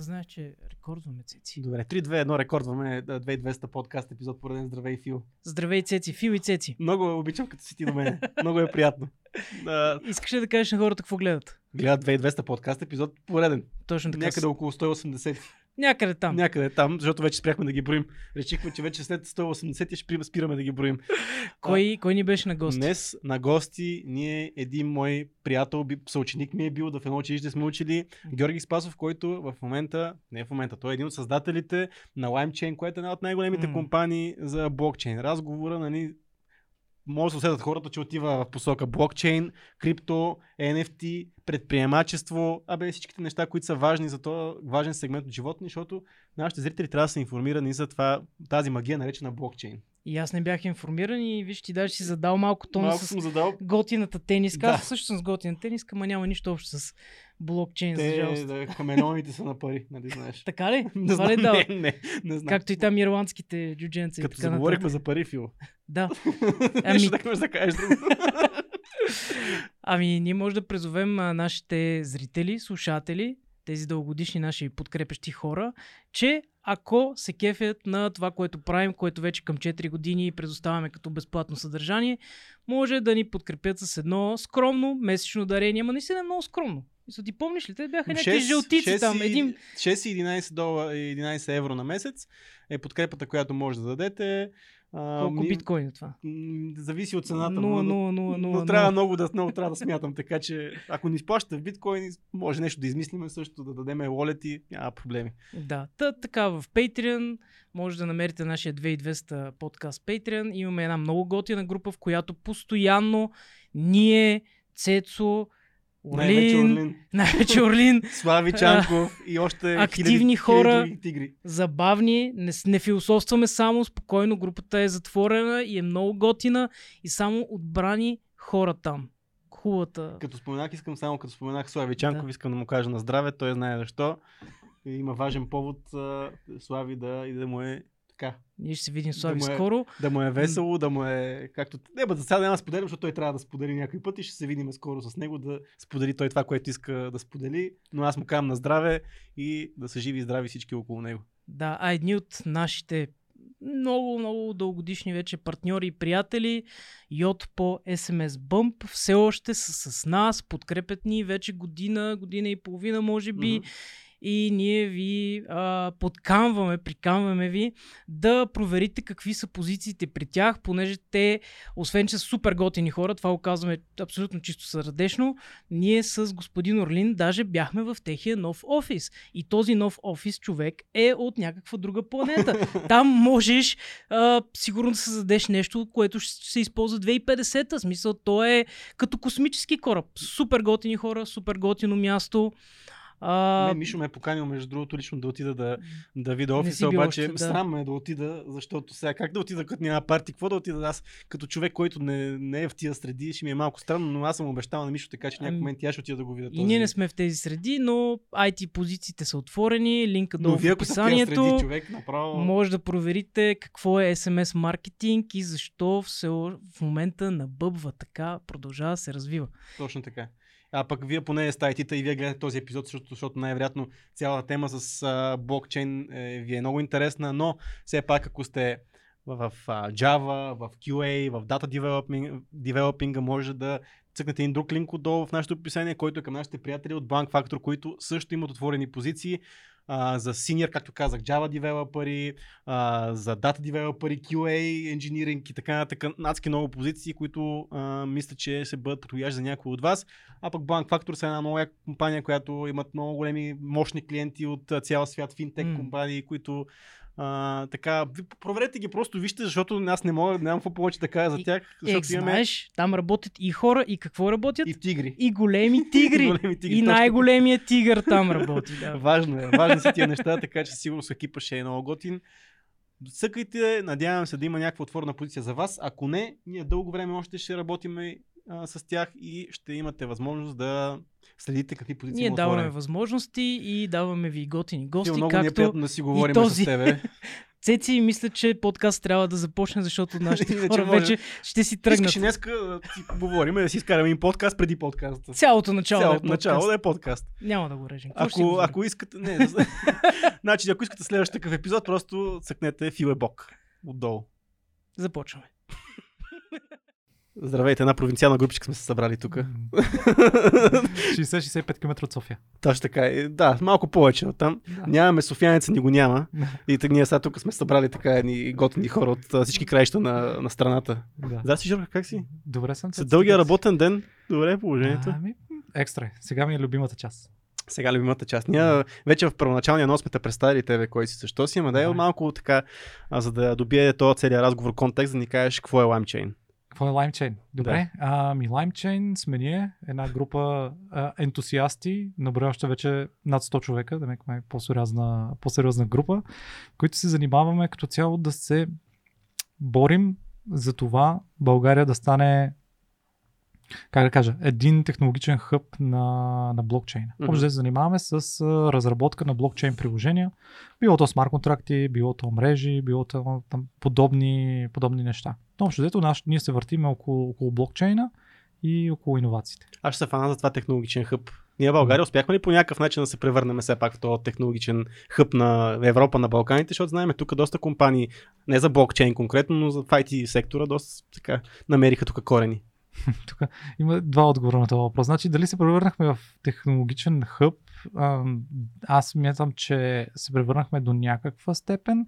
Да знаеш, че рекордваме Цеци. Добре, 3-2-1 рекордваме а, 2200 подкаст епизод пореден Здравей Фил. Здравей, Цеци. Фил и Цеци. Много обичам като си ти до мен. Много е приятно. Да, Искаш ли да кажеш на хората какво гледат? гледат 2200 подкаст епизод пореден. Точно така. Някъде около 180. Някъде там. Някъде там, защото вече спряхме да ги броим. Речихме, че вече след 180 ще спираме- да ги броим. Кой, кой ни беше на гост? Днес на гости ние един мой приятел, съученик ми е бил, да в едно училище сме учили, Георги Спасов, който в момента, не в момента, той е един от създателите на LimeChain, което е една от най-големите М. компании за блокчейн. Разговора, нали, може да се усетят хората, че отива в посока блокчейн, крипто, NFT, предприемачество, абе всичките неща, които са важни за този важен сегмент от живота ни, защото нашите зрители трябва да са информирани за това, тази магия наречена блокчейн. И аз не бях информиран и виж ти даже си задал малко тон Малко с задал готината тениска. Да. Аз също съм с готина тениска, ма няма нищо общо с блокчейн, за те, жалост. да, камелеоните са на пари, нали знаеш. Така ли? Не ли знам, дава? не, не, не знам. Както и там ирландските джудженци. и Като така заговорихме за пари, Фил. Да. Ами... Нещо да имаш да кажеш друго. Ами, ние може да призовем нашите зрители, слушатели, тези дългогодишни наши подкрепещи хора, че ако се кефят на това, което правим, което вече към 4 години предоставяме като безплатно съдържание, може да ни подкрепят с едно скромно месечно дарение, ама наистина е много скромно. Мисля, ти помниш ли? Те бяха някакви жълтици там. и- Един... 6 и 11, долара, и 11 евро на месец е подкрепата, която може да дадете. А, Колко ми- биткоин е това? Зависи от цената. Но, нула, нула, но нула, трябва много да, много трябва да смятам, така че ако ни изплащате в биткоини, може нещо да измислиме също, да дадем wallet няма проблеми. Да, та, така в Patreon може да намерите нашия 2200 подкаст Patreon. Имаме една много готина група, в която постоянно ние, Цецо, Орлин, най-вече Орлин, Слави Чанков и още активни хиляди, хора. хиляди тигри. забавни, не, не философстваме само, спокойно, групата е затворена и е много готина и само отбрани хора там. Хубавата. Като споменах, искам само като споменах Слави Чанков, Да. искам да му кажа на здраве, той знае защо. Има важен повод Слави да, и да му е така, Ние ще се видим с Слави му е- скоро. да му е весело, да му е както... Не, бе, за сега няма да споделим, защото той трябва да сподели някой път и ще се видим скоро с него да сподели той това, което иска да сподели. Но аз му казвам на здраве и да са живи и здрави всички около него. Да, а едни от нашите много, много дългодишни вече партньори и приятели, Йод по SMS Bump, все още са с нас, подкрепят ни вече година, година и половина, може би. Мгм. И ние ви а, подкамваме, приканваме ви да проверите какви са позициите при тях, понеже те, освен че са супер готини хора, това го казваме абсолютно чисто сърдечно, ние с господин Орлин даже бяхме в техния нов офис. И този нов офис човек е от някаква друга планета. Там можеш а, сигурно да създадеш нещо, което ще се използва 2050-та. Смисъл, то е като космически кораб. Супер готини хора, супер готино място. А, Мен Мишо ме е поканил, между другото, лично да отида да, да видя Не офиса, обаче още, да. срам ме е да отида, защото сега как да отида, като няма парти, какво да отида аз, като човек, който не, не е в тия среди, ще ми е малко странно, но аз съм обещал на Мишо, така че някакъв Ами, момент тя ще отида да го видя. И ние не сме в тези среди, но IT позициите са отворени, линка долу в описанието. среди, човек, направо... Може да проверите какво е SMS маркетинг и защо все в момента набъбва така, продължава да се развива. Точно така. А пък вие поне сте IT-та и вие гледате този епизод, защото, защото най-вероятно цялата тема с а, блокчейн е, ви е много интересна, но все пак ако сте в, в а, Java, в QA, в Data Developing, Developing може да цъкнете един друг линк отдолу в нашето описание, който е към нашите приятели от Bank Factor, които също имат отворени позиции а, за senior, както казах, Java а, за Data девелопери, QA, Engineering и така нататък. Адски много позиции, които а, мисля, че ще бъдат подходящи за някой от вас. А пък Bank Factor са една нова компания, която имат много големи мощни клиенти от цял свят, финтек М. компании, които а, така, проверете ги, просто вижте, защото аз не мога, нямам какво повече да кажа за И- тях, защото имаме знаеш, там работят и хора, и какво работят? и тигри. И големи тигри. Големи тигри, и точно най-големият тигър там работи. Да. Важно е, важни са тия неща, така че сигурно с екипа ще е много готин. Съкайте, надявам се да има някаква отворена позиция за вас. Ако не, ние дълго време още ще работим а, с тях и ще имате възможност да следите какви позиции Ние даваме отворени. възможности и даваме ви готини гости, Фил, много е както да си говорим този. с тебе. Цеци, мисля, че подкаст трябва да започне, защото нашите хора може. вече ще си тръгнат. Искаш и днеска да си говорим, да си изкараме един подкаст преди подкаста. Цялото начало Цялото да е начало подкаст. да е подкаст. Няма да го режем. Какво Ако, ако искате, не, значи ако искате следващ такъв епизод, просто цъкнете Фил Бог отдолу. Започваме. Здравейте, една провинциална групичка сме се събрали тук. М. 60-65 км от София. Точно така. Да, малко повече от там. Да. Нямаме софиянеца, ни го няма. И так, ние сега тук сме събрали така едни готини хора от всички краища на, на страната. Да. Здрасти, Жорка, как си? Добре съм. След дългия работен ден, добре е положението. Ами, екстра е. Сега ми е любимата част. Сега любимата част. Ние вече в първоначалния нос сме те представили тебе кой си, защо си, ама да е Да. малко така, за да добие този целият разговор контекст, да ни кажеш какво е LimeChain. Какво е LimeChain? Добре. Да. Ами LimeChain сме ние, една група а, ентусиасти, наброяща вече над 100 човека, да е по-сериозна, по-сериозна група, които се занимаваме като цяло да се борим за това България да стане как да кажа, един технологичен хъб на, на блокчейна. Мгм. Общо се занимаваме с разработка на блокчейн приложения, било то смарт контракти, било то мрежи, било то там, подобни, подобни неща. Но общо взето ние се въртиме около, около блокчейна и около иновациите. Аз ще се фана за това технологичен хъб. Ние в България успяхме ли по някакъв начин да се превърнем все пак в този технологичен хъб на Европа, на Балканите, защото знаем тук доста компании, не за блокчейн конкретно, но за IT сектора, доста така намериха тук корени. Тук има два отговора на този въпрос. Значи, дали се превърнахме в технологичен хъб? Аз мятам, че се превърнахме до някаква степен.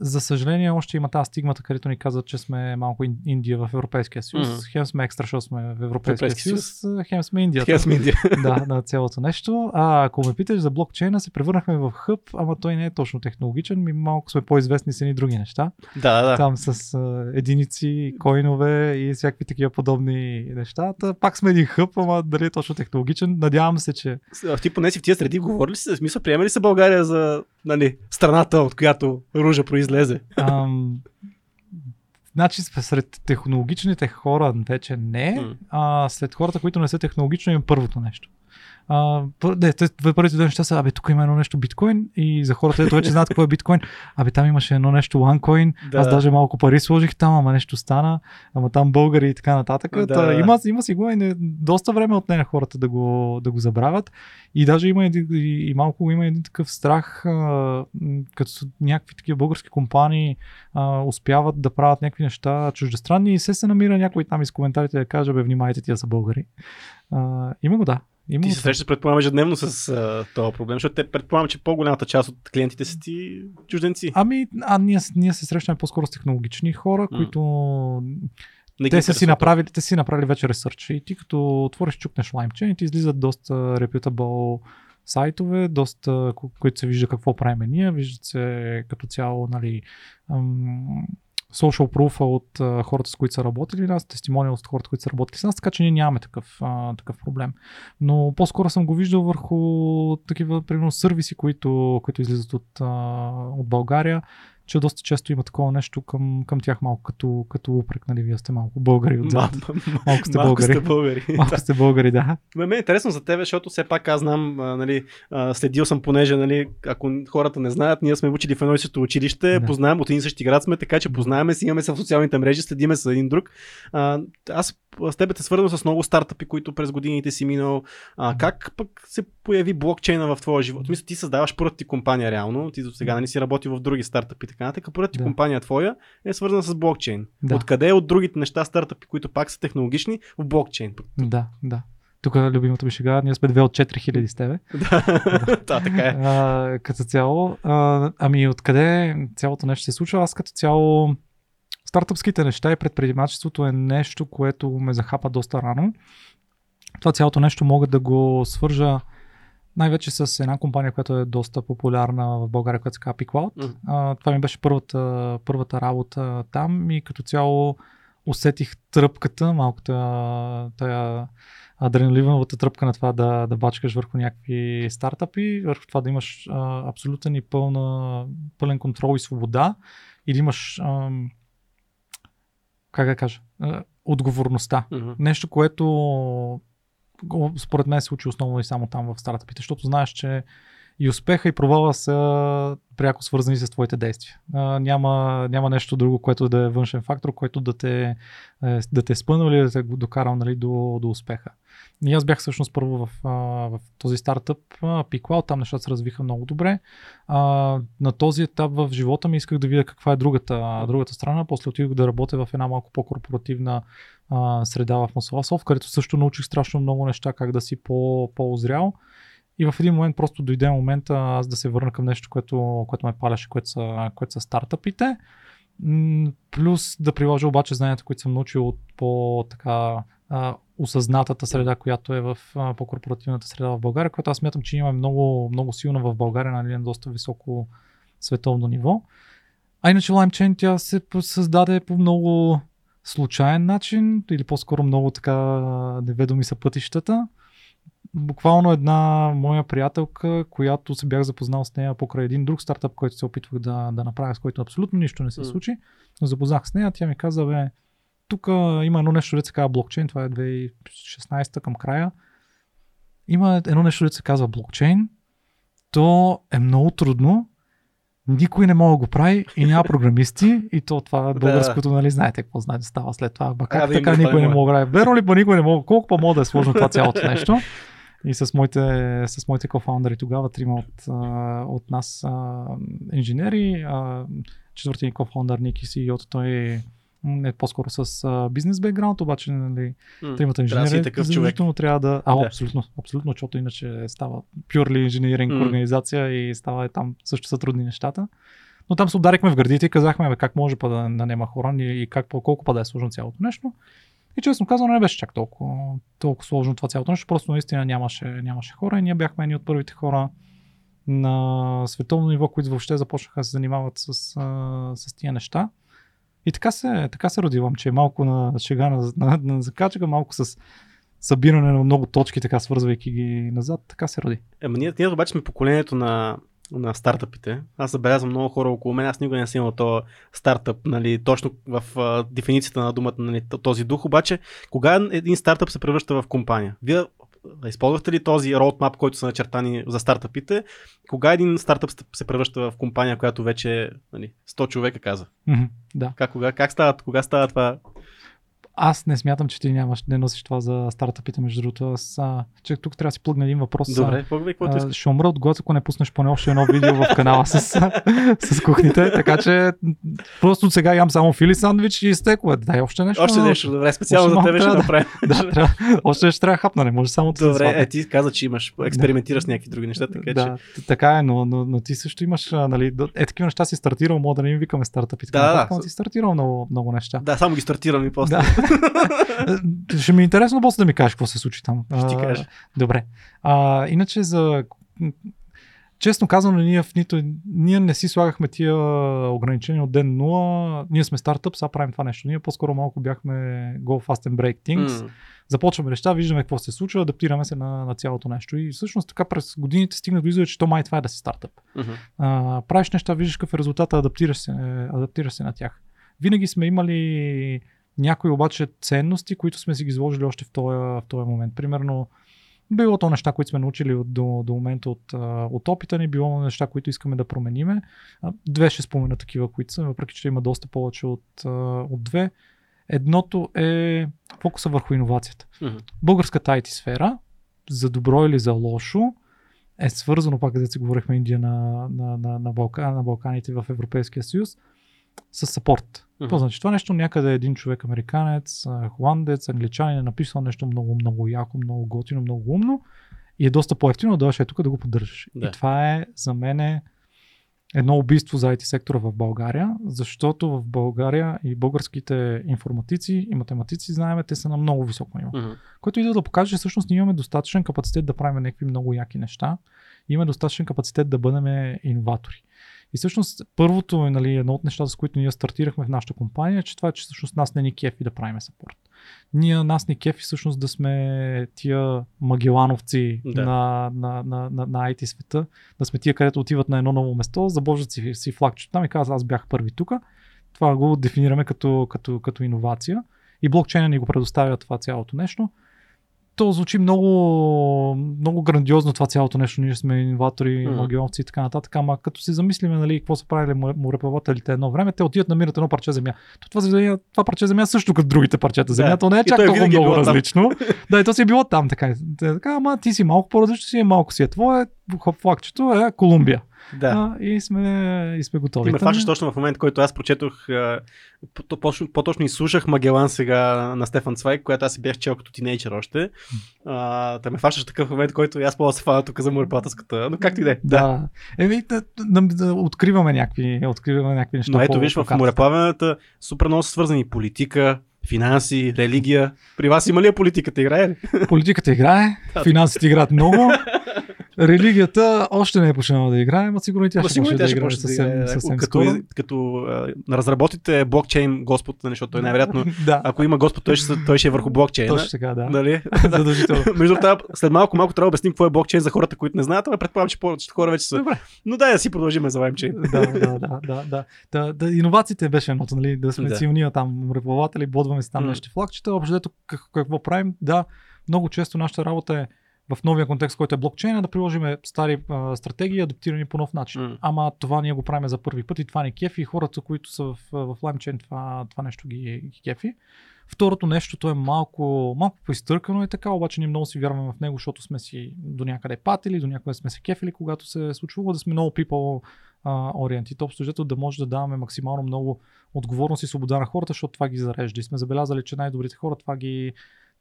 За съжаление, още има тази стигмата, където ни казват, че сме малко Ин- Индия в Европейския съюз. Мгм. Хем сме екстра, защото сме в Европейския Европейски съюз, хем сме Индията. Така сме Индия. да, на цялото нещо. А ако ме питаш за блокчейна, се превърнахме в хъб, ама той не е точно технологичен, ми малко сме по-известни с едни други неща. да, да. Там с а, единици, койнове и всякакви такива подобни неща. Та, пак сме един хъб, ама дали е точно технологичен. Надявам се, че А Ти поне си в тия среди говорили ли си, в смисъл, приема ли се България за нали, страната, от която ружа произлезе? Ам, значи сред технологичните хора вече не, М. а след хората, които не са технологично им първото нещо. А, не, те, първите две неща са, абе, тук има едно нещо биткоин и за хората, ето вече знаят какво е биткоин, абе, там имаше едно нещо OneCoin, Да. аз даже малко пари сложих там, ама нещо стана, ама там българи и така нататък. Да. Та, има, има си го и не, доста време отне на хората да го, да го забравят и даже има един, и, и малко има един такъв страх, а, като някакви такива български компании а, успяват да правят някакви неща чуждестранни и се се намира някой там из коментарите да каже, бе, внимайте, тия са българи. А, има го, да. Има Ти се срещаш, предполагам, ежедневно с а, този проблем, защото те предполагам, че по-голямата част от клиентите са ти чужденци. Ами, а ние, ние се срещаме по-скоро с технологични хора, които Не те са си направили, те си направили вече ресърч. И ти като отвориш чукнеш LimeChain ти излизат доста reputable сайтове, доста, ко- които се вижда какво правим ние, виждат се като цяло, нали, ам, social proof от а, хората, с които са работили нас, тестимониал от хората, които са работили с нас, така че ние нямаме такъв, а, такъв проблем. Но по-скоро съм го виждал върху такива, примерно, сервиси, които, които излизат от, а, от България, че доста често има такова нещо към, към тях малко като, като упрек, нали, вие сте малко българи отзад. ма- Малко сте малко българи. сте българи. Малко сте българи, да. Ме, ме е интересно за тебе, защото все пак аз знам, а, нали, а, следил съм, понеже, нали, ако хората не знаят, ние сме учили в едно и също училище, Да. познаем от един същи град сме, така че познаваме се, имаме се в социалните мрежи, следиме се един друг. А, аз с теб те свързвам с много стартъпи, които през годините си минал. А, как пък се появи блокчейна в твоя живот? Мисля, ти създаваш първата ти компания реално, ти до сега нали си работил в други стартъпи така нататък. Първата ти Да. компания твоя е свързана с блокчейн. Да. Откъде от другите неща, стартъпи, които пак са технологични, в блокчейн? Да, да. Тук любимата ми шега, ние сме две от 4000 с тебе. да, да, така е. А, като цяло. А, ами откъде цялото нещо се случва? Аз като цяло стартъпските неща и предприемачеството е нещо, което ме захапа доста рано. Това цялото нещо мога да го свържа най-вече с една компания, която е доста популярна в България, която се казва PiCloud. А, това ми беше първата, първата работа там и като цяло усетих тръпката, малката тая адреналиновата тръпка на това да, да бачкаш върху някакви стартъпи, върху това да имаш а, абсолютен и пълна, пълен контрол и свобода и да имаш ам, как да кажа, а, отговорността. Мгм. Нещо, което според мен се учи основно и само там в стартъпите, защото знаеш, че И успеха и провала са пряко свързани с твоите действия. А, няма, няма нещо друго, което да е външен фактор, който да те, е, да те е спънал или да те докарал нали, до, до успеха. И аз бях всъщност първо в, в този стартъп Picloud, там нещата се развиха много добре. А, на този етап в живота ми исках да видя каква е другата, другата страна. После отидох да работя в една малко по-корпоративна а, среда в Масласов, където също научих страшно много неща, как да си по, по-озрял. И в един момент просто дойде момента аз да се върна към нещо, което, което ме паляше, което са, което са стартъпите. Плюс да приложа обаче знанията, които съм научил от по-така осъзнатата среда, която е в по-корпоративната среда в България, която аз смятам, че има много, много силна в България, нали, на доста високо световно ниво. А иначе LimeChain тя се създаде по много случайен начин, или по-скоро много така неведоми са пътищата буквално една моя приятелка, която се бях запознал с нея покрай един друг стартъп, който се опитвах да, да направя, с който абсолютно нищо не се случи. Но запознах с нея, тя ми каза, бе, тук има едно нещо, да се казва блокчейн, това е 2016 към края. Има едно нещо, да се казва блокчейн. То е много трудно, никой не може да го прави и няма програмисти и то това е българското, нали, знаете какво знаете, става след това. Ба как а, така никой не може да прави? Верно ли па никой не може? Колко па мога да е сложно това цялото нещо? И с моите, с моите кофаундъри тогава, трима от, от нас инженери, четвъртия кофаундър Ники си, от той е по-скоро с а, бизнес бекграунд, обаче нали, mm, тримата инженери трябва да такъв човек. трябва да... А, да. абсолютно, абсолютно, защото иначе става purely инженеринг mm. организация и става е, там също са трудни нещата. Но там се ударихме в гърдите и казахме бе, как може па да, няма хора и как, колко па да е сложно цялото нещо. И честно казано не беше чак толкова, толкова сложно това цялото нещо, просто наистина нямаше, нямаше хора и ние бяхме едни от първите хора на световно ниво, които въобще започнаха да се занимават с, с тия неща. И така се, така се родивам, че малко на шега на, на, на закачка, малко с събиране на много точки, така свързвайки ги назад, така се роди. Ема ние, ние обаче сме поколението на на стартъпите. Аз забелязвам много хора около мен. Аз никога не съм имал този стартъп, нали, точно в а, дефиницията на думата нали, този дух. Обаче, кога един стартъп се превръща в компания? Вие използвахте ли този роудмап, който са начертани за стартъпите? Кога един стартъп се превръща в компания, която вече нали, 100 човека каза? Mm-hmm, да. Как, кога, как става, кога става това аз не смятам, че ти нямаш, не носиш това за стартъпите, между другото. Аз, а, че тук трябва да си плъгна един въпрос. Добре, погвай, какво Ще умра от глад, ако не пуснеш поне още едно видео в канала с, с кухните. Така че просто сега ям само фили сандвич и стекове. Дай още нещо. Още нещо, добре, специално за тебе ще направя. Да, трябва, още нещо трябва да хапна, не може само да Добре, е, ти каза, че имаш, експериментираш с някакви други неща, така да, че. Така е, но, но, но, ти също имаш, нали, е такива неща си стартирал, мога да не им викаме стартъпи. Да, да, ти стартирал много, много неща. Да, само ги стартирам и после. Да. Ще ми е интересно после да ми кажеш какво се случи там. Ще ти кажа. Добре. А, иначе за честно казано, ние, в нито, ние не си слагахме тия ограничения от ден 0. Ние сме стартъп, сега правим това нещо. Ние по-скоро малко бяхме go fast and break things. Mm. Започваме неща, виждаме какво се случва, адаптираме се на, на цялото нещо. И всъщност така през годините стигна до извода, че то май това е да си стартъп. Mm-hmm. А, правиш неща, виждаш какъв е резултата, адаптираш се, адаптираш се на тях. Винаги сме имали някои обаче ценности, които сме си ги изложили още в този, в този момент. Примерно, било то неща, които сме научили от, до, до момента от, от опита ни, било неща, които искаме да промениме. Две ще спомена такива, които са, въпреки че има доста повече от, от две. Едното е фокуса върху иновацията. Mm-hmm. Българската IT сфера, за добро или за лошо, е свързано, пак където си говорихме Индия на, на, на, на, Балкан, на Балканите в Европейския съюз, с сапорт. Mm-hmm. Това значи, това нещо някъде един човек, американец, холандец, англичанин е написал нещо много, много яко, много готино, много умно и е доста по-ефтино да дойдеш тук да го поддържаш. Да. И това е за мен едно убийство за IT сектора в България, защото в България и българските информатици и математици, знаеме, те са на много високо ниво. Mm-hmm. Което идва да покаже, че всъщност ние имаме достатъчен капацитет да правим някакви много яки неща. Имаме достатъчен капацитет да бъдем иноватори. И всъщност първото е нали, едно от нещата, с които ние стартирахме в нашата компания, че това е, че всъщност нас не ни кефи да правим сапорт. Ние нас ни кефи всъщност да сме тия магелановци да. на, на, на, на, на IT света, да сме тия, където отиват на едно ново место, забожат си, си флагчето там и казват аз бях първи тук. Това го дефинираме като, като, като иновация и блокчейна ни го предоставя това цялото нещо. То звучи много, много грандиозно това цялото нещо. Ние сме инноватори, Мгм. магионци и така нататък. Ама като се замислиме, нали, какво са правили море- мореплавателите едно време, те отиват намират едно парче земя. То това, земя, това парче земя също като другите парчета земя. Да. То не е чак то е толкова винаги много различно. да, и то си е било там така. Те, така, ама ти си малко по-различно си, е малко си е твое. Флагчето е Колумбия. Да. А, и, сме, и сме готови. Ти ме фащаш точно в момента, който аз прочетох, по-точно изслушах Магелан сега на Стефан Цвайк, която аз си бях чел като тинейджър още. А, та ме фащаш такъв момент, който аз мога да се фана тук за мореплавателската. Но както и да е. Да. Еми, да, да, да, откриваме някакви, откриваме някакви неща. Но ето виж, в мореплаването супер много са свързани политика, финанси, религия. При вас има ли политиката? Играе ли? Политиката играе, финансите играят много. Религията още не е почнала да играе, но сигурно и тя Но ще почне да ще играе почне да съвсем, съвсем като, скоро. като а, разработите блокчейн Господ, нали, защото той най-вероятно, да, ако има Господ, той ще, той ще е върху блокчейна. точно така, да. Нали? Задължително. Между другото, след малко малко трябва да обясним какво е блокчейн за хората, които не знаят, но предполагам, че повечето хора вече са. Добре. Но дай да си продължим за лаймчейн. да, да, да, да, да. да, да иновациите беше едното, нали, да сме Да. силни, а там мореплаватели, бодваме си там М. нашите флагчета, общо какво правим, да, много често нашата работа е в новия контекст, който е блокчейна, да приложим стари а, стратегии, адаптирани по нов начин. М. Ама това ние го правим за първи път и това не кефи и хората, които са в, в LimeChain, това, това нещо ги, ги кефи. Второто нещо, то е малко, малко поизтъркано е така, обаче ние много си вярваме в него, защото сме си до някъде патили, до някъде сме се кефили, когато се е случвало да сме много people а, ориенти. Общо взето да може да даваме максимално много отговорност и свобода на хората, защото това ги зарежда. И сме забелязали, че най-добрите хора това ги,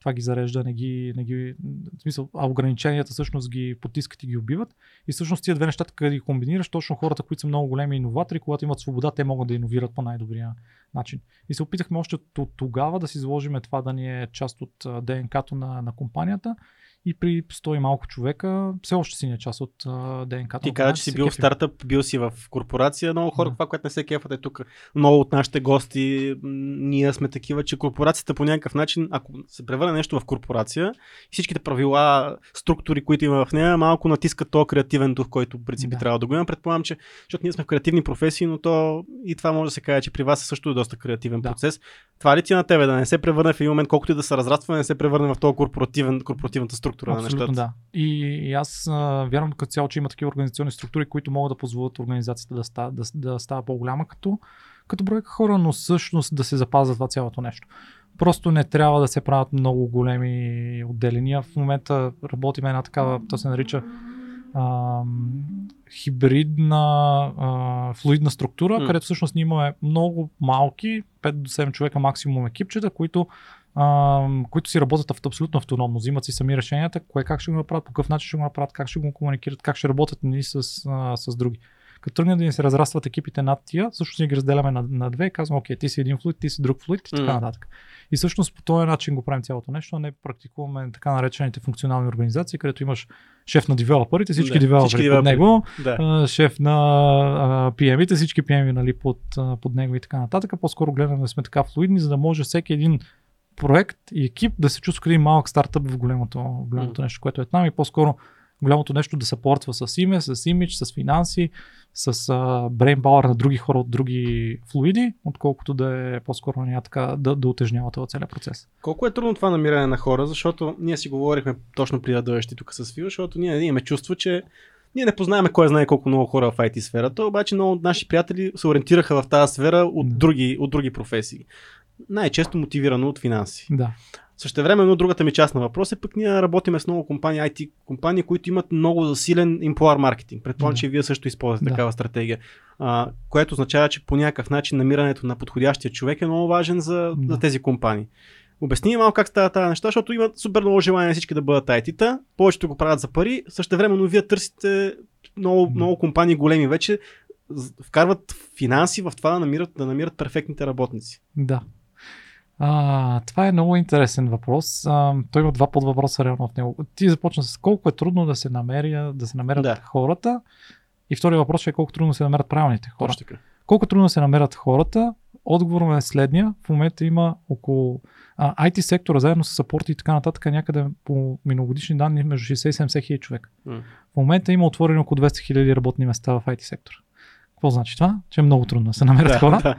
това ги зарежда, не ги, не ги, в смисъл, а ограниченията всъщност ги потискат и ги убиват. И всъщност тия две неща, къде ги комбинираш, точно хората, които са много големи иноватори, когато имат свобода, те могат да иновират по най-добрия начин. И се опитахме още от, тогава да си изложиме това да ни е част от ДНК-то на, на компанията. И при 100 и малко човека, все още си ни е част от ДНК-то. Ти каза, че си бил в стартъп, бил си в корпорация. Много хора, Да. това, което не се кефат е тук. Много от нашите гости, ние сме такива, че корпорацията по някакъв начин, ако се превърне нещо в корпорация, всичките правила, структури, които има в нея, малко натискат този креативен дух, който в принцип Да. трябва да го има. Предполагам, че, защото ние сме в креативни професии, но то и това може да се каже, че при вас е също доста креативен Да. процес. Това ли ти е на тебе да не се превърне в един момент, колкото и да се разраства, да не се превърне в този корпоративен, корпоративната структура на Абсолютно нещата? да. И, и аз а, вярвам като цяло, че има такива организационни структури, които могат да позволят организацията да става, да, да става по-голяма като, като бройка хора, но всъщност да се запазва това цялото нещо. Просто не трябва да се правят много големи отделения. В момента работим една такава, то се нарича ам, хибридна а, флуидна структура, М. където всъщност ние имаме много малки, 5 до 7 човека максимум екипчета, които които си работят абсолютно автономно, взимат си сами решенията, кое как ще го направят, по какъв начин ще го направят, как ще го комуникират, как ще работят ни с, а, с други. Като тръгнат да ни се разрастват екипите над тия, всъщност ние ги разделяме на, на две и казваме, окей, ти си един флуид, ти си друг флуид и така М. нататък. И всъщност по този начин го правим цялото нещо, а не практикуваме така наречените функционални организации, където имаш шеф на девелоперите, всички Да, девелопери всички под него, Да. а, шеф на а, PM-ите, всички PM-и нали, под, а, под него и така нататък. По-скоро гледаме да сме така флуидни, за да може всеки един проект и екип да се чувства един малък стартъп в голямото, голямото нещо, което е там и по-скоро голямото нещо да съпортва с име, с имидж, с финанси, с brain power на други хора от други флуиди, отколкото да е по-скоро няма така да, да утежнява този целият процес. Колко е трудно това намиране на хора, защото ние си говорихме точно при ти тук с Фил, защото ние имаме чувство, че ние не познаваме кой знае колко много хора в IT сферата, обаче много от наши приятели се ориентираха в тази сфера от, други, от други професии. Най-често мотивирано от финанси. Да. Същевременно другата ми част на въпрос е пък ние работиме с много компании, IT компании, които имат много засилен employer маркетинг. Предполагам, Да. че вие също използвате Да. такава стратегия, а, което означава, че по някакъв начин намирането на подходящия човек е много важен за, Да. за тези компании. Обясни малко как става тази неща, защото имат супер много желание всички да бъдат IT-та, повечето го правят за пари, същевременно вие търсите много, Да. много компании големи вече, вкарват финанси в това да намират, да намират перфектните работници. Да. А, това е много интересен въпрос. А, той има два подвъпроса реално в него. Ти започна с колко е трудно да се, намеря, да се намерят Да. хората. И втория въпрос е колко трудно да се намерят правилните хора. Точно така. Колко трудно се намерят хората? Отговорът е следния. В момента има около а, IT сектора, заедно с сапорти и така нататък, някъде по миналогодишни данни между 60 и 70 хиляди човека. М. В момента има отворени около 200 хиляди работни места в IT сектора. Какво значи това? Че е много трудно да се намерят Да, хора. да.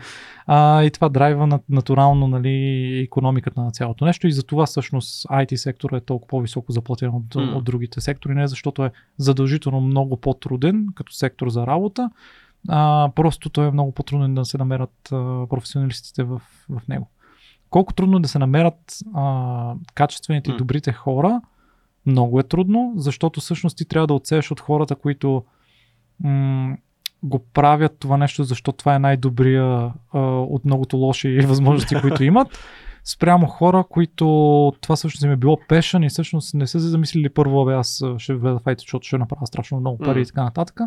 А, и това драйва на, натурално нали, економиката на цялото нещо и затова всъщност IT сектора е толкова по-високо заплатен от, М. от другите сектори, не защото е задължително много по-труден като сектор за работа, а, просто той е много по-труден да се намерят а, професионалистите в, в него. Колко трудно е да се намерят а, качествените и добрите хора, много е трудно, защото всъщност ти трябва да отсееш от хората, които м- го правят това нещо, защото това е най-добрия а, от многото лоши възможности, които имат, спрямо хора, които това всъщност им е било пешен и всъщност не са се замислили първо, бе, аз ще вледа IT, защото ще направя страшно много пари М. и така нататък.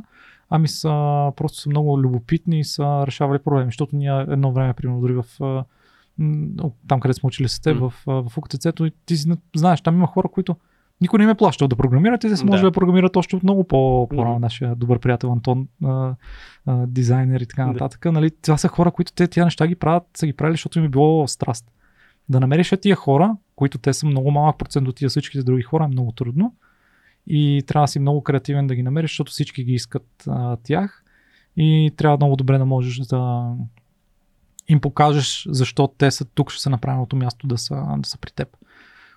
Ами са, просто са много любопитни и са решавали проблеми, защото ние едно време, примерно, дори в там, където сме учили с теб, М. в, в УКТЦ-то, и ти знаеш, там има хора, които никой не им е плащал да програмират и са може Да. да програмират още от много по, по Мгм. нашия добър приятел Антон, а, а, дизайнер и така Да. нататък. Нали, това са хора, които те тия неща ги правят, са ги правили, защото им е било страст. Да намериш тия хора, които те са много малък процент от тия всичките други хора, е много трудно. И трябва да си много креативен да ги намериш, защото всички ги искат а, тях. И трябва много добре да можеш да им покажеш защо те са тук, ще са на правилното място да са, да са при теб.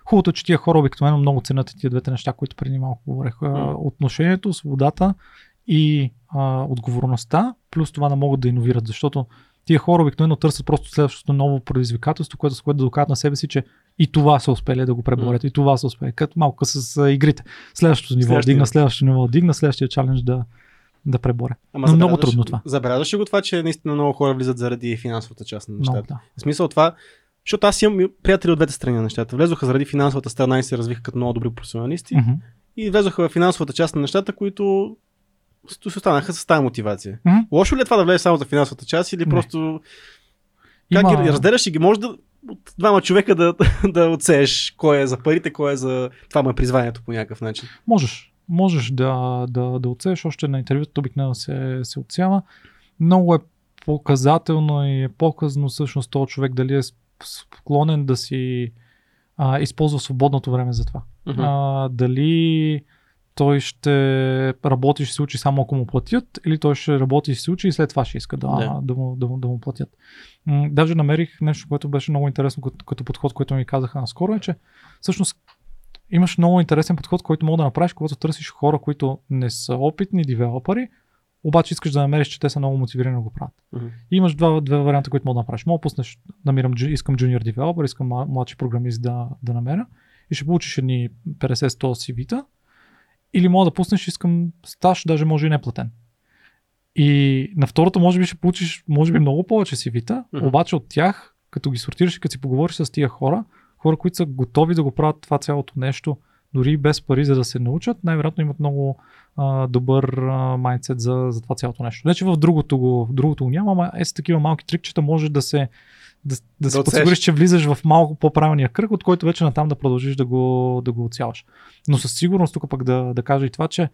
Хубавото е, че тия хора обикновено много ценят тия двете неща, които преди малко говорех. М. Отношението, свободата и а, отговорността, плюс това да могат да иновират, защото тия хора обикновено търсят просто следващото ново предизвикателство, което с което да докажат на себе си, че и това са успели да го преборят, и това са успели. Като малко с а, игрите. Следващото ниво Следващия. дигна, следващото ниво дигна, следващия чалендж да, да преборя. Ама Но много трудно това. Забелязваш ли го това, че наистина много хора влизат заради финансовата част на нещата? Много, да. В смисъл това, защото аз имам приятели от двете страни на нещата. Влезоха заради финансовата страна и се развиха като много добри професионалисти. Мгм. И влезоха в финансовата част на нещата, които с- си останаха с тази мотивация. Мгм. Лошо ли е това да влезеш само за финансовата част или Не. просто как ги разделяш и ги можеш да от двама човека да, да отсееш кой е за парите, кой е за това му е призванието по някакъв начин. Можеш. Можеш да, да, да отсееш. Още на интервюто обикновено се, се отсява. Много е показателно и е показно всъщност този човек дали е склонен да си а, използва свободното време за това. Мгм. А, дали той ще работи и ще се учи само ако му платят, или той ще работи и ще се учи и след това ще иска да, Да. да. му, да, му, да му платят. М, даже намерих нещо, което беше много интересно като, като подход, който ми казаха наскоро, е, че всъщност имаш много интересен подход, който мога да направиш, когато търсиш хора, които не са опитни девелопери, обаче искаш да намериш, че те са много мотивирани да го правят. И имаш два, две варианта, които мога да направиш. Мога да пуснеш, намирам, искам junior developer, искам мла- младши програмист да, да намеря и ще получиш едни 50-100 CV-та. Или мога да пуснеш, искам стаж, даже може и неплатен. И на второто може би ще получиш, може би много повече CV-та, Мгм. обаче от тях, като ги сортираш и като си поговориш с тия хора, хора, които са готови да го правят това цялото нещо, дори без пари, за да се научат, най-вероятно имат много а, добър майндсет за, за това цялото нещо. Не, че в другото го, в другото го няма, ама е с такива малки трикчета може да се да, да, да се подсигуриш, че влизаш в малко по-правилния кръг, от който вече натам да продължиш да го, да го отсяваш. Но със сигурност тук пък да, да кажа и това, че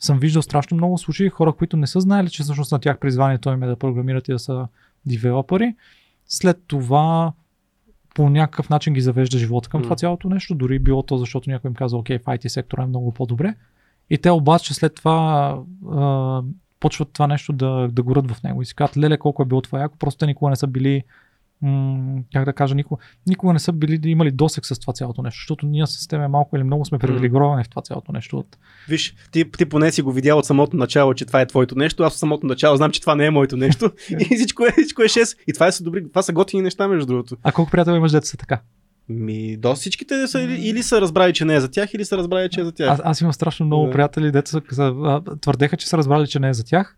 съм виждал страшно много случаи хора, които не са знаели, че всъщност на тях призванието им е да програмират и да са девелопери. След това по някакъв начин ги завежда живота към М. това цялото нещо, дори било то, защото някой им каза, окей, в IT сектора е много по-добре. И те обаче след това а, почват това нещо да, да горят в него и си казват, леле, колко е било това яко, просто те никога не са били м- как да кажа, никога, никога не са били имали досек с това цялото нещо, защото ние с система малко или много сме привилегировани в това цялото нещо. От... Виж, ти, ти поне си го видял от самото начало, че това е твоето нещо. Аз от самото начало знам, че това не е моето нещо. и всичко е, всичко е 6. И това, е са добри, това са готини неща, между другото. А колко приятели имаш деца така? Ми, до всичките са или, или са разбрали, че не е за тях, или са разбрали, че е за тях. Аз, аз имам страшно много Да. приятели, деца твърдеха, че са разбрали, че не е за тях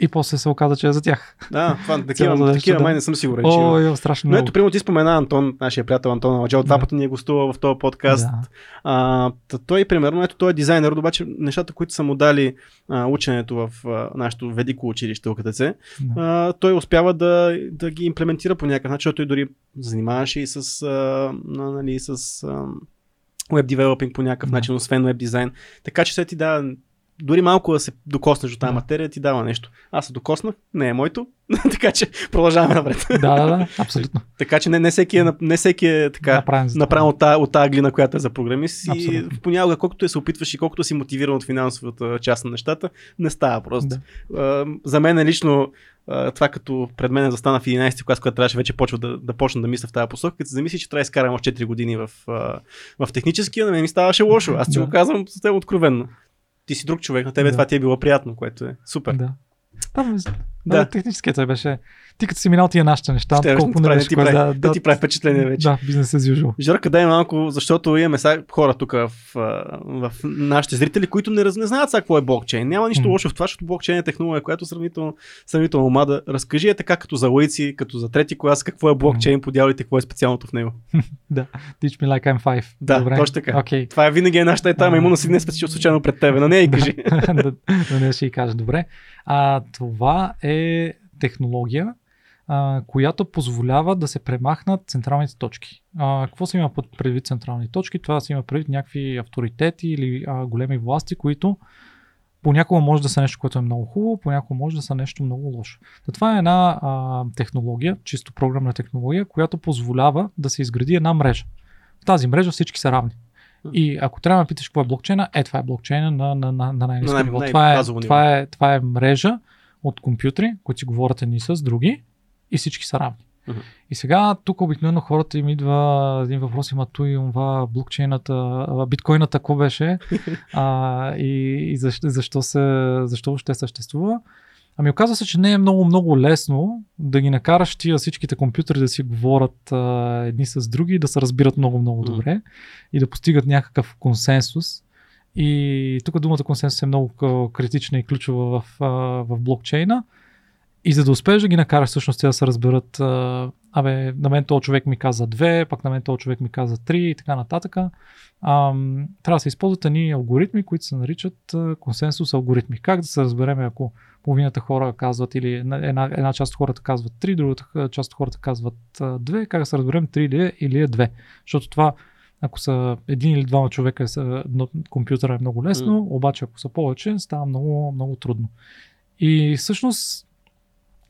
и после се оказа, че е за тях. Да, това, такива, такива май не съм сигурен. че О, имам страшно Но ето, примерно ти спомена Антон, нашия приятел Антон Аладжал, два Да. пъти ни е гостувал в този подкаст. Да. А, той, примерно, ето той е дизайнер, обаче нещата, които са му дали а, ученето в а, нашето велико училище ОКТЦ, Да. а, той успява да, да ги имплементира по някакъв начин, защото той дори занимаваше и с, а, на- нали, с а, веб девелопинг по някакъв Да. начин, освен веб дизайн. Така че се ти да, дори малко да се докоснеш от тази Да. материя, ти дава нещо. Аз се докоснах, не е моето, така че продължаваме напред. Да, да, да, абсолютно. така че не, не, всеки е, не всеки е така Направен от тази, от тази глина, която е за програмист и понякога колкото е се опитваш и колкото си мотивиран от финансовата част на нещата, не става просто. А, за мен е лично а, това като пред мен застана в 11-ти клас, когато трябваше вече почва да, да почна да мисля в тази посока, като се замисли, че трябва да изкарам още 4 години в, а, в техническия, на мен ми ставаше лошо. Аз ти Да. го казвам съвсем откровенно. Ти си друг човек, на тебе Да. това ти е било приятно, което е супер. Да. Там, да, Да. технически той беше. Ти като си минал тия нашите неща, Ще колко да ти прави, не да ти прави, да, да ти прави впечатление вече. Да, бизнес as usual. Жорка, дай малко, защото имаме сега хора тук в, в нашите зрители, които не, раз, не знаят сега какво е блокчейн. Няма нищо Мгм. лошо в това, защото блокчейн е технология, която е сравнително, сравнително млада. Разкажи е така като за лайци, като за трети клас, какво е блокчейн, подялите, какво е специалното в него. Teach me like I'm five. Да, Добре. точно така. Окей. Това е винаги е нашата етама, А. именно си днес специално случайно пред тебе, но не и кажи. да, да не ще и кажа. Добре. А, това е технология, а, която позволява да се премахнат централните точки. А, какво се има под предвид централни точки? Това се има предвид някакви авторитети или а, големи власти, които понякога може да са нещо, което е много хубаво, понякога може да са нещо много лошо. Та това е една а, технология, чисто програмна технология, която позволява да се изгради една мрежа. В тази мрежа всички са равни. И ако трябва да питаш какво е блокчейна, е това е блокчейна на, на, на, на най-низко На най- ниво. Това е, това, е, това е мрежа от компютри, които си говорят едни с други и всички са равни. Мгм. И сега тук обикновено хората им идва един въпрос, има той и това блокчейната, биткоината, какво беше а, и, и защо, защо, се, защо въобще съществува. Ами оказва се, че не е много, много лесно да ги накараш тия всичките компютри да си говорят а, едни с други да се разбират много, много добре и да постигат някакъв консенсус. И тук думата консенсус е много критична и ключова в, а, в блокчейна. И за да успееш да ги накараш всъщност те да се разберат, а, абе, на мен този човек ми каза две, пък на мен този човек ми каза три и така нататък. Ам, трябва да се използват едни алгоритми, които се наричат консенсус алгоритми. Как да се разбереме, ако половината хора казват или една, една, част от хората казват три, другата част от хората казват две, как да се разберем три ли е или е две. Защото това, ако са един или двама човека, са, компютъра е много лесно, обаче ако са повече, става много, много трудно. И всъщност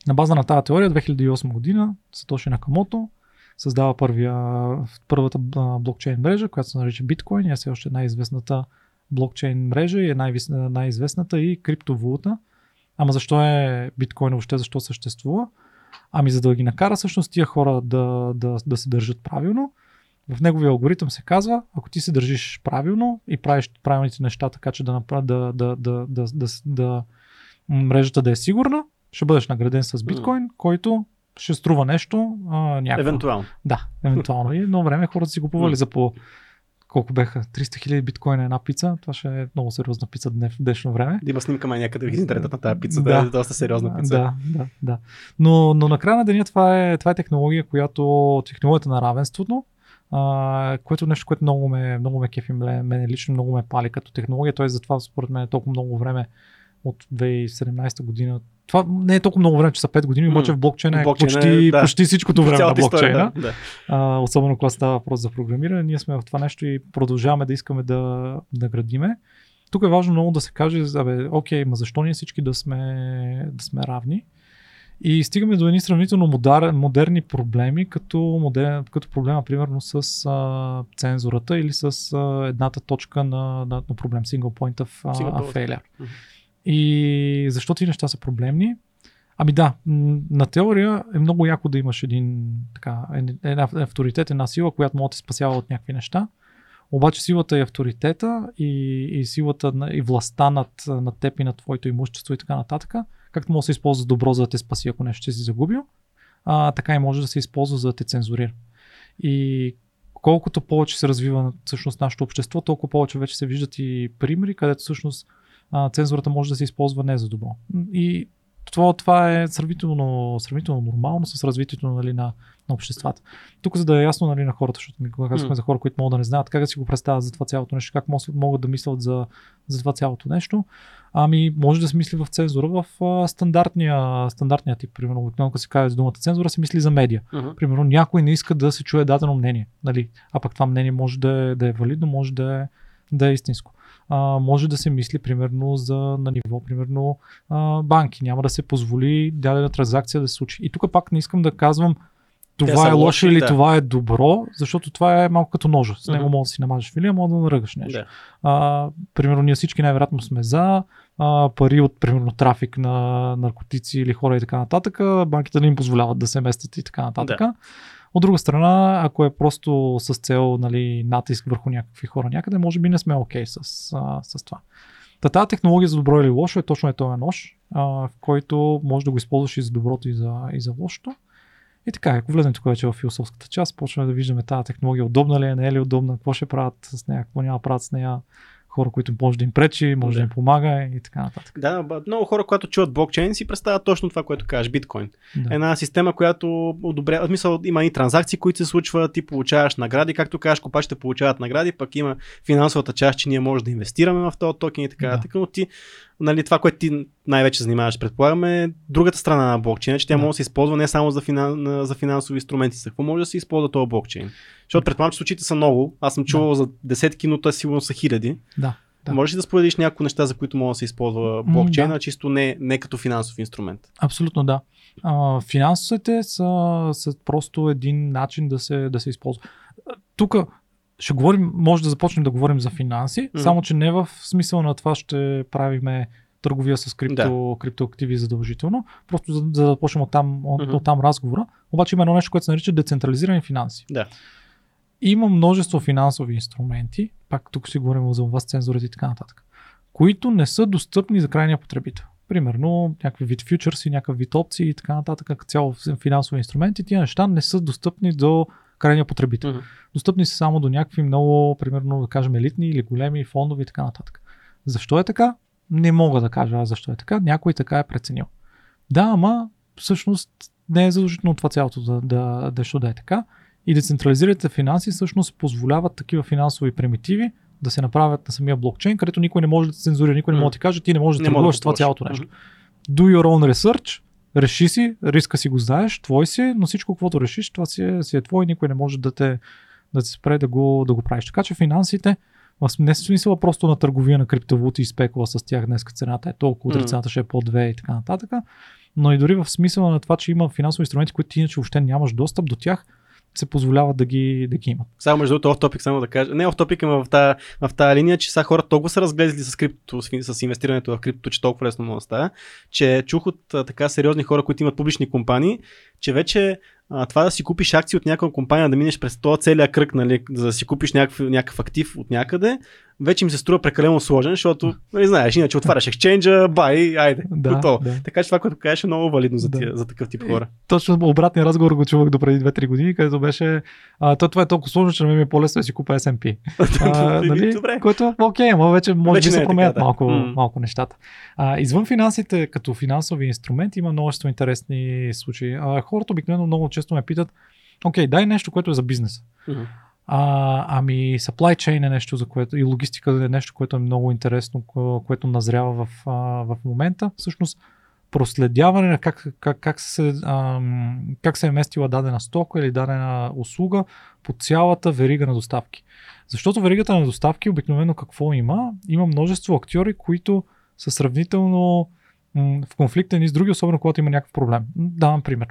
на база на тази теория 2008 година Сатоши Накамото създава първия, първата блокчейн мрежа, която се нарича биткоин и е още най-известната блокчейн мрежа и е най-известната и криптовалута. Ама защо е биткоин въобще, защо съществува? Ами за да ги накара всъщност тия хора да, да, да се държат правилно. В неговия алгоритъм се казва, ако ти се държиш правилно и правиш правилните неща така, че да, направ... да, да, да, да, да, да мрежата да е сигурна, ще бъдеш награден с биткоин, който ще струва нещо а, някакво. Евентуално. Да, евентуално. И едно време хората си купували за по колко беха? 300 хиляди биткоина една пица. Това ще е много сериозна пица днес, в днешно време. Да има снимка май някъде в интернета на тази пица, Да. да. е доста сериозна пица. Да, да, да. Но, но на края на деня това е, това е технология, която технологията на равенството, а, което е нещо, което много ме, много ме кефи, ме, мене лично много ме пали като технология. Той затова според мен е толкова много време от 2017 година. Това не е толкова много време, че са 5 години, обаче в блокчейна е Блокчейна е, почти, да. почти всичкото време на Цялата история, блокчейна. да, да. А, особено когато става въпрос за програмиране, ние сме в това нещо и продължаваме да искаме да, да градиме. Тук е важно много да се каже, абе, окей, ма защо ние всички да сме, да сме равни? И стигаме до едни сравнително модар, модерни проблеми, като, модер, като проблема примерно с а, цензурата или с а, едната точка на, на, на проблем, single point of Single point. failure. Мгм. И защо тези неща са проблемни? Ами да, на теория е много яко да имаш един така, една авторитет, една сила, която може да те спасява от някакви неща. Обаче силата и авторитета и, и силата на, и властта над, над теб и над твоето имущество и така нататък, както може да се използва добро, за да те спаси, ако нещо си загубил, а, така и може да се използва за да те цензурира. И колкото повече се развива всъщност нашето общество, толкова повече вече се виждат и примери, където всъщност а, цензурата може да се използва не за добро. И това, това е сравнително, сравнително нормално с развитието нали, на, на обществата. Тук, за да е ясно нали, на хората, защото ми казахме за хора, които могат да не знаят как да си го представят за това цялото нещо, как могат да мислят за, за това цялото нещо. Ами, може да се мисли в цензура в а, стандартния, стандартния тип. Примерно, обикновено, като се каже за думата цензура, се мисли за медиа. Мгм. Примерно, някой не иска да се чуе дадено мнение. Нали? А пък това мнение може да е, да е валидно, може да е, да е истинско. А, може да се мисли примерно за на ниво примерно а, банки. Няма да се позволи дадена транзакция да се случи. И тук пак не искам да казвам това е лошо лоши, или да. това е добро, защото това е малко като ножа. С него Мгм. може да си намажеш филия, може да наръгаш нещо. Да. А, примерно ние всички най-вероятно сме за а, пари от примерно трафик на наркотици или хора и така нататък. Банките не им позволяват да се местят и така нататък. От друга страна, ако е просто с цел нали, натиск върху някакви хора някъде, може би не сме окей okay с, с това. Та тази технология за добро или лошо е точно е този нож, а, в който може да го използваш и за доброто и за, и за лошото. И така, ако влезем тук вече в философската част, почваме да виждаме тази технология удобна ли е, не е ли удобна, какво ще правят с нея, какво няма правят с нея, хора, които може да им пречи, може да, Да. им помага и така нататък. Да, много хора, когато чуват блокчейн, си представят точно това, което кажеш, биткоин. Да. Една система, която одобрява, в смисъл, има и транзакции, които се случват, ти получаваш награди, както кажеш, копачите получават награди, пък има финансовата част, че ние може да инвестираме в този токен и така Да. нататък, но ти, нали, това, което ти най-вече занимаваш, предполагаме, е другата страна на блокчейна, че тя Да. може да се използва не само за, финан, на- за финансови инструменти. За какво може да се използва този блокчейн? Защото предполагам, че случаите са много. Аз съм чувал за десетки, но те сигурно са хиляди. Да. Да. Можеш ли да споделиш някои неща, за които може да се използва блокчейна, да. чисто не, не като финансов инструмент? Абсолютно да. А, финансовете са, са просто един начин да се, да се използва. Тук ще говорим, може да започнем да говорим за финанси, Мгм. само че не в смисъл на това ще правиме търговия с крипто, криптоактиви задължително, просто за, за да почнем от там, от, Мгм. от там разговора. Обаче има едно нещо, което се нарича децентрализирани финанси. Да. Има множество финансови инструменти, пак тук си говорим за вас цензурите и така нататък, които не са достъпни за крайния потребител. Примерно някакви вид фьючерси, някакъв вид опции и така нататък, цяло финансови инструменти, тия неща не са достъпни до крайния потребител. Мгм. Достъпни са само до някакви много, примерно, да кажем, елитни или големи фондове и така нататък. Защо е така? Не мога да кажа аз защо е така. Някой така е преценил. Да, ама всъщност не е задължително това цялото да, да, да, да е така. И децентрализираните финанси всъщност позволяват такива финансови примитиви да се направят на самия блокчейн, където никой не може да цензурира, никой не може да ти каже, ти не можеш да търгуваш да това цялото нещо. Do your own research, реши си, риска си го знаеш, твой си, но всичко, каквото решиш, това си е, си е твой, никой не може да те, да те спре да го, да го правиш. Така че финансите, не в смисъла просто на търговия на криптовалути и спекула с тях, днес цената е толкова, цената ще е по 2 и така нататък, но и дори в смисъла на това, че има финансови инструменти, които ти иначе въобще нямаш достъп до тях, се позволява да ги, да ги имат. Само между другото, оф топик, само да кажа. Не оф топик, ама в тази, линия, че сега хората толкова са разглезли с крипто, с, инвестирането в крипто, че толкова лесно може да става, че чух от така сериозни хора, които имат публични компании, че вече а, това да си купиш акции от някаква компания, да минеш през този целият кръг, нали, за да си купиш някакъв, някакъв актив от някъде, вече им се струва прекалено сложен, защото, нали, знаеш, иначе отваряш екшенджа, бай, айде, Да, готово. да. Така че това, което кажеш е много валидно за, Да. тия, за такъв тип хора. Точно обратния разговор го чувах до преди 2-3 години, където беше а, то, това е толкова сложно, че на мен ми е по-лесно да си купя S&P. А, нали? Добре. Което окей, ама вече може Вече би не се е променят така, да. малко, М. малко нещата. А, извън финансите, като финансови инструменти, има множество интересни случаи. А, хората обикновено много често ме питат, окей, дай нещо, което е за бизнес. Мгм. А, ами supply chain е нещо, за което и логистика е нещо, което е много интересно, кое- което назрява в, в момента. Всъщност проследяване на как, как, как, се, ам, как се е местила дадена стока или дадена услуга по цялата верига на доставки. Защото веригата на доставки обикновено какво има? Има множество актьори, които са сравнително в конфликт едни с други, особено когато има някакъв проблем. Давам пример.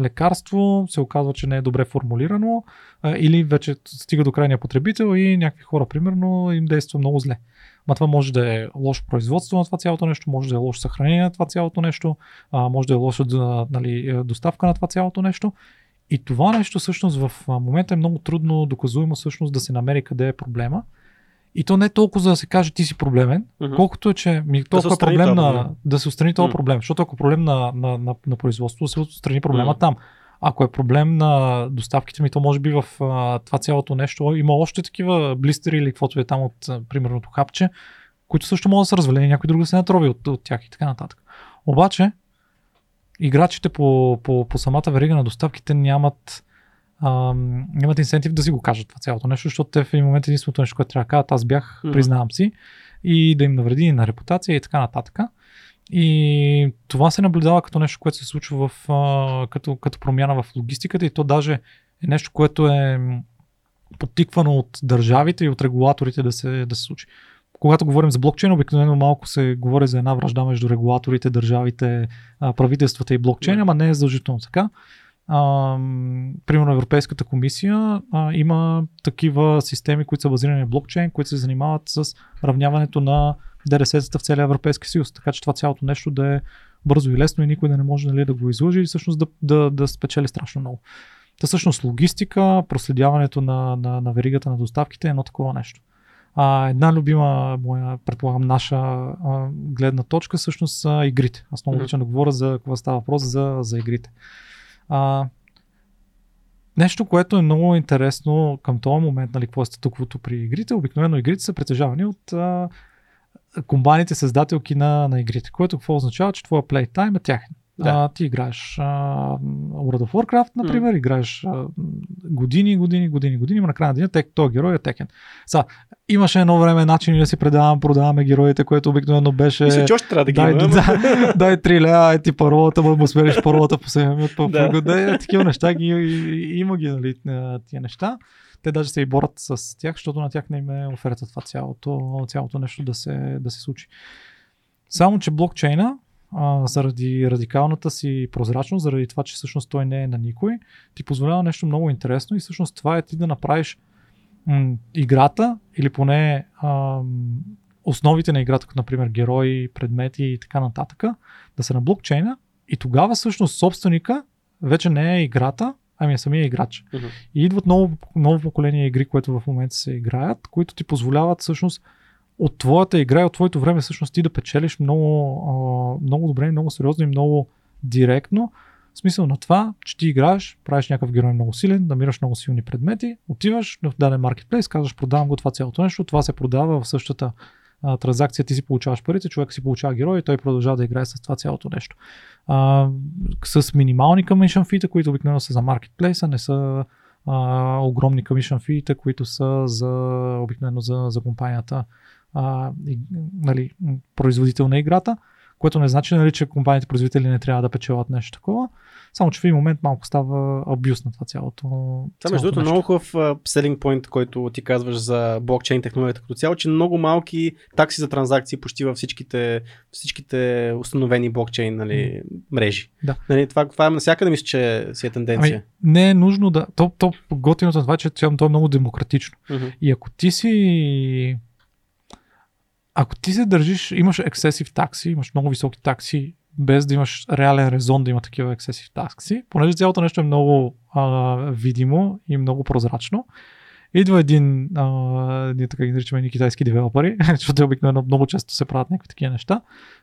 Лекарство се оказва, че не е добре формулирано или вече стига до крайния потребител и някакви хора, примерно, им действа много зле. Ма това може да е лошо производство на това цялото нещо, може да е лошо съхранение на това цялото нещо, може да е лоша да, нали, е, доставка на това цялото нещо. И това нещо всъщност в момента е много трудно доказуемо всъщност да се намери къде е проблема. И то не е толкова за да се каже ти си проблемен, Мгм. колкото е, че ми, толкова е отстрани проблем този на, проблем. да се отстрани този М. проблем. Защото ако е проблем на, на, на, на производството, да се отстрани проблема М. там. Ако е проблем на доставките ми, то може би в а, това цялото нещо има още такива блистери или каквото е там от, а, примерно, хапче, които също могат да се развалени, някой друг да се натрови от, от тях и така нататък. Обаче, играчите по, по, по самата верига на доставките нямат ам, нямат инсентив да си го кажат това цялото нещо, защото те в един момент единственото нещо, което трябва да кажат, аз бях, Мгм. признавам си, и да им навреди на репутация и така нататък. И това се наблюдава като нещо, което се случва в, а, като, като промяна в логистиката и то даже е нещо, което е подтиквано от държавите и от регулаторите да се, да се случи. когато говорим за блокчейн, обикновено малко се говори за една вражда между регулаторите, държавите, а, правителствата и блокчейн, ама не е задължително така. А, примерно Европейската комисия а, има такива системи, които са базирани на блокчейн, които се занимават с равняването на ДРС-тата в целия Европейски съюз. Така че това цялото нещо да е бързо и лесно и никой да не може нали, да го излъжи и всъщност да, да, да спечели страшно много. Та всъщност логистика, проследяването на, на, на веригата на доставките е едно такова нещо. А, една любима моя, предполагам, наша а, гледна точка всъщност са игрите. Аз много обичам да говоря за какво става въпрос за, за игрите. А, нещо, което е много интересно към този момент, нали, какво е статуквото при игрите, обикновено игрите са притежавани от а, компаниите създателки на, на игрите, което какво означава, че твоя playtime е тяхен. Да. А, ти играеш а, World of Warcraft, например, играеш а, години, години, години, години, но накрая на деня тек, този герой е текен. Са, имаше едно време начин да си предавам, продаваме героите, което обикновено беше... Мисля, че още трябва да ги Дай, има. ама- да, дай 3 лева, е ти паролата, му му смениш паролата по 7 минути, по Да. да. да, такива неща ги, има ги, нали, тия неща. Те даже се и борят с тях, защото на тях не им е оферта това цялото, цялото нещо да се, да се случи. Само, че блокчейна, а, заради радикалната си прозрачност, заради това, че всъщност той не е на никой, ти позволява нещо много интересно и всъщност това е ти да направиш м- играта или поне ам, основите на играта, като например герои, предмети и така нататък, да са на блокчейна и тогава всъщност собственика вече не е играта, ами е самия играч. Мгм. И идват ново, ново поколение игри, които в момента се играят, които ти позволяват всъщност от твоята игра и от твоето време всъщност ти да печелиш много, много добре, много сериозно и много директно. В смисъл на това, че ти играеш, правиш някакъв герой много силен, намираш много силни предмети, отиваш в даден маркетплейс, казваш продавам го това цялото нещо, това се продава в същата а, транзакция, ти си получаваш парите, човек си получава герой и той продължава да играе с това цялото нещо. А, с минимални commission fee, които обикновено са за маркетплейса, не са а, огромни commission fee, които са за, обикновено за, за компанията, а, и, нали, производител на играта, което не значи, нали, че компаниите производители не трябва да печелят нещо такова, само че в един момент малко става абюз на това цялото. Това между другото е много хубав selling point, който ти казваш за блокчейн технологията като цяло, че много малки такси за транзакции почти във всичките, всичките установени блокчейн нали, мрежи. Да. Нали, това, това е навсякъде мисля, че си е тенденция. Ами, не е нужно да. То, то готиното на това, е, че цялото то е много демократично. Мгм. И ако ти си. Ако ти се държиш, имаш ексесив такси, имаш много високи такси, без да имаш реален резон да има такива ексесив такси, понеже цялото нещо е много а, видимо и много прозрачно. Идва един, а, ние така ги наричаме ни китайски девелопери, защото те обикновено много често се правят някакви такива неща.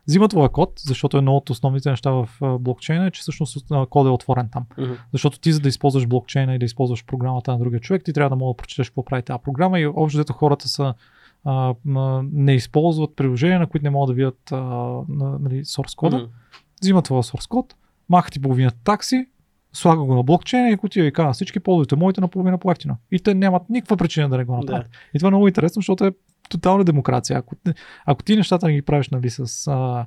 Взима твоя код, защото едно от основните неща в блокчейна е, че всъщност код е отворен там. Мгм. Защото ти за да използваш блокчейна и да използваш програмата на другия човек, ти трябва да мога да прочетеш какво прави тази програма и общо взето хората са а, не използват приложения, на които не могат да видят а, на, нали, source кода. Мгм. Взимат твоя source код, маха ти половината такси, слага го на блокчейна и отива и казва всички ползвайте моите на половина по-ефтино. И те нямат никаква причина да не го направят. И това е много интересно, защото е тотална демокрация. Ако, ако ти нещата не ги правиш нали, с а,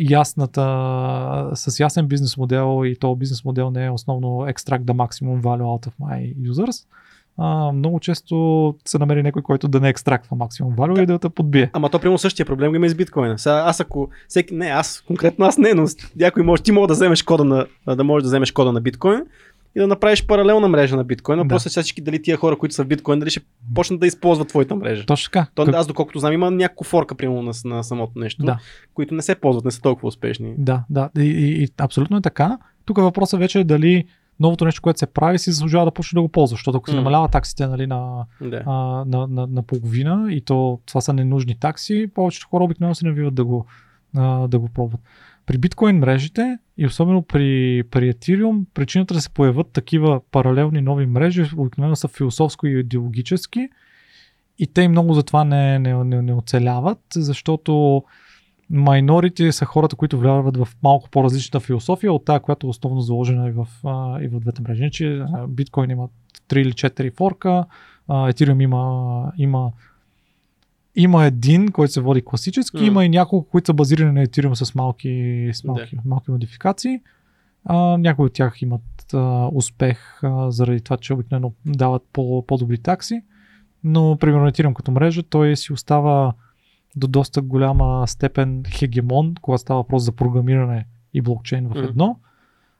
ясната, с ясен бизнес модел и то бизнес модел не е основно extract the maximum value out of my users, а, много често се намери някой, който да не екстрактва максимум value и да те подбие. Ама то прямо същия проблем го има и с биткоина. Сега аз ако всеки, не, аз конкретно аз не, но някой може, ти може да вземеш кода на, да можеш да вземеш кода на биткоин и да направиш паралелна мрежа на биткоина. Да. Просто всички дали тия хора, които са в биткоин, дали ще почнат да използват твоята мрежа. Точно така. То, Как- аз доколкото знам, има няколко форка, примерно, на, на самото нещо, Да. които не се ползват, не са толкова успешни. Да, да. И, и, и абсолютно е така. Тук въпросът вече е дали новото нещо, което се прави, си заслужава да почне да го ползва, защото ако се намалява таксите нали, на, Да. а, на, на, на половина и то това са ненужни такси, повечето хора обикновено се навиват да го, а, да го пробват. При биткоин мрежите и особено при, при Ethereum, причината да се появят такива паралелни нови мрежи обикновено са философско и идеологически и те много затова не, не, не, не оцеляват, защото майнорите са хората, които вляват в малко по-различна философия от тази, която е основно заложена и в, а, и в двете мрежи. Значи, биткоин има 3 или 4 форка, Ethereum има, има има един, който се води класически, М. има и няколко, които са базирани на Ethereum с малки, с малки, малки модификации. А, някои от тях имат а, успех а, заради това, че обикновено дават по, по-добри такси, но примерно Ethereum като мрежа, той си остава до доста голяма степен хегемон, когато става въпрос за програмиране и блокчейн в едно.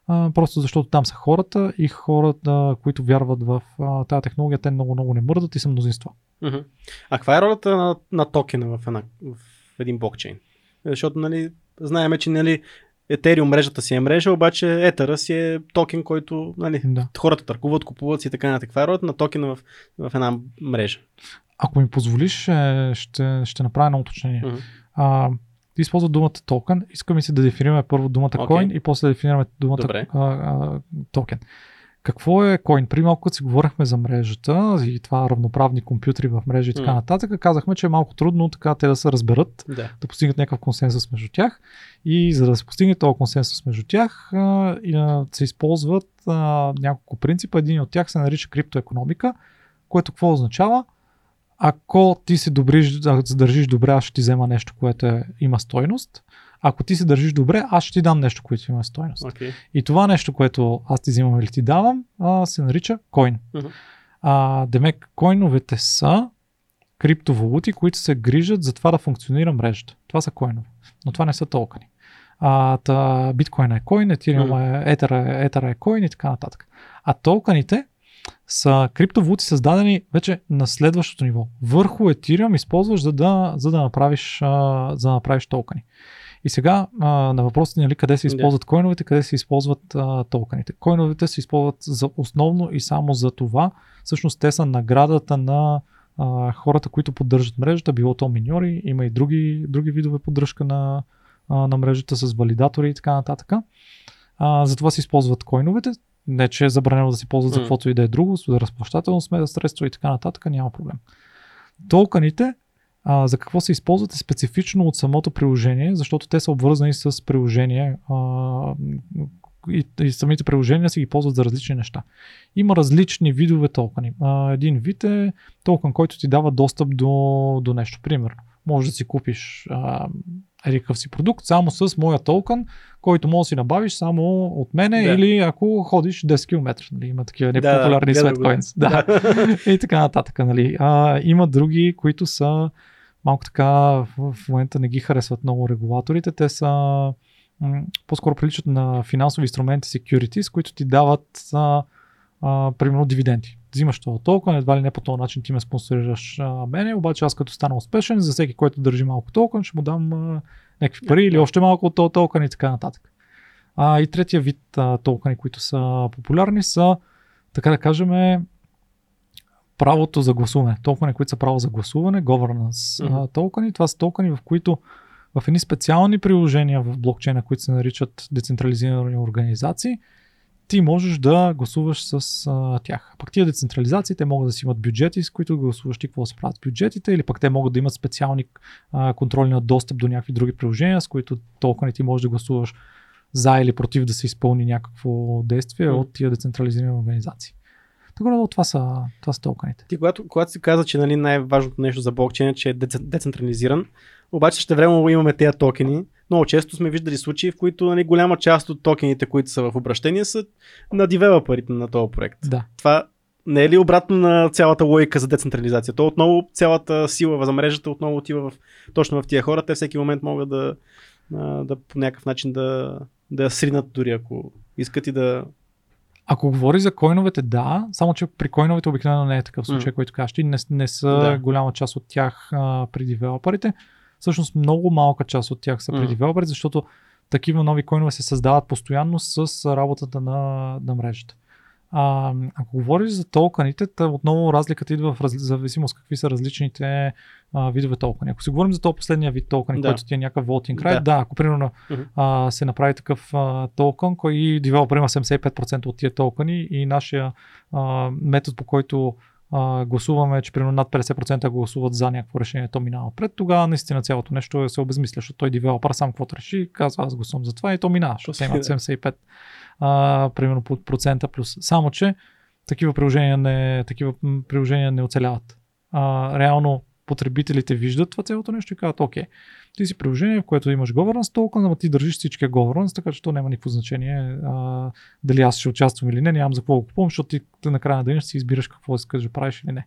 А, просто защото там са хората и хората, които вярват в а, тази технология, те много-много не мърдат и са мнозинство. Мгм. А каква е ролята на, на токена в, една, в един блокчейн? Защото, нали, знаеме, че, нали, Ethereum мрежата си е мрежа, обаче Ether си е токен, който, нали, Да. хората търгуват, купуват си и така нататък. Каква е ролята на токена в, в една мрежа? Ако ми позволиш, е, ще, ще направя едно уточнение. Мгм. А, ти използва думата токен. Искаме си да дефинираме първо думата Окей. коин и после да дефинираме думата а, а, токен. Какво е коин? При малко си говорихме за мрежата и това равноправни компютри в мрежа и така М. нататък, казахме, че е малко трудно така те да се разберат, Да. да постигнат някакъв консенсус между тях. И за да се постигне този консенсус между тях, се използват няколко принципа. Един от тях се нарича криптоекономика, което какво означава? Ако ти се добриш, да задържиш добре, аз ще ти взема нещо, което е, има стойност. Ако ти се държиш добре, аз ще ти дам нещо, което има стойност. Окей. И това нещо, което аз ти взимам или ти давам, а, се нарича коин. Мгм. А, демек, койновете са криптовалути, които се грижат за това да функционира мрежата. Това са койнове, но това не са токени. А, та, биткоин е коин, етириум е, етер е, етер е коин и така нататък. А токените са криптовалути създадени вече на следващото ниво. Върху Ethereum използваш за да, за да, направиш, за да направиш токени. И сега а, на въпросите нали, къде се Да. използват койновете, къде се използват а, токените. Койновете се използват за основно и само за това. Всъщност те са наградата на а, хората, които поддържат мрежата, било то миньори, има и други, други видове поддръжка на, а, на мрежата с валидатори и така нататък. А, затова се използват койновете. Не, че е забранено да се ползват за М. каквото и да е друго, за разплащателно сме средство и така нататък, няма проблем. Токените, а, за какво се използват е специфично от самото приложение, защото те са обвързани с приложение а, и, и самите приложения се ги ползват за различни неща. Има различни видове токени. А, един вид е токен, който ти дава достъп до, до нещо. Примерно, може да си купиш а, какъв си продукт само с моя токен, който може да си набавиш само от мене Да. или ако ходиш 10 км. Нали? Има такива да, непопулярни да, coins. Да. и така нататък. Нали. А, има други, които са малко така в, момента не ги харесват много регулаторите. Те са по-скоро приличат на финансови инструменти securities, които ти дават а, а, примерно дивиденти. Взимаш това токен, едва ли не по този начин ти ме спонсорираш а, мене, обаче аз като стана успешен, за всеки, който държи малко токен, ще му дам а, някакви пари или още малко от този токен и така нататък. А, и третия вид а, токени, които са популярни са, така да кажем, правото за гласуване. Токени, които са право за гласуване, governance mm-hmm. токени. Това са токени, в които в едни специални приложения в блокчейна, които се наричат децентрализирани организации, ти можеш да гласуваш с а, тях. Пък тия децентрализации, те могат да си имат бюджети, с които гласуваш ти какво се правят бюджетите, или пък те могат да имат специални а, контроли на достъп до някакви други приложения, с които токени ти можеш да гласуваш за или против да се изпълни някакво действие М. от тия децентрализирани организации. Така да, това са, това са токените. Ти, когато, когато си каза, че нали, най-важното нещо за блокчейн е, че е деце- децентрализиран, обаче ще време имаме тези токени. Много често сме виждали случаи, в които нали, голяма част от токените, които са в обращение, са на девелоперите на този проект. Да. Това не е ли обратно на цялата логика за децентрализация? То отново цялата сила за мрежата отново отива в, точно в тия хора. Те всеки момент могат да, да по някакъв начин да, да сринат дори ако искат и да... Ако говори за койновете, да, само че при койновете обикновено не е такъв случай, М. който кажеш. ти. Не, не са Да. голяма част от тях а, при девелоперите. Всъщност много малка част от тях са при М. девелоперите, защото такива нови койнове се създават постоянно с работата на, на мрежата. А, ако говориш за токените, та отново разликата идва в раз... зависимост какви са различните а, видове токени. Ако си говорим за този последния вид токен, Да. който ти е някакъв voting right, Да. да, ако примерно Мгм. а, се направи такъв а, токен, кой и девелопер има 75% от тия токени и нашия а, метод по който а, гласуваме, че примерно над 50% гласуват за някакво решение, то минава пред, тогава наистина цялото нещо се обезмисля, защото той девелопер сам каквото реши, казва аз гласувам за това и то минава, защото те имат 75 а, примерно по процента плюс. Само, че такива приложения не, такива приложения не оцеляват. А, реално потребителите виждат това цялото нещо и казват, окей, ти си приложение, в което имаш governance токен, ама ти държиш всички governance, така че то няма никакво значение а, дали аз ще участвам или не, нямам за какво го купувам, защото ти, ти на края на деня ще си избираш какво искаш да правиш или не.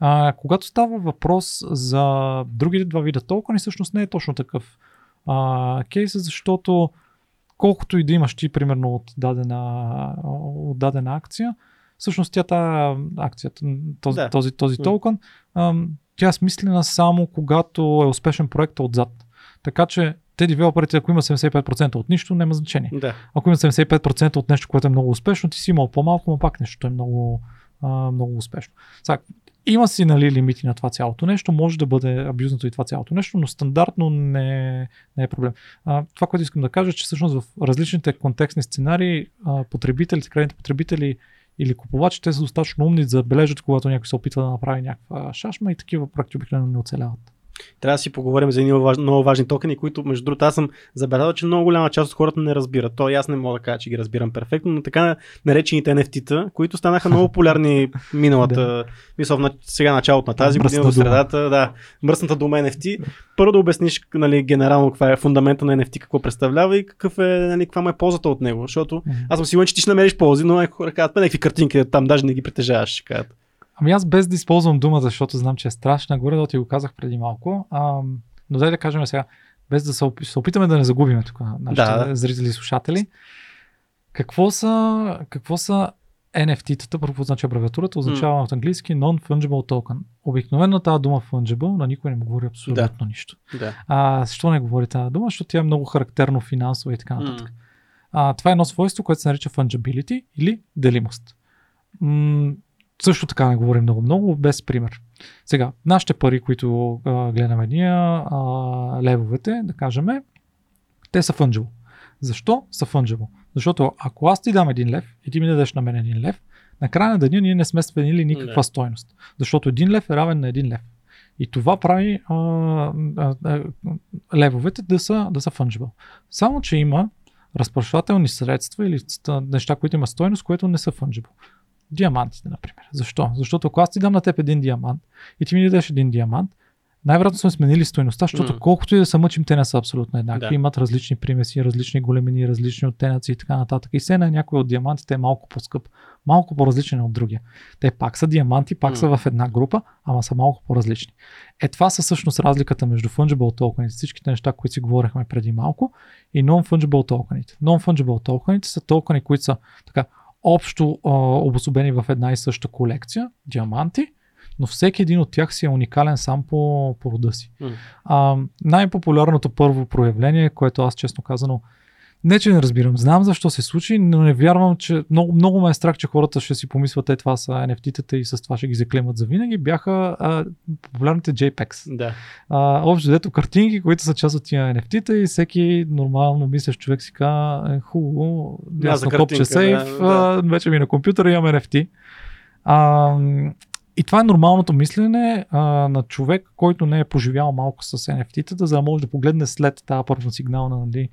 А, когато става въпрос за другите два вида токени, всъщност не е точно такъв а, кейс, защото колкото и да имаш ти, примерно, от дадена, от дадена акция, всъщност тя тази акцията, този, Да. този, този токен, тя е смислена само когато е успешен проект отзад. Така че те девелоперите, ако има 75% от нищо, няма значение. Да. Ако има 75% от нещо, което е много успешно, ти си имал по-малко, но пак нещо е много, а, много успешно. Сега, има си нали, лимити на това цялото нещо, може да бъде абюзнато и това цялото нещо, но стандартно не, не е проблем. А, това, което искам да кажа, е, че всъщност в различните контекстни сценарии потребителите, крайните потребители или купувачите са достатъчно умни да забележат, когато някой се опитва да направи някаква шашма и такива проекти обикновено не оцеляват. Трябва да си поговорим за едни много важни, много важни токени, които, между другото, аз съм забелязал, че много голяма част от хората не разбират. То и аз не мога да кажа, че ги разбирам перфектно, но така наречените NFT-та, които станаха много популярни миналата, в на- сега началото на тази Мръсна година, в дума. средата, да, мръсната дума NFT. Първо да обясниш нали, генерално каква е фундамента на NFT, какво представлява и какъв е, нали, каква му е ползата от него. Защото аз съм сигурен, че ти ще намериш ползи, но някои хора казват, «Бе, някакви картинки там, даже не ги притежаваш, ще кажат. Ами аз без да използвам думата, защото знам, че е страшна, горе да ти го казах преди малко. А, но дай да кажем сега, без да се, опи- се опитаме да не загубим тук нашите Да, да. зрители и слушатели. Какво са, какво са NFT-тата, първо означава абревиатурата, означава от английски Non-Fungible Token. Обикновено тази дума fungible, на никой не му говори абсолютно нищо. Да. А, защо не говори тази дума? Защото тя е много характерно финансово и така нататък. А, това е едно свойство, което се нарича fungibility или делимост. М- също така не говорим много-много, без пример. Сега, нашите пари, които а, гледаме ние, а, левовете, да кажем, те са fungible. Защо са fungible? Защото ако аз ти дам един лев и ти ми дадеш на мен един лев, на края на деня ние не сме сменили никаква Да. стойност. Защото един лев е равен на един лев. И това прави а, а, а, левовете да са, да са fungible. Само, че има разпрашвателни средства или неща, които имат стойност, което не са fungible. Диамантите, например. Защо? Защото ако аз ти дам на теб един диамант и ти ми дадеш един диамант, най-вероятно сме сменили стойността, защото М. колкото и да се мъчим, те не са абсолютно еднакви. Да. Имат различни примеси, различни големини, различни оттенъци и така нататък. И все на някой от диамантите е малко по-скъп, малко по-различен от другия. Те пак са диаманти, пак М. са в една група, ама са малко по-различни. Е, това са всъщност разликата между fungible токените, всичките неща, които си говорихме преди малко, и non-fungible токените. Non-fungible токените са токени, които са така общо а, обособени в една и съща колекция, диаманти, но всеки един от тях си е уникален сам по, по рода си. М. А, най-популярното първо проявление, което аз честно казано не, че не разбирам. Знам защо се случи, но не вярвам, че много, много ме е страх, че хората ще си помислят, е това са NFT-тата и с това ще ги заклемат за винаги. Бяха а, популярните JPEGs. Да. А, общо дето картинки, които са част от тия NFT-та и всеки нормално мислещ човек си казва, е, хубаво, Да, ясно за копче сейф, да, а, вече ми е на компютъра имам NFT. А, и това е нормалното мислене а, на човек, който не е поживял малко с NFT-тата, за да може да погледне след тази първосигнална нали,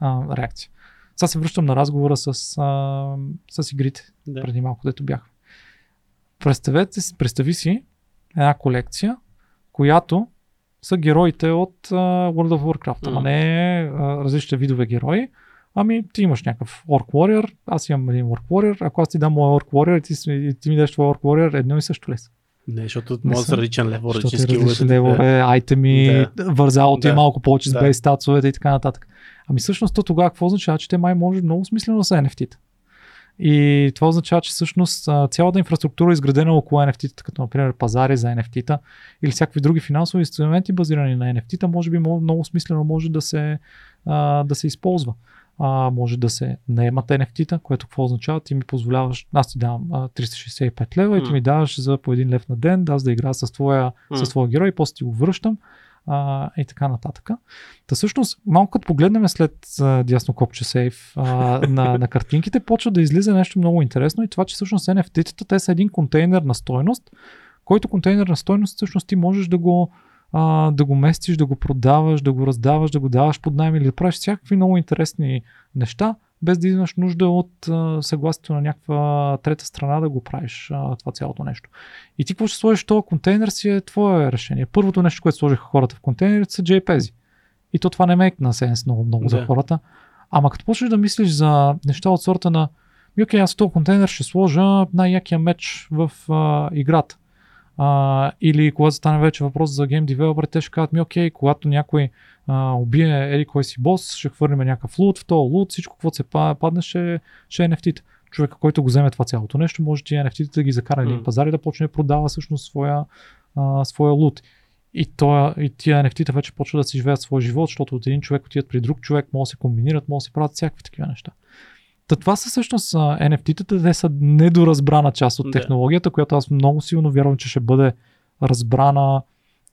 а, реакция. Сега се връщам на разговора с, а, с игрите, Да. преди малко, дето бях. Представете, представи си една колекция, която са героите от а, World of Warcraft, ама Мгм. не а, различните видове герои. Ами ти имаш някакъв Orc Warrior, аз имам един Orc Warrior, ако аз ти дам моя Orc Warrior и ти, и ти ми дадеш твой Orc Warrior, едно и също ли са? Не, защото може да са. различен левел, различни е скилове. левове, айтеми, вързало ти е Да. малко повече с Да. бейс статсовете и така нататък. Ами всъщност то тогава какво означава, че те май може много смислено да са NFT-та. И това означава, че всъщност цялата инфраструктура е изградена около NFT-та, като например пазари за NFT-та или всякакви други финансови инструменти базирани на NFT-та, може би много, смислено може да се, да се използва. А, може да се наемат NFT-та, което какво означава? Ти ми позволяваш, аз ти давам а, 365 лева и ти ми даваш за по един лев на ден, да аз да играя с твоя, М. с твоя герой, после ти го връщам а, и така нататък. Та всъщност, малко като погледнем след а, дясно копче сейф а, на, на картинките, почва да излиза нещо много интересно и това, че всъщност NFT-тата те са един контейнер на стойност, който контейнер на стойност всъщност ти можеш да го а, да го местиш, да го продаваш, да го раздаваш, да го даваш под найем или да правиш всякакви много интересни неща, без да имаш нужда от а, съгласието на някаква трета страна да го правиш а, това цялото нещо. И ти какво ще сложиш в този контейнер си е твое решение. Първото нещо, което сложиха хората в контейнерите са JPEG. И то това не мейк на сенс много, много за Да. хората. Ама като почнеш да мислиш за неща от сорта на ми, окей, аз в този контейнер ще сложа най-якия меч в а, играта. А, или когато стане вече въпрос за гейм девелопер, те ще кажат ми, окей, когато някой а, убие еди кой си бос, ще хвърлим някакъв лут, в този лут, всичко, какво се падне, ще, ще е NFT-та. Човека, който го вземе това цялото нещо, може тия NFT-та да ги закара на един пазар и да почне да продава всъщност своя, а, своя лут. И, тоя, и тия NFT-та вече почват да си живеят своя живот, защото от един човек отиват при друг човек, могат да се комбинират, могат да се правят всякакви такива неща. Та това са всъщност NFT-тата, те са недоразбрана част от Да. технологията, която аз много силно вярвам, че ще бъде разбрана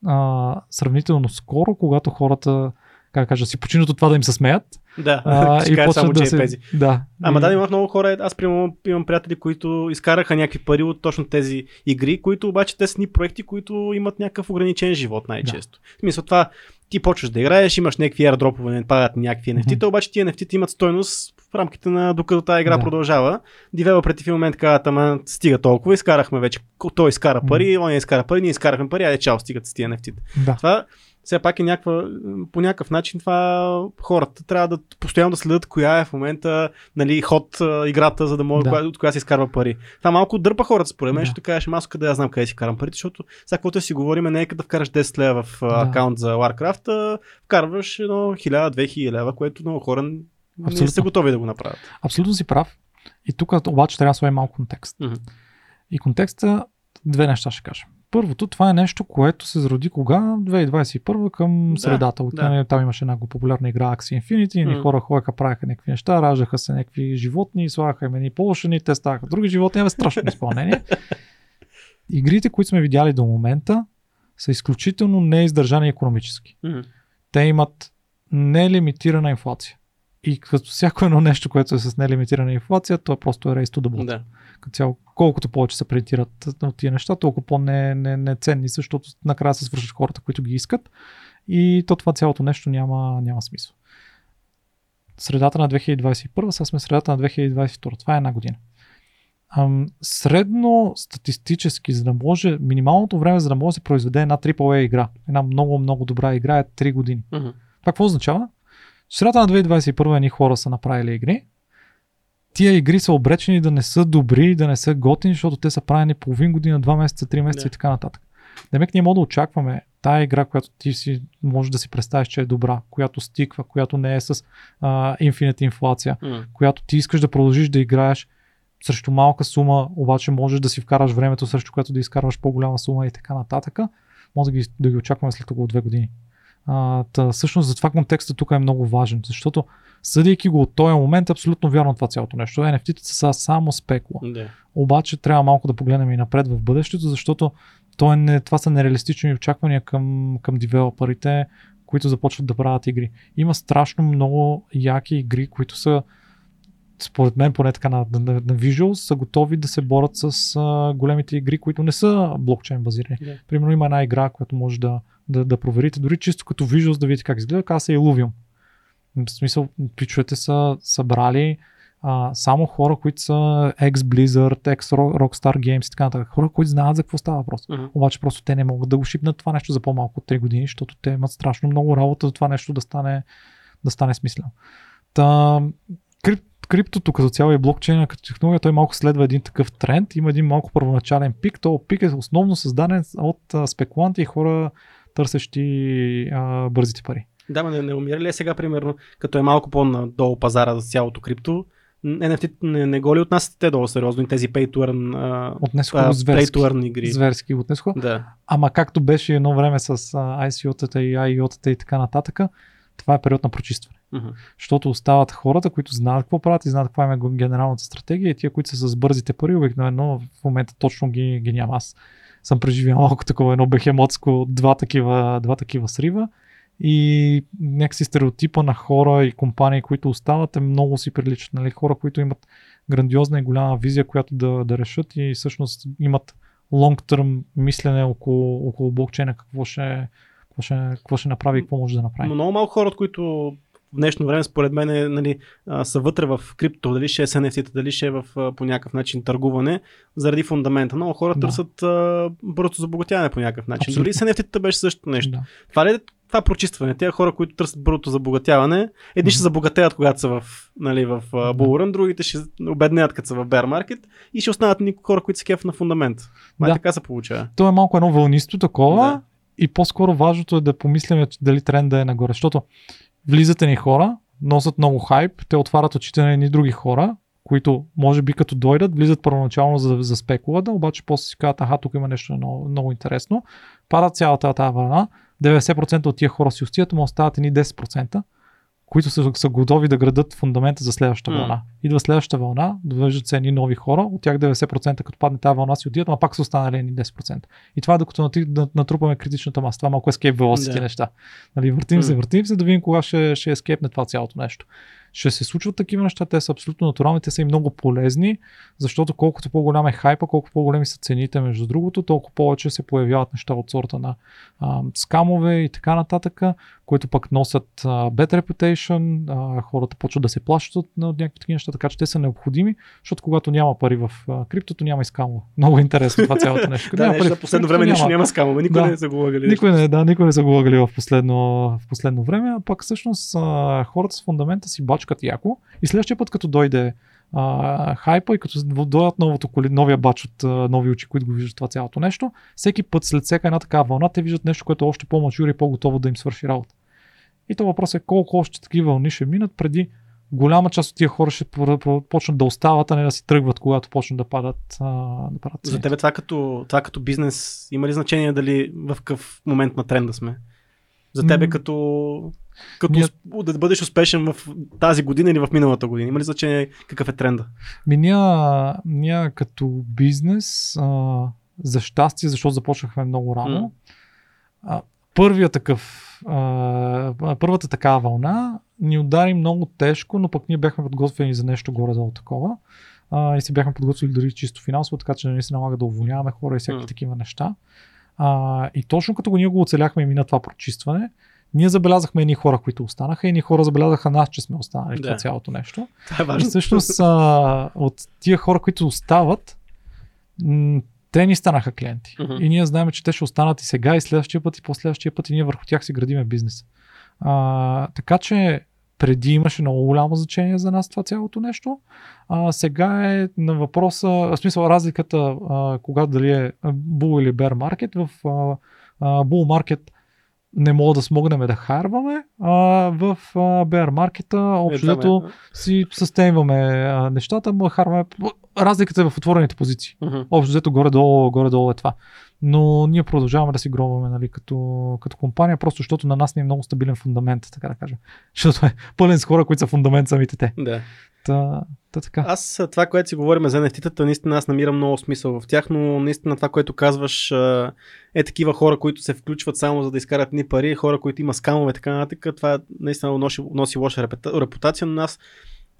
а, сравнително скоро, когато хората, как да кажа, си починат от това да им се смеят. Да, А, ще кажа само да JPEG. се... Да. Ама и... да, има много хора. Аз примерно имам приятели, които изкараха някакви пари от точно тези игри, които обаче те са ни проекти, които имат някакъв ограничен живот най-често. В смисъл това, ти почваш да играеш, имаш някакви не падат някакви NFT-та, обаче тия NFT-та имат стойност в рамките на докато тази игра Да. продължава. Девелоперите в момент казват, ама стига толкова, изкарахме вече, той изкара пари, он изкара пари, ние изкарахме пари, айде чао, стигат с тия NFT-та. Да. Това все пак е някаква, по някакъв начин това хората трябва да постоянно да следят коя е в момента нали, ход играта, за да може Да. от коя се изкарва пари. Това малко дърпа хората според мен, Да. защото кажеш, аз къде я знам къде си карам парите, защото сега каквото си говорим, не е като да вкараш 10 лева в да. акаунт за Warcraft, а вкарваш едно 1000-2000 лева, което много хора не Абсолютно. са готови да го направят. Абсолютно си прав. И тук обаче трябва да сложим малко контекст. Мгм. И контекста, две неща ще кажа. Първото, това е нещо, което се зароди кога? 2021 към Да, средата. да. Да. Там имаше една популярна игра Axie Infinity, и М. хора ходеха, правеха някакви неща, раждаха се някакви животни, слагаха им едни полушани, те ставаха други животни, имаме страшно изпълнение. Игрите, които сме видяли до момента, са изключително неиздържани економически. Мгм. Те имат нелимитирана инфлация. И като всяко едно нещо, което е с нелимитирана инфлация, то е просто е race to the bottom Да. като цяло, колкото повече се принтират от тия неща, толкова по-неценни, не, не ценни са, защото накрая се свършат хората, които ги искат и то това цялото нещо няма, няма смисъл. Средата на 2021, сега сме средата на 2022, това е една година. Ам, средно статистически, за да може, минималното време, за да може да се произведе една AAA игра, една много, много добра игра е 3 години. Мгм. Това какво означава? Средата на 2021 едни хора са направили игри. Тия игри са обречени да не са добри, да не са готини, защото те са правени половин година, 2 месеца, 3 месеца Да. и така нататък. Демек ние можем да очакваме тая игра, която ти си можеш да си представиш, че е добра, която стиква, която не е с а, инфинит инфлация, Мгм. която ти искаш да продължиш да играеш срещу малка сума, обаче можеш да си вкараш времето, срещу което да изкарваш по-голяма сума и така нататък. Може да ги, да ги очакваме след около две години. А, та, всъщност затова контекстът тук е много важен, защото съдейки го от този момент е абсолютно вярно това цялото нещо. NFT-те са само спекула. Да. Обаче трябва малко да погледнем и напред в бъдещето, защото то е не, това са нереалистични очаквания към, към девелоперите, които започват да правят игри. Има страшно много яки игри, които са според мен, поне така на, на, на Visuals, са готови да се борят с а, големите игри, които не са блокчейн базирани. Да. Примерно има една игра, която може да, да, да проверите, дори чисто като Visuals да видите как изгледа, каза се Illuvium. В смисъл, пичовете са събрали а, само хора, които са ex-Blizzard, ex-Rockstar Games и така нататък. Хора, които знаят за какво става въпрос. Мгм. Обаче просто те не могат да го шипнат това нещо за по-малко от 3 години, защото те имат страшно много работа за това нещо да стане, да стане смислено. Та, крип, криптото като цяло и блокчейна като технология, той малко следва един такъв тренд. Има един малко първоначален пик. То пик е основно създаден от а, спекуланти и хора, търсещи а, бързите пари. Да, ма не, не умира ли е сега, примерно, като е малко по-надолу пазара за цялото крипто, NFT не, не го ли отнасяте те долу сериозно и тези pay to earn, а, Отнесоха а, го pay зверски. to earn игри? Зверски отнесоха. Да. Ама както беше едно време с ICO-тата и IEO-тата и така нататък, това е период на прочистване. Мгм. Защото остават хората, които знаят какво правят и знаят каква е генералната стратегия и тия, които са с бързите пари, обикновено в момента точно ги, ги няма. Аз съм преживял малко такова едно бехемотско, два такива, два такива срива и някакси стереотипа на хора и компании, които остават е много си приличат. Нали? Хора, които имат грандиозна и голяма визия, която да, да решат и всъщност имат long-term мислене около, около блокчейна, какво ще, какво, ще, какво ще направи и какво може да направи. Но много малко хора, от които в днешно време, според мен, е, нали, а, са вътре в крипто, дали ще е с NFT, дали ще е в, а, по някакъв начин търгуване, заради фундамента. Много хора Да. търсят а, бързо забогатяване по някакъв начин. Абсолютно. Дори с NFT беше същото нещо. Да. Това ли, е- това прочистване. Те хора, които търсят бързото забогатяване, едни ще забогатеят, когато са в, нали, в Bullrun, другите ще обеднеят, като са в Bear Market и ще останат хора, които са кеф на фундамент. Май Да. така се получава. То е малко едно вълнисто такова Да. И по-скоро важното е да помислим дали тренда е нагоре, защото влизат ни хора, носят много хайп, те отварят очите на едни други хора, които може би като дойдат, влизат първоначално за, за спекулата, обаче после си казват, аха, тук има нещо много, много интересно, падат цялата тази вълна, 90% от тия хора си остият, но остават едни 10%, които са, са готови да градат фундамента за следващата М. вълна. Идва следващата вълна, довеждат се едни нови хора, от тях 90% като падне тази вълна си отиват, но пак са останали едни 10%. И това е докато натрупаме критичната маса. Това е малко escape velocity Да. неща. Нали, въртим се, М. въртим се, да видим кога ще, ще ескепне това цялото нещо. Ще се случват такива неща, те са абсолютно натурални, те са и много полезни, защото колкото по-голям е хайпа, колкото по-големи са цените, между другото, толкова повече се появяват неща от сорта на а, скамове и така нататък, които пък носят bad reputation, хората почват да се плащат от, някакви такива неща, така че те са необходими, защото когато няма пари в криптото, няма и скамове. Много е интересно това цялото нещо. Да, няма нещо, пари в последно време нищо няма скамове. Никой Да. не са го лъгали. Никой не, да, никой не са го лъгали в последно, в последно време, а пък всъщност хората с фундамента си бачкат яко и следващия път, като дойде а, хайпа и като дойдат новото, коли- новия бач от а, нови очи, които го виждат това цялото нещо, всеки път след всяка една такава вълна, те виждат нещо, което е още по-мачури и по-готово да им свърши работа. И то въпрос е колко още такива вълни ще минат преди голяма част от тия хора ще почнат да остават, а не да си тръгват, когато почнат да падат, а, да падат За тебе това като, това като бизнес има ли значение дали в какъв момент на тренда сме? За тебе като, като Ние- да бъдеш успешен в тази година или в миналата година? Има ли значение какъв е тренда? Ми ние, ние като бизнес, а, за щастие, защото започнахме много рано, а, първия такъв, а, първата такава вълна ни удари много тежко, но пък ние бяхме подготвени за нещо горе-долу такова. А, и се бяхме подготвили дори чисто финансово, така че не се налага да уволняваме хора и всякакви М. такива неща. А, и точно като го ние го оцеляхме и мина това прочистване, ние забелязахме едни хора, които останаха, и едни хора забелязаха нас, че сме останали Да. това цялото нещо. Това е И всъщност а, от тия хора, които остават, м- те ни станаха клиенти. Мгм. И ние знаем, че те ще останат и сега, и следващия път, и последващия път, и ние върху тях си градиме бизнес. А, така че преди имаше много голямо значение за нас това цялото нещо. А, сега е на въпроса, в смисъл разликата, а, кога дали е Bull или Bear Market. В а, а, Bull Market не мога да смогнем да харваме, а в а, Bear Market общо Е, ме- си състейваме а, нещата, му харваме. Разликата е в отворените позиции. Мгм. Общо взето горе-долу, горе-долу е това. Но ние продължаваме да си гробваме нали, като, като компания, просто защото на нас ни е много стабилен фундамент, така да кажем. Защото е пълен с хора, които са фундамент самите те. Да. Та, та така. Аз това, което си говорим за NFT-тата, наистина аз намирам много смисъл в тях, но наистина това, което казваш е такива хора, които се включват само за да изкарат ни пари, хора, които има скамове така нататък. Това наистина носи, носи лоша репута- репутация, но аз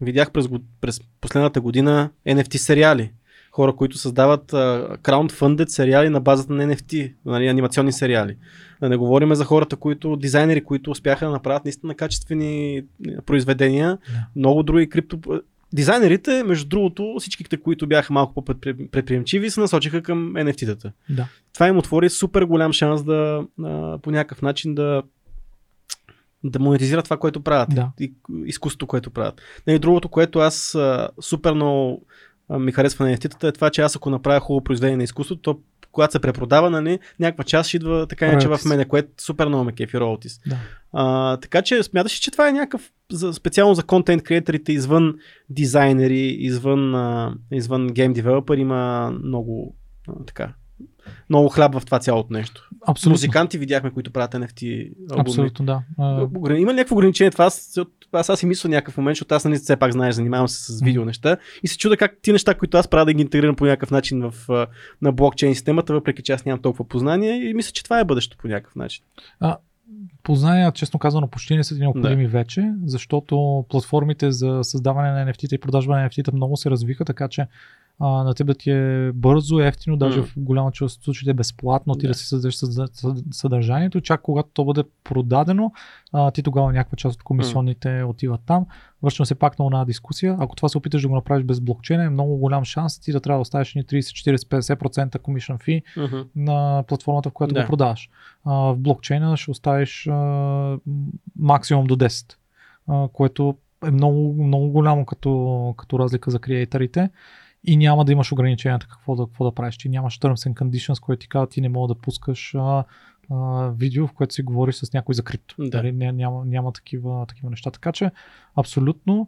видях през, през последната година NFT сериали. Хора, които създават а, crowdfunded сериали на базата на NFT, нали, анимационни сериали. Да не говорим за хората, които, дизайнери, които успяха да направят наистина качествени е, произведения. Да. Много други крипто... Дизайнерите, между другото, всичките, които бяха малко по-предприемчиви, се насочиха към NFT-тата. Да. Това им отвори супер голям шанс да по някакъв начин да да монетизират това, което правят. Да. И изкуството, което правят. И другото, което аз а, супер много ми харесва на NFT-тата е това, че аз ако направя хубаво произведение на изкуството, то когато се препродава, нали, някаква част ще идва така иначе в мене, което супер много ме кефи роялтис. Да. А, така че смяташ, че това е някакъв за, специално за контент креаторите извън дизайнери, извън, а, извън гейм девелопер има много а, така много хляб в това цялото нещо. Абсолютно. Музиканти видяхме, които правят NFT албуми. Абсолютно, да. А, Има ли някакво ограничение? Това аз, аз, аз си мисля някакъв момент, защото аз нали все пак знаеш, занимавам се с видео неща и се чуда как ти неща, които аз правя да ги интегрирам по някакъв начин в, а, на блокчейн системата, въпреки че аз нямам толкова познание и мисля, че това е бъдещето по някакъв начин. Познания, честно казано, почти не са необходими вече, защото платформите за създаване на NFT-та и продажба на NFT-та много се развиха, така че а, на теб да ти е бързо, ефтино, даже Мгм. в голяма част от случаите безплатно, ти да, Да. си създадеш създа- съд- съдържанието, чак когато то бъде продадено, а, ти тогава някаква част от комисионните отиват там. Връщам се пак на една дискусия. Ако това се опиташ да го направиш без блокчейн, е много голям шанс ти да трябва да оставиш ни 30, 40, 50% commission fee Мгм. на платформата, в която Да. го продаваш. А, в блокчейна ще оставиш а, максимум до 10, а, което е много, много голямо като, като разлика за креаторите и няма да имаш ограниченията какво да, какво да правиш. Ти нямаш terms and conditions, което ти казва, ти не мога да пускаш а, а, видео, в което си говориш с някой за крипто. Да. Ня- няма, няма такива, такива неща. Така че абсолютно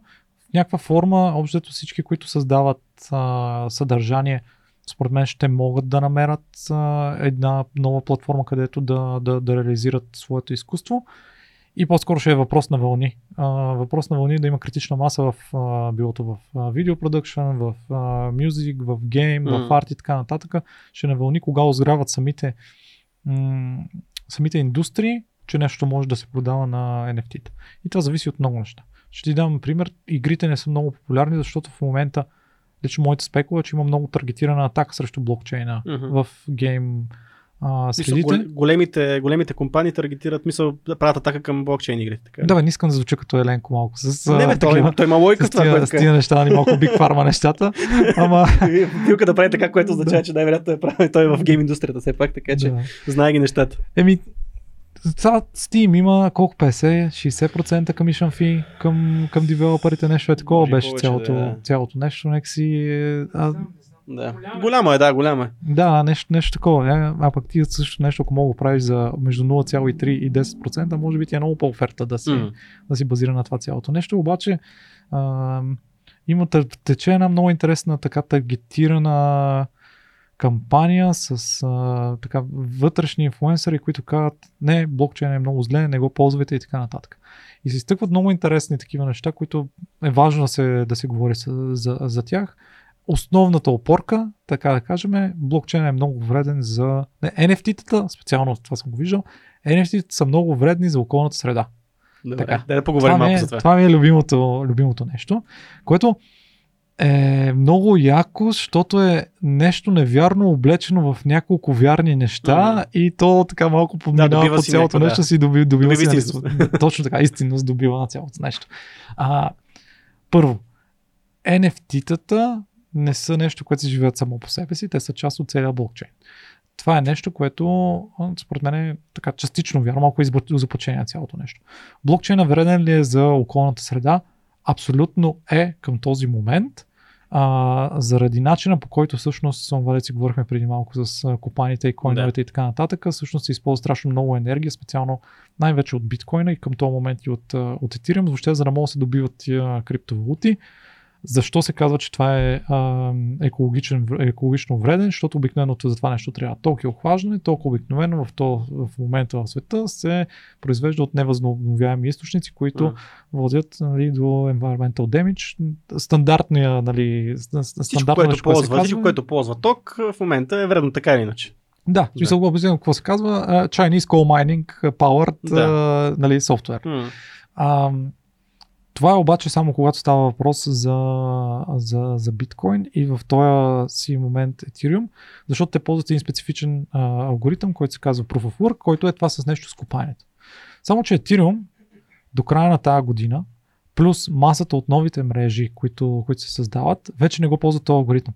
в някаква форма, общото всички, които създават а, съдържание, според мен ще могат да намерят а, една нова платформа, където да, да, да реализират своето изкуство. И по-скоро ще е въпрос на вълни. А, въпрос на вълни да има критична маса в а, билото в а, видео продъкшн, в а, мюзик, в гейм, Мгм. в арт и така нататък. Ще е на вълни, кога озряват самите, м- самите индустрии, че нещо може да се продава на NFT-та. И това зависи от много неща. Ще ти дам пример. Игрите не са много популярни, защото в момента лично моята спекула че има много таргетирана атака срещу блокчейна Мгм. в гейм а, средите. гол- големите, големите компании таргетират, мисъл, да правят атака към блокчейн игрите. Така. Да, бе, не искам да звуча като Еленко малко. С, не, бе, той, той има лойка с това, тия, с тия неща, ни малко биг фарма нещата. Ама, Билка да прави така, което означава, че най-вероятно е правил той е в гейм индустрията, все пак, така че да. знае ги нещата. Еми, сега Steam има колко 50, 60% commission fee към, към девелоперите, нещо е такова Може беше повече, цялото, да. цялото нещо. Нека си, е, а, Да. Голяма е. Голямо е, да, голямо е. да, нещо, нещо такова. А пък ти също нещо, ако мога да правиш за между 0,3 и 10%, може би ти е много по-оферта да си, М. да си базира на това цялото нещо. Обаче а, има тече една много интересна така таргетирана кампания с а, така вътрешни инфуенсъри, които казват не, блокчейн е много зле, не го ползвайте и така нататък. И се изтъкват много интересни такива неща, които е важно да се, да се говори с, за, за тях. Основната опорка, така да кажем, блокчейн е много вреден за... Не, NFT-тата, специално това съм го виждал, NFT-тата са много вредни за околната среда. Добре, Така. да, да поговорим Това малко е, за това. това ми е любимото, любимото нещо, което е много яко, защото е нещо невярно облечено в няколко вярни неща Мгм. и то така малко подминава добива по цялото нещо да. си доби, добива Добива си истинност. точно така, истинност добива на цялото нещо. А, първо, NFT-тата не са нещо, което си живеят само по себе си, те са част от целия блокчейн. Това е нещо, което според мен е така частично вярно, малко изопачение на цялото нещо. Блокчейна вреден ли е за околната среда? Абсолютно е към този момент. А, заради начина по който всъщност, това си говорихме преди малко с копаните и койновете и така нататък, всъщност се използва страшно много енергия, специално най-вече от биткоина и към този момент и от, от Ethereum, въобще за да могат да се добиват тия криптовалути. Защо се казва, че това е а, екологичен, екологично вреден? Защото обикновено за това нещо трябва толкова охлаждане, толкова обикновено в, то, в момента в света се произвежда от невъзобновяеми източници, които М. водят нали, до environmental damage. Стандартния, нали, ст- ст- Всичко, стандартно което нещо, ползва, всичко, казва. което ползва ток, в момента е вредно така или иначе. Да, в смисъл обяснявам какво се казва. Chinese Coal Mining Powered Да. нали, софтуер. М. А, това е обаче само когато става въпрос за, за, за биткоин и в този си момент Ethereum, защото те ползват един специфичен а, алгоритъм, който се казва Proof of Work, който е това с нещо с копаенето. Само, че Ethereum до края на тази година, плюс масата от новите мрежи, които, които се създават, вече не го ползват този алгоритъм.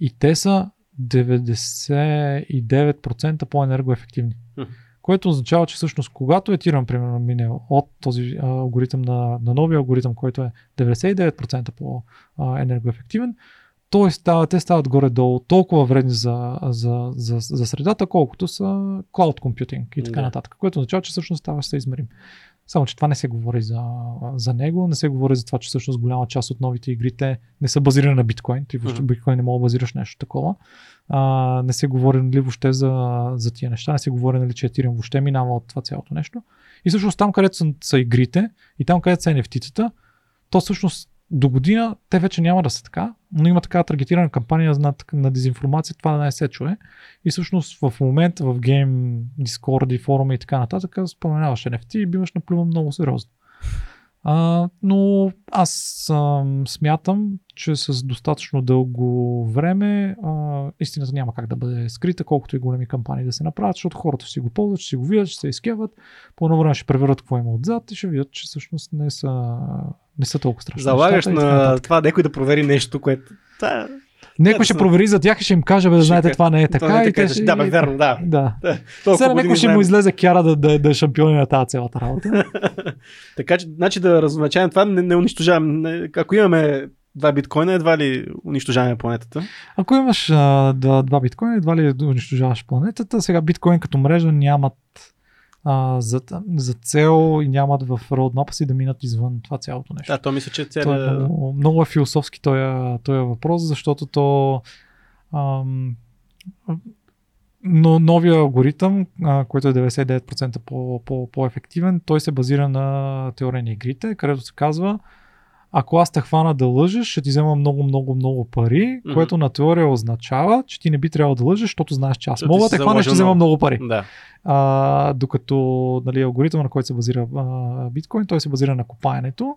И те са 99% по-енергоефективни. Което означава, че всъщност когато Ethereum, примерно, мине от този алгоритъм на, на новия алгоритъм, който е 99% по-енергоефективен, той става, те стават горе-долу толкова вредни за, за, за, за средата, колкото са cloud computing и така Да. нататък, което означава, че всъщност става се измерим. Само, че това не се говори за, за него, не се говори за това, че всъщност голяма част от новите игрите не са базирани на биткоин. Ти въобще Мгм. биткоин не мога да базираш нещо такова. А, не се говори нали, въобще за, за тия неща, не се говори нали, че Ethereum въобще минава от това цялото нещо. И всъщност там, където са, са игрите и там, където са NFT-тата, то всъщност до година те вече няма да са така, но има така таргетирана кампания на, на дезинформация, това да не се чуе. И всъщност в момента в гейм, Discord и форуми и така нататък, споменаваш NFT и биваш наплюван много сериозно. А, но аз а, смятам, че с достатъчно дълго време а, истината няма как да бъде скрита, колкото и големи кампании да се направят, защото хората ще си го ползват, ще си го видят, ще се изкеват, по едно време ще преверят какво има отзад и ще видят, че всъщност не са, не са толкова страшни. Залагаш и на това някой да провери нещо, което... Та, Някой ще провери за тях и ще им каже, бе, да знаете, това не е така. не е и така, те ще- да, бе, верно, да. Да. Сега някой ще му излезе кяра да, да, да е шампиони на тази цялата работа. Така че, значи да разначаем това, не, не унищожаваме. Ако имаме два биткоина, едва ли унищожаваме планетата. Ако имаш а, да, два биткоина, едва ли унищожаваш планетата. Сега биткоин като мрежа нямат а, за, за цел и нямат в роудмапа си да минат извън това цялото нещо. Да, то мисля, че То е много, много е философски този, този въпрос, защото то ам, но новия алгоритъм, а, който е 99% по, по, по-ефективен, той се базира на теория на игрите, където се казва ако аз те хвана да лъжеш, ще ти взема много, много, много пари, Мгм. което на теория означава, че ти не би трябвало да лъжеш, защото знаеш, че аз мога да те хвана, ще взема много. пари. Да. А, докато нали, алгоритъма, на който се базира а, биткоин, той се базира на копаенето.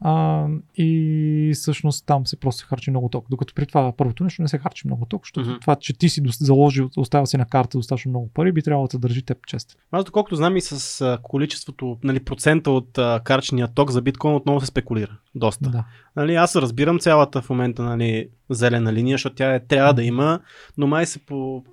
А, и всъщност там се просто се харчи много ток. Докато при това първото нещо не се харчи много ток, защото Мгм. това, че ти си заложил, оставил си на карта достатъчно много пари, би трябвало да те държи теб чест. Аз доколкото знам и с а, количеството, нали, процента от а, карчения ток за биткоин отново се спекулира. Доста. Да. Нали, аз разбирам цялата в момента нали, зелена линия, защото тя е, трябва да има, но май се по-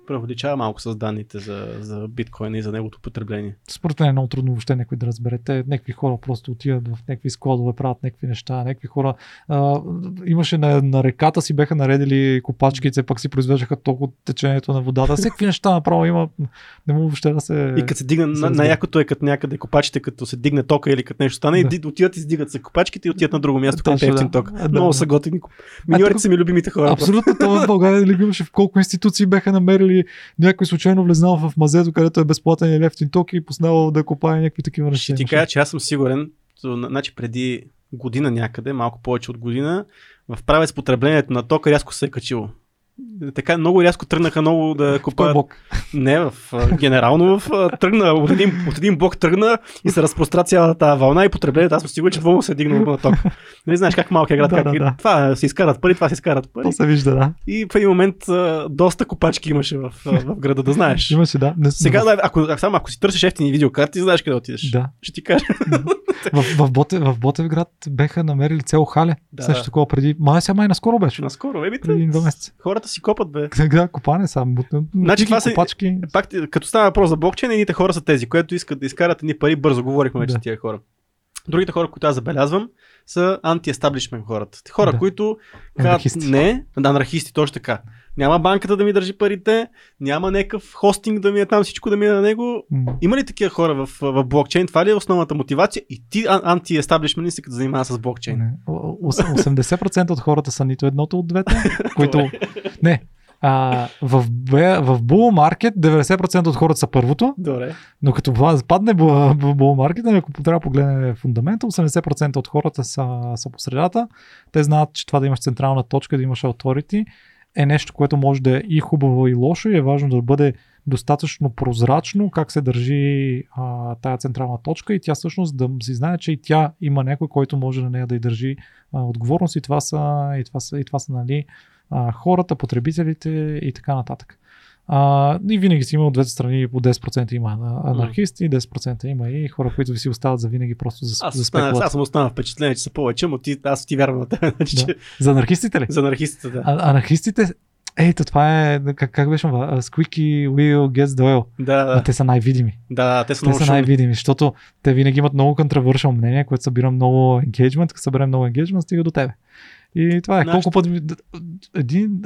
малко с данните за, за биткоина и за неговото потребление. Според мен е много трудно въобще някой да разберете. Някакви хора просто отиват в някакви складове, правят някакви неща, някакви хора. А, имаше на, на реката си беха наредили копачките, пък си произвеждаха ток от течението на водата. Всеки неща направо има. Не мога въобще да се. И като се дигна, на, на якото е като някъде копачите, като се дигне тока или като нещо стане, Да. и отиват и издигат се копачките и отиват на друго място, където е да. ток. Много са готини. Миньорите са ми любимите хора. Абсолютно, това в България нали, имаше в колко институции беха намерили някой случайно влезнал в мазето, където е безплатен или ефтин ток и поснал да копае някакви такива неща. Ще ти кажа, че аз съм сигурен, значи преди година някъде, малко повече от година, в правец потреблението на тока рязко се е качило. Така много рязко тръгнаха много да купуват. блок? Не, в, генерално в, тръгна, от един, от един блок тръгна и се разпростра цялата вълна и потреблението. Аз съм сигурен, че двама се е дигнало на ток. Нали знаеш как е град, Да, как да, да. това се изкарат пари, това се изкарат пари. То се вижда, да. И в един момент доста копачки имаше в, в града, да знаеш. Имаше, да. Не, Сега, да, ако, само ако си търсиш ефтини видеокарти, знаеш къде отидеш. Да. Ще ти кажа. В, в, Боте, в Ботевград беха намерили цел хале. Да, Също такова преди. Май сега май наскоро беше. Наскоро, еби, Преди два месеца. хората си копат, бе. Да, копане само. Значи това са- копачки. Пак, като става въпрос за блокчейн, едните хора са тези, които искат да изкарат едни пари бързо. Говорихме вече Да. тия хора. Другите хора, които аз забелязвам, са анти-естаблишмент хората. Хора, Да. които казват не, да, анархисти, точно така. Няма банката да ми държи парите, няма някакъв хостинг да ми е там, всичко да ми е на него. Има ли такива хора в, в блокчейн? Това ли е основната мотивация? И ти ан- анти-естаблишмент се като занимава с блокчейн. Не. О- ос- 80% от хората са нито едното от двете, които... Не. А, в, в Bull Market 90% от хората са първото, Добре. но като падне в в Bull Market, ако трябва да погледне фундамента, 80% от хората са, са по средата. Те знаят, че това да имаш централна точка, да имаш authority е нещо, което може да е и хубаво и лошо и е важно да бъде достатъчно прозрачно как се държи а, тая централна точка и тя всъщност да си знае, че и тя има някой, който може на нея да й държи а, отговорност и това са, и това са, и това са нали, а, хората, потребителите и така нататък. А, и винаги си има от двете страни по 10% има анархисти, 10% има и хора, които си остават за винаги просто за, Аз, за спекулация. аз съм останал впечатление, че са повече, но ти, аз ти вярвам на теб. Значи, Да. че, За анархистите ли? за анархистите, да. А, анархистите, ето това е, как, как беше, това? Squeaky Wheel Gets the Oil. Да, да, те са най-видими. да, те са Те са най-видими, защото те винаги имат много controversial мнение, което събира много engagement, като събере много engagement, стига до тебе. И това е Нашите- колко пъти... Един...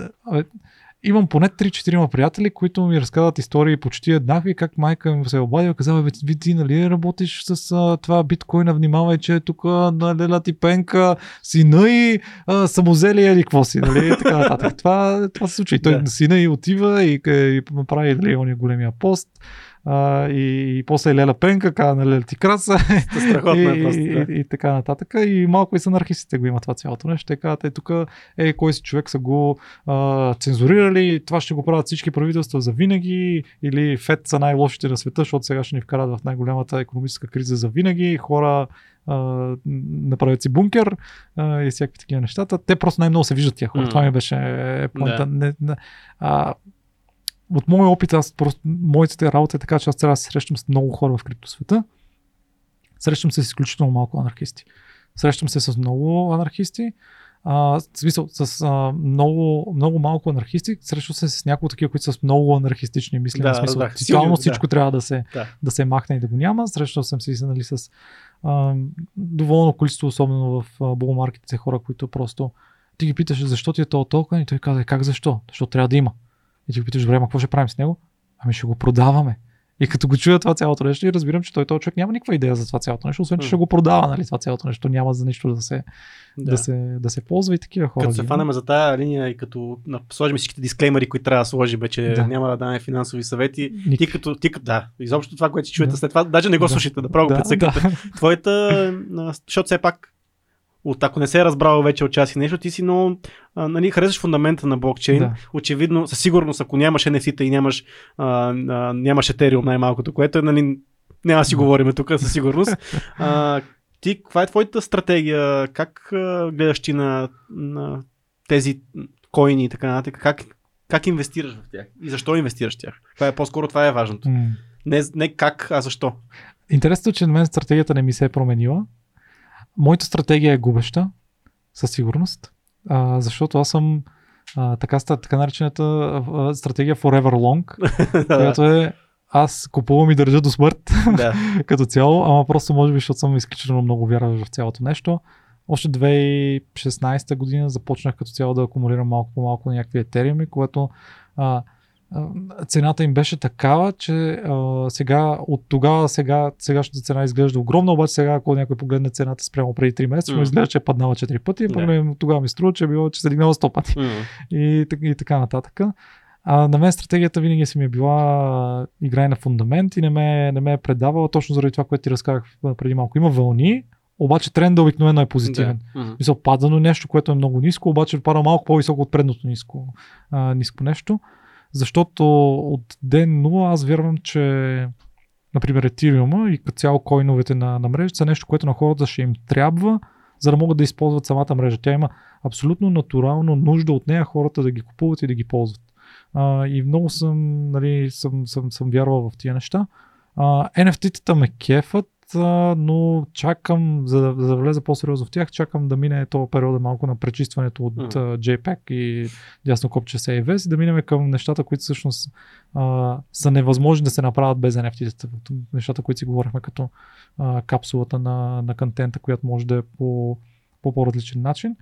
Имам поне 3-4 приятели, които ми разказват истории почти еднакви, как майка им се е обадила и казала, бе, ти, ти нали работиш с а, това биткоина, внимавай, че тук на леля ти пенка, сина и а, самозели или какво си, нали, и така нататък. Това, това се случва. И той Да. сина и отива и, и прави нали, ония големия пост. А, и, и после Леля Пенка, каза на Леля ти краса Страхотно и, е просто. и, Да. и, и, така нататък. И малко и с анархистите го има това цялото нещо. Те казват, е тук, е, кой си човек са го а, цензурирали, това ще го правят всички правителства за винаги, или ФЕД са най-лошите на света, защото сега ще ни вкарат в най-голямата економическа криза за винаги. Хора, а, направят си бункер а, и всякакви такива нещата. Те просто най-много се виждат тия хора. М. Това ми беше поинта. Да. Не, не, а, от моя опит, аз просто, моите работа е така, че аз трябва да се срещам с много хора в криптосвета. Срещам се с изключително малко анархисти. Срещам се с много анархисти. А, в смисъл, с а, много, много малко анархисти. Срещам се с няколко такива, които са с много анархистични мисли. Да, в смисъл, разбрах. тотално Силни, всичко да. трябва да се, Да. да се махне и да го няма. Срещал съм се нали, с а, доволно количество, особено в булмаркетите, хора, които просто ти ги питаш защо ти е то токен и той каза как защо? Защото трябва да има. И ти го питаш, добре, ма какво ще правим с него? Ами ще го продаваме. И като го чуя това цялото нещо и разбирам, че той този човек няма никаква идея за това цялото нещо, освен че ще го продава, нали, това цялото нещо. Няма за нищо да се, да. Да. се, да се ползва и такива хора. Като се има. фанем за тази линия и като сложим всичките дисклеймери, които трябва да сложим, че Да. няма да даваме финансови съвети. Ник- Ти като, ти като, да, изобщо това, което си чуете Да. след това, даже не го Да. слушайте, да право да, прецъкате. да. Твоята, защото все пак, от ако не се е разбрал вече от час и нещо, ти си много, а, нали, харесваш фундамента на блокчейн. Да. Очевидно, със сигурност, ако нямаш NFT-та и нямаш, а, а, нямаш Ethereum най-малкото, което е, нали, няма си говорим тук със сигурност. А, ти, каква е твоята стратегия? Как а, гледаш ти на, на тези коини и така нататък? Как, как инвестираш в тях? И защо инвестираш в тях? Това е по-скоро това е важното. М. Не, не как, а защо. Интересното е, че на мен стратегията не ми се е променила. Моята стратегия е губеща, със сигурност, а, защото аз съм а, така, така наречената а, стратегия Forever Long, която е аз купувам и държа до смърт да. като цяло, ама просто може би, защото съм изключително много вярващ в цялото нещо. Още 2016 година започнах като цяло да акумулирам малко по малко някакви етериуми, което а, цената им беше такава, че а, сега, от тогава сега, сегашната цена изглежда огромна, обаче сега, ако някой погледне цената спрямо преди 3 месеца, М. изглежда, че е паднала 4 пъти, погледнем, тогава ми струва, че е било, че се дигнала 100 пъти М. и, и така нататък. А, на мен стратегията винаги си ми е била играй на фундамент и не ме, не ме е предавала точно заради това, което ти разказах преди малко. Има вълни, обаче тренда обикновено е позитивен. Да. М. Мисъл, пада до нещо, което е много ниско, обаче пада малко по-високо от предното ниско, а, ниско нещо. Защото от ден 0 аз вярвам, че например Ethereum и като цяло койновете на, на мрежата са нещо, което на хората ще им трябва, за да могат да използват самата мрежа. Тя има абсолютно натурално нужда от нея хората да ги купуват и да ги ползват. А, и много съм, нали, съм, съм, съм вярвал в тия неща. NFT-тата ме кефат, но чакам, за да, за да влеза по-сериозно в тях, чакам да мине този период малко на пречистването от mm. JPEG и дясно копче CVS и да минем към нещата, които всъщност а, са невъзможни да се направят без NFT-тата. Нещата, които си говорихме като а, капсулата на, на контента, която може да е по, по по-различен начин.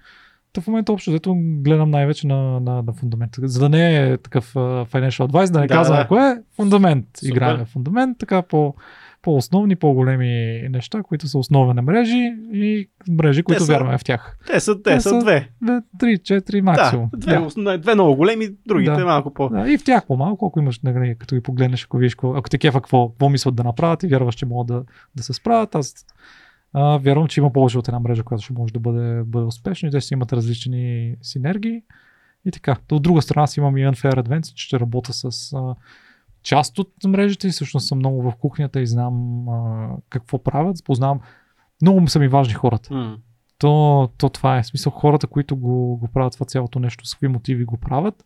Та в момента общо взето гледам най-вече на, на, на фундамент. За да не е такъв uh, financial advice, да не Да, казвам да. кое е фундамент. Супер. Играем фундамент, така по, по-основни, по-големи неща, които са основа на мрежи и мрежи, които са- вярваме в тях. Те са, те, Те са две. Две, Три, четири максимум. Да, две, да. две много големи, другите Да. малко по... Да, и в тях по-малко, ако имаш, нали, като ги погледнеш, ако какво- ако те кефа какво, какво мислят да направят и вярваш, че могат да, да се справят, аз а, вярвам, че има повече от една мрежа, която ще може да бъде, бъде успешна и те ще имат различни синергии. И така. От друга страна си имам и Unfair Advantage, че ще работя с а, част от мрежите и всъщност съм много в кухнята и знам а, какво правят. Познавам. Много са ми важни хората М. то, то това е. В смисъл хората, които го, го правят това цялото нещо, с какви мотиви го правят.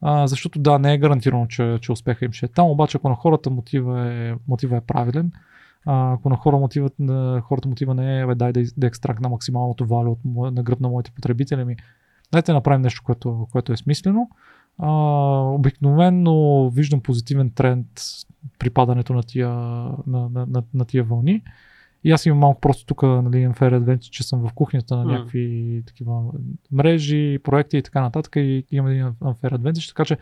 А, защото да, не е гарантирано, че, че успеха им ще е там, обаче ако на хората мотива е, мотива е правилен, а, ако на, хора мотивът, на хората мотива не е бе, дай да, да екстрактна максималното валю от, на гръб на моите потребители, ми дайте да направим нещо, което, което е смислено. А, обикновено виждам позитивен тренд при падането на тия, на, на, на, на тия вълни. И аз имам малко просто тук, нали, Unfair Advantage, че съм в кухнята на някакви такива мрежи, проекти и така нататък и имам един Unfair Advantage, така че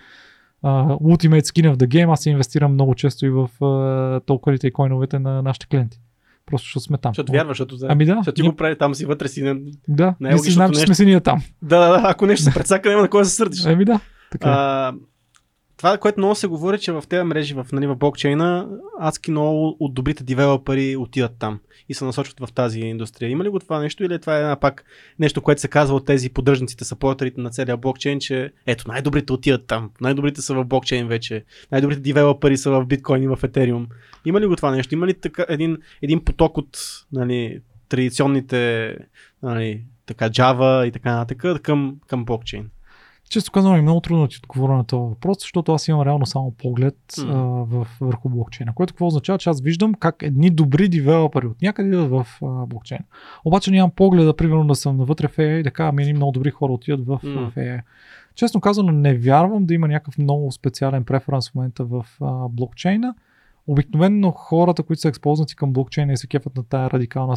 uh, Ultimate Skin of the Game аз инвестирам много често и в uh, токените и койновете на нашите клиенти. Просто защото сме там. Защото вярваш, защото, за... Ами да, защото ти ние- го прави там си вътре си. не- Да, не е ние си знаем, че нещо. сме си ние там. Да, да, да, ако нещо се прецака, няма на кой да се сърдиш. Еми да, така. е. А, това, което много се говори, че в тези мрежи, в, нали, в блокчейна, адски много от добрите девелопери отиват там и се насочват в тази индустрия. Има ли го това нещо или това е една пак нещо, което се казва от тези поддръжниците, сапортерите на целия блокчейн, че ето най-добрите отиват там, най-добрите са в блокчейн вече, най-добрите девелопери са в биткоин и в етериум. Има ли го това нещо? Има ли така един, един поток от нали, традиционните нали, така Java и така нататък към, към блокчейн? Често казвам, е много трудно да ти отговоря на този въпрос, защото аз имам реално само поглед М. а, в, върху блокчейна, което какво означава, че аз виждам как едни добри девелопери от някъде идват в а, блокчейна. Обаче нямам погледа, примерно да съм навътре в AI и да кажа, ами много добри хора отиват в, М. в AI. Честно казано, не вярвам да има някакъв много специален преференс в момента в а, блокчейна. Обикновено хората, които са експознати към блокчейна и се кефат на тая радикална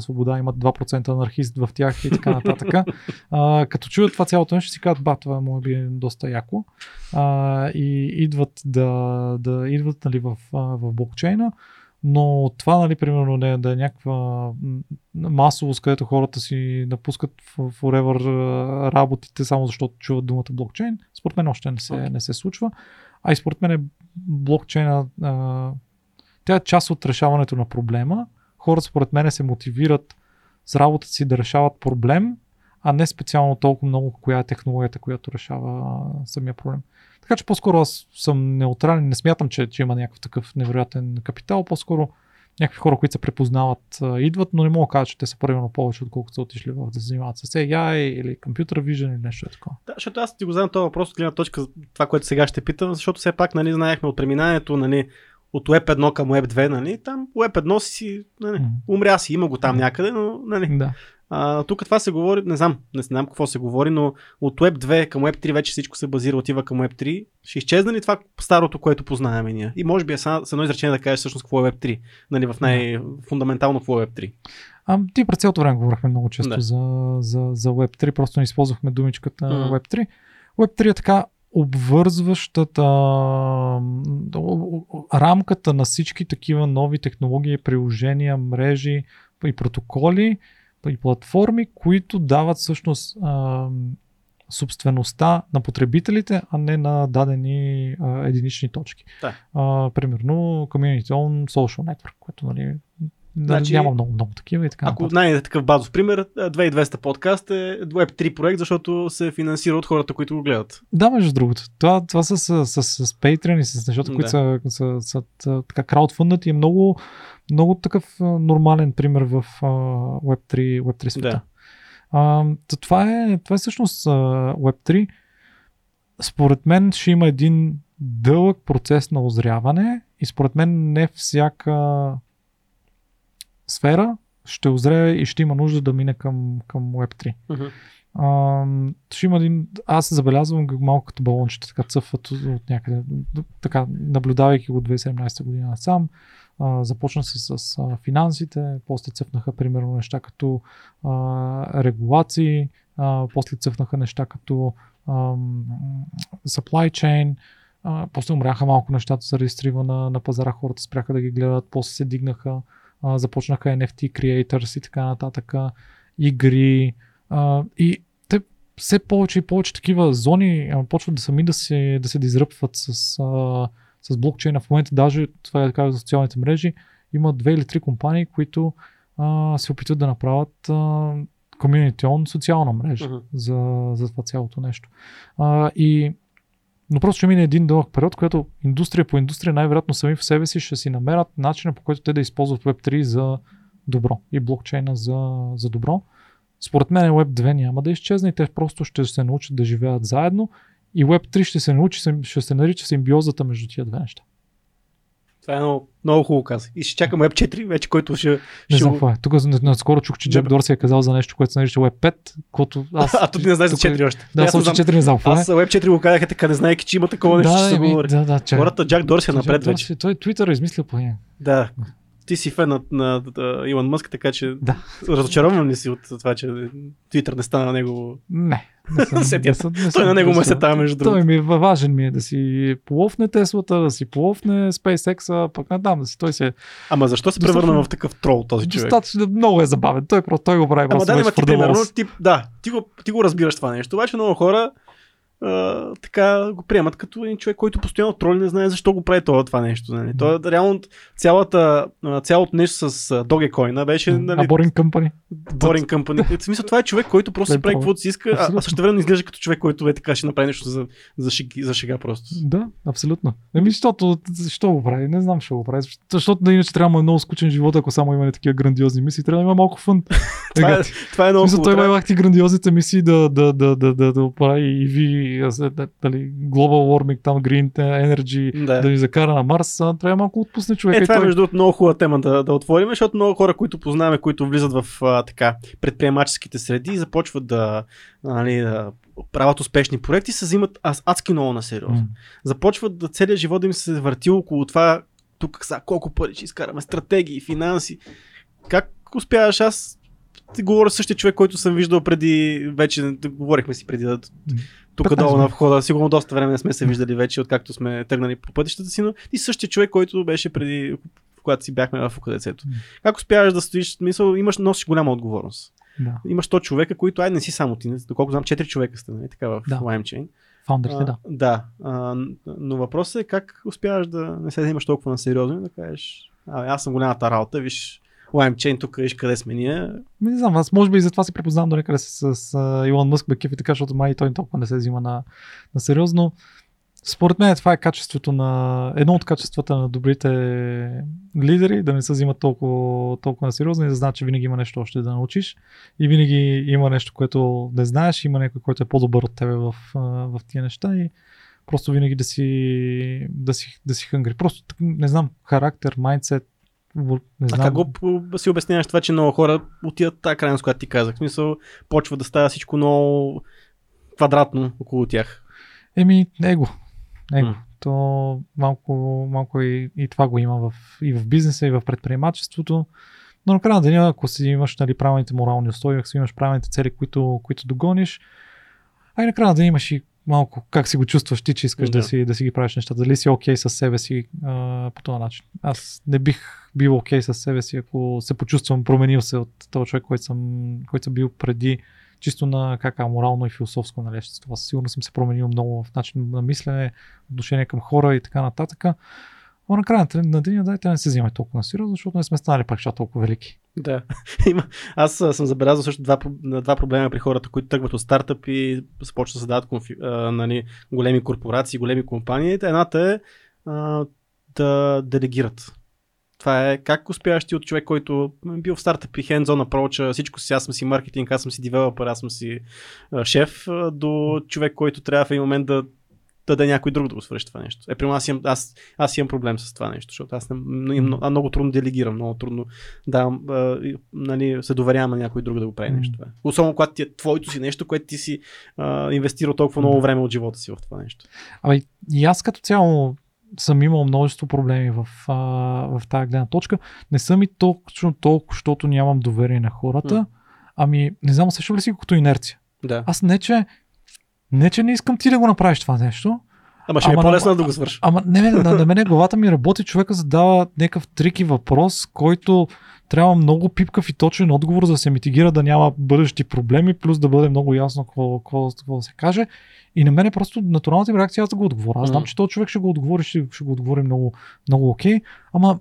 свобода, имат 2% анархист в тях и така нататък. а, като чуят това цялото нещо, си казват, ба, това може би е доста яко. А, и идват да, да идват нали, в, в блокчейна. Но това, нали, примерно, не, е- да е някаква масовост, където хората си напускат forever работите, само защото чуват думата блокчейн, според мен още не се, не се случва. А и според мен е блокчейна, а, тя е част от решаването на проблема. Хората според мен се мотивират с работата си да решават проблем, а не специално толкова много коя е технологията, която решава самия проблем. Така че по-скоро аз съм неутрален, не смятам, че, че има някакъв такъв невероятен капитал, по-скоро някакви хора, които се препознават, идват, но не мога да кажа, че те са примерно повече, отколкото са отишли в да се занимават с AI или Computer Vision или нещо такова. Да, защото аз ти го задам този въпрос от гледна точка това, което сега ще питам, защото все пак нали, знаехме от преминаването нали, от Web 1 към Web 2, нали, там Web 1 си, нали, умря си, има го там някъде, но нали, Да. А, тук това се говори, не знам, не знам какво се говори, но от Web 2 към Web 3 вече всичко се базира, отива към Web 3. Ще изчезне ли това старото, което познаваме ние? И може би е с едно изречение да кажеш всъщност какво е Web 3, нали, в най-фундаментално какво е Web 3. А, ти през цялото време говорихме много често Да. за, за, за Web3, просто не използвахме думичката Мгм. Web3. Web3 е така обвързващата рамката на всички такива нови технологии, приложения, мрежи и протоколи и платформи, които дават всъщност а, собствеността на потребителите, а не на дадени а, единични точки. Да. А, примерно Community Own Social Network, което нали, Значи, няма много, много такива и така. Ако нататък. най-такъв базов пример, 2200 подкаст е Web 3 проект, защото се финансира от хората, които го гледат. Да, между другото. Това, това с, с, с, с Patreon и с нещата, Да. които са, са, са, са така краудфундът и е много, много такъв нормален пример в а, Web3, Web3 света. Да. А, това, е, това е всъщност а, Web3. Според мен ще има един дълъг процес на озряване и според мен не всяка сфера ще озрее и ще има нужда да мине към, към Web3. Мгм. А, ще има един, аз забелязвам малко като балончета, така цъфват от, някъде, така наблюдавайки го 2017 година сам. А, започна се с а, финансите, после цъфнаха примерно неща като регулации, после цъфнаха неща като supply chain, после умряха малко нещата заради стрива на, на пазара, хората спряха да ги гледат, после се дигнаха, а, започнаха NFT creators и така нататък, игри а, и те все повече и повече такива зони а, почват да сами да се, да се дизръпват с, а, с блокчейна. В момента даже, това е да кажа за социалните мрежи, има две или три компании, които а, се опитват да направят а, community on социална мрежа Мгм. за, за това цялото нещо. А, и но просто ще мине един дълъг период, който индустрия по индустрия най-вероятно сами в себе си ще си намерят начина по който те да използват Web3 за добро и блокчейна за, за добро. Според мен Web 2 няма да изчезне те просто ще се научат да живеят заедно и Web 3 ще се научи, ще се нарича симбиозата между тия две неща. Това е много, много хубаво каза. И ще чакам Web 4, вече който ще... Не ще знам какво е. Тук на- наскоро чух, че Джек. Дорси е казал за нещо, което се нарича Web 5, което аз... А, ти не знаеш за тук е- 4 още. Да, Аз знам. 4 не знам какво е. Аз Web 4 го казаха така, не знаеки, че има такова нещо, да, че се говори. да, да. Хората Джак Дорси е напред вече. Той Twitter е измислил по. Да. Ти си фен на, на, на Илон Мъск, така че Да. разочарован ли си от това, че Twitter не стана на него? Не. не съм- не се. съм- не Той съм на него му е пуснал. сета, между Той другото. ми е важен ми е да си полофне Теслата, да си полофне SpaceX, пък не дам да си. Той се Ама защо се Достатъчно- превърна в такъв трол този човек? достатъчно много е забавен. Той просто той го прави. Ама да, ти, примерно, ти, да, ти го, ти го разбираш това нещо, обаче много хора а, така го приемат като един човек, който постоянно троли, не знае защо го прави това, това нещо. Нали. То реално цялата, цялото нещо с Dogecoin беше... Нали, А Boring Company. Boring Company. В смисъл, това е човек, който просто си прави каквото си иска, а, а Абсолютно. също време изглежда като човек, който е така ще направи нещо за, за, шеги, за шега просто. Да, абсолютно. Еми, защото, защо го прави? Не знам, защо го прави. Защото да иначе трябва да е много скучен живот, ако само има такива грандиозни мисии. Трябва да има малко фън. Това е, това е много Мисля, той Трябва- ти грандиозните мисии да, да, да, да, да, да прави и ви, да- дали, Global Warming, там Green Energy, Да. да ни закара на Марс, трябва малко отпусне човека. Е, и това е той- между другото много хубава тема да, да отворим, защото много хора, които познаваме, които влизат в а, така, предприемаческите среди, започват да, нали, да правят успешни проекти, се взимат адски много на сериозно. М. Започват да целият живот да им се върти около това, тук са колко пари ще изкараме, стратегии, финанси. Как успяваш аз ти говоря същия човек, който съм виждал преди, вече говорихме си преди да тук 15 долу на входа. Сигурно доста време не сме се виждали вече, откакто сме тръгнали по пътищата си, но ти същия човек, който беше преди, когато си бяхме в УКДЦ-то. М. Как успяваш да стоиш, мисъл, имаш, носиш голяма отговорност. Да. Имаш 100 човека, които, ай не си само ти, доколко знам, 4 човека сте, нали, така в Да. LimeChain. Фаундърите, да. Да. А, но въпросът е как успяваш да не се вземаш толкова на сериозно и да кажеш, а, аз съм голямата работа, виж, LimeChain, тук виж къде сме ние. Не знам, аз може би и затова си препознавам до някъде с, с, с Илон Мъск, Бекев и така, защото май той толкова не се взима на, на сериозно. Според мен това е качеството на, едно от качествата на добрите лидери, да не се взимат толкова, толкова на сериозно и да знаят, че винаги има нещо още да научиш и винаги има нещо, което не знаеш, има някой, който е по-добър от тебе в, в тия неща и просто винаги да си, да си, да си хънгри. Просто, не знам, характер, майндсет, не А знам. как го си обясняваш това, че много хора отиват тази крайност, която ти казах? В смисъл, почва да става всичко много квадратно около тях. Еми, его. Его. М. То малко, малко и, и това го има в, и в бизнеса, и в предприемачеството. Но на края на деня, ако си имаш нали, правилните морални условия, ако си имаш правилните цели, които, които догониш, а и на края на деня имаш и малко как си го чувстваш ти, че искаш да, Да. си, да си ги правиш нещата. Дали си окей с себе си а, по този начин. Аз не бих бил окей с себе си, ако се почувствам променил се от този човек, който съм, който съм бил преди чисто на как а, морално и философско нали, това. Сигурно съм се променил много в начин на мислене, отношение към хора и така нататък. Но на края на- деня дайте да не се взимай толкова на сериозно, защото не сме станали пак толкова велики. Да. Аз съм забелязал също два, два проблема при хората, които тръгват от стартъп и започват да създават конфи... а, нали, големи корпорации, големи компании. Едната е а, да делегират. Това е как успяваш ти от човек, който е бил в стартъп и hands-on approach, всичко си, аз съм си маркетинг, аз съм си девелопер, аз съм си а, шеф, до човек, който трябва в един момент да даде някой друг да го свърши това нещо. Е, примерно аз имам, аз, аз имам проблем с това нещо, защото аз не, много, много трудно делегирам, много трудно да, а, нали, се доверявам на някой друг да го прави нещо. Това. Особено когато ти е твоето си нещо, което ти си а, инвестирал толкова много Да. време от живота си в това нещо. Абе, и аз като цяло съм имал множество проблеми в, а, в тази гледна точка. Не съм и точно толкова, защото нямам доверие на хората. Ами, не знам, усещам ли си като инерция? Да. Аз не, че не, че не искам ти да го направиш това нещо. Ама ще е Ама, по-лесно ама- да го свърша. Ама не, не, на, на мене главата ми работи, човека задава някакъв трики въпрос, който трябва много пипкав и точен отговор, за да се митигира да няма бъдещи проблеми, плюс да бъде много ясно какво, какво, се каже. И на мен е просто натуралната ми реакция аз да го отговоря. Аз знам, че този човек ще го отговори, ще, ще го отговори много, много окей, ама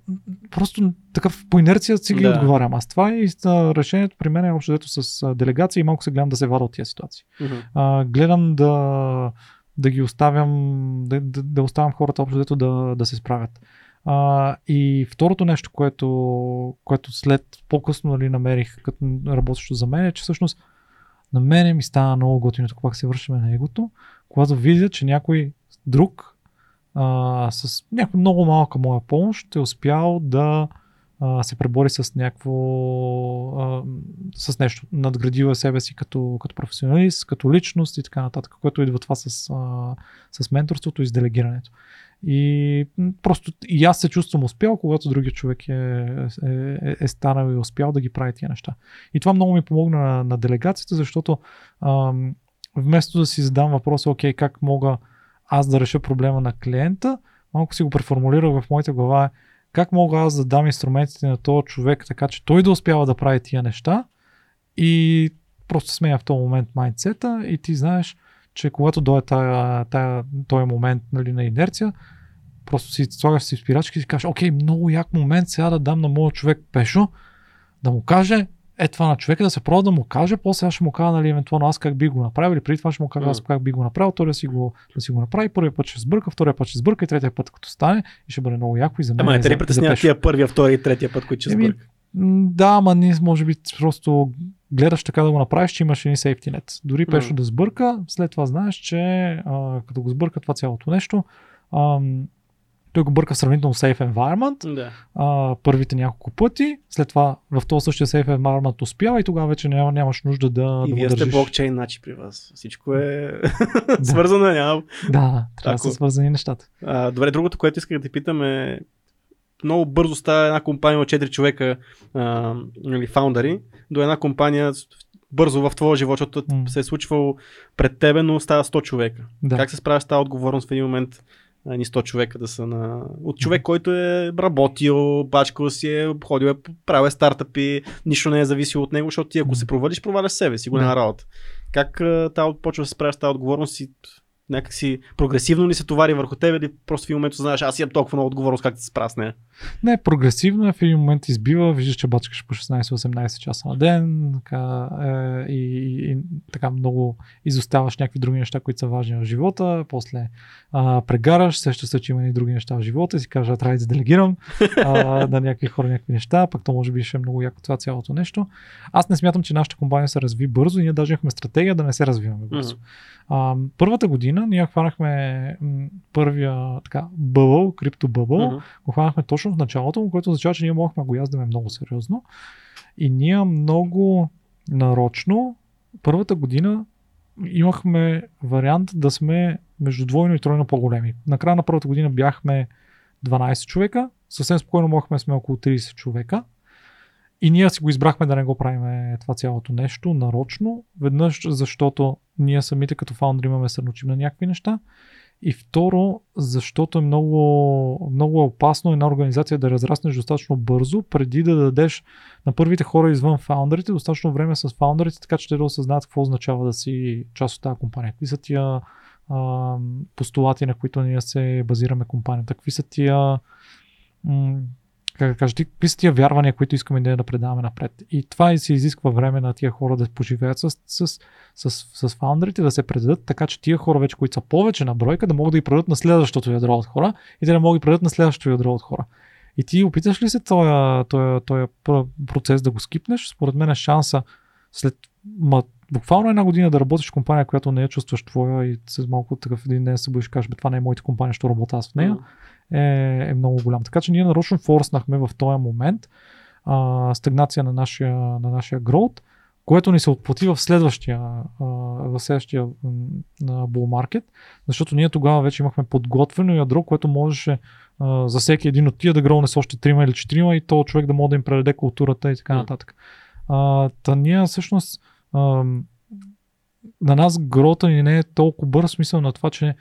просто такъв по инерция си ги Да. отговарям. Аз това и решението при мен е общо взето с делегация и малко се гледам да се вада от тия ситуации Мгм. а, гледам да, да ги оставям, да, да, да оставям хората общо взето да, да се справят. А, и второто нещо, което, което след по-късно нали, намерих като работещо за мен е, че всъщност на мене ми стана много готино, когато се вършиме на егото, когато видя, че някой друг а, с някаква много малка моя помощ е успял да а, се пребори с някакво а, с нещо. Надградила себе си като, като професионалист, като личност и така нататък, което идва това с, а, с менторството и с делегирането. И просто и аз се чувствам успял, когато другия човек е, е, е, е станал и успял да ги прави тия неща. И това много ми помогна на, на делегацията, защото ам, вместо да си задам въпроса, окей, как мога аз да реша проблема на клиента, малко си го преформулирах в моята глава, е, как мога аз да дам инструментите на този човек, така че той да успява да прави тия неща и просто сменя в този момент майндсета и ти знаеш, че когато дойде този момент нали, на инерция, просто си слагаш си спирачки и си кажеш, окей, много як момент сега да дам на моят човек пешо, да му каже, е това на човека да се пробва да му каже, после аз ще му кажа, нали, евентуално аз как би го направил, или преди това ще му кажа аз как би го направил, той да си го, да си го направи, първият път ще сбърка, втория път ще сбърка и третия път като стане и ще бъде много яко и за мен. Ама не за- те ли притеснява тия първия, втория и третия път, които ще Еми, сбърка? Да, ама ние може би просто гледаш така да го направиш, че имаш едни сейфти нет. Дори пешо да сбърка, след това знаеш, че а, като го сбърка това цялото нещо, ам, той го бърка в сравнително safe environment, Да. а, първите няколко пъти, след това в този същия safe environment успява и тогава вече няма, нямаш нужда да, И да вие сте блокчейн, значи при вас. Всичко е свързано, няма. Да, трябва да са Ако- свързани нещата. А, добре, другото, което исках да те питам е много бързо става една компания от 4 човека, а, нали, фаундъри, до една компания бързо в твоя живот, защото М. се е случвало пред тебе, но става 100 човека. Да. Как се справяш с тази отговорност в един момент ни 100 човека да са на... От човек, който е работил, бачкал си е, ходил е, правил е стартъпи, нищо не е зависело от него, защото ти ако се провалиш, проваляш себе си, го Да. работа. Как а, та, почва да се справяш с тази отговорност и някак си прогресивно ли се товари върху тебе или просто в един момент знаеш, аз имам толкова много отговорност, как да се справя с нея? Не, прогресивно е, в един момент избива, виждаш, че бачкаш по 16-18 часа на ден така, е, и, и, и така много изоставаш някакви други неща, които са важни в живота, после а, прегараш, сещаш се, че има и други неща в живота и си кажа, трябва да делегирам а, на някакви хора някакви неща, пък то може би ще е много яко това цялото нещо. Аз не смятам, че нашата компания се разви бързо и ние даже имахме стратегия да не се развиваме бързо. А, първата година ние хванахме м, първия така, бъбъл, крипто бъбъл, Мгм. го хванахме точно в началото, му, което означава, че ние можехме да го яздаме много сериозно. И ние много нарочно, първата година имахме вариант да сме между двойно и тройно по-големи. На края на първата година бяхме 12 човека, съвсем спокойно можехме сме около 30 човека. И ние си го избрахме да не го правим това цялото нещо нарочно. Веднъж, защото ние самите като фаундър имаме се на някакви неща. И второ, защото е много, много опасно една организация да разраснеш достатъчно бързо, преди да дадеш на първите хора извън фаундърите достатъчно време с фаундърите, така че те да осъзнаят какво означава да си част от тази компания. Какви са тия а, постулати, на които ние се базираме компанията, какви са тия как кажа, какви са тия вярвания, които искаме ние да предаваме напред. И това и се изисква време на тия хора да поживеят с, с, с, с, с фаундърите, да се предадат, така че тия хора вече, които са повече на бройка, да могат да ги предадат на следващото ядро от хора и да могат да ги предадат на следващото ядро от хора. И ти опиташ ли се този, този, този пр- процес да го скипнеш? Според мен е шанса след ма, буквално една година да работиш в компания, която не я чувстваш твоя и с малко такъв един ден се будиш кажеш, бе, това не е моята компания, ще работя аз в нея е, е много голям. Така че ние нарочно форснахме в този момент а, стагнация на нашия, на нашия growth, което ни се отплати в следващия, а, в следващия bull market, защото ние тогава вече имахме подготвено ядро, което можеше а, за всеки един от тия да гроуне с още трима или четирима и то човек да може да им предаде културата и така нататък. А, та ние всъщност а, на нас грота ни не е толкова бърз, смисъл на това, че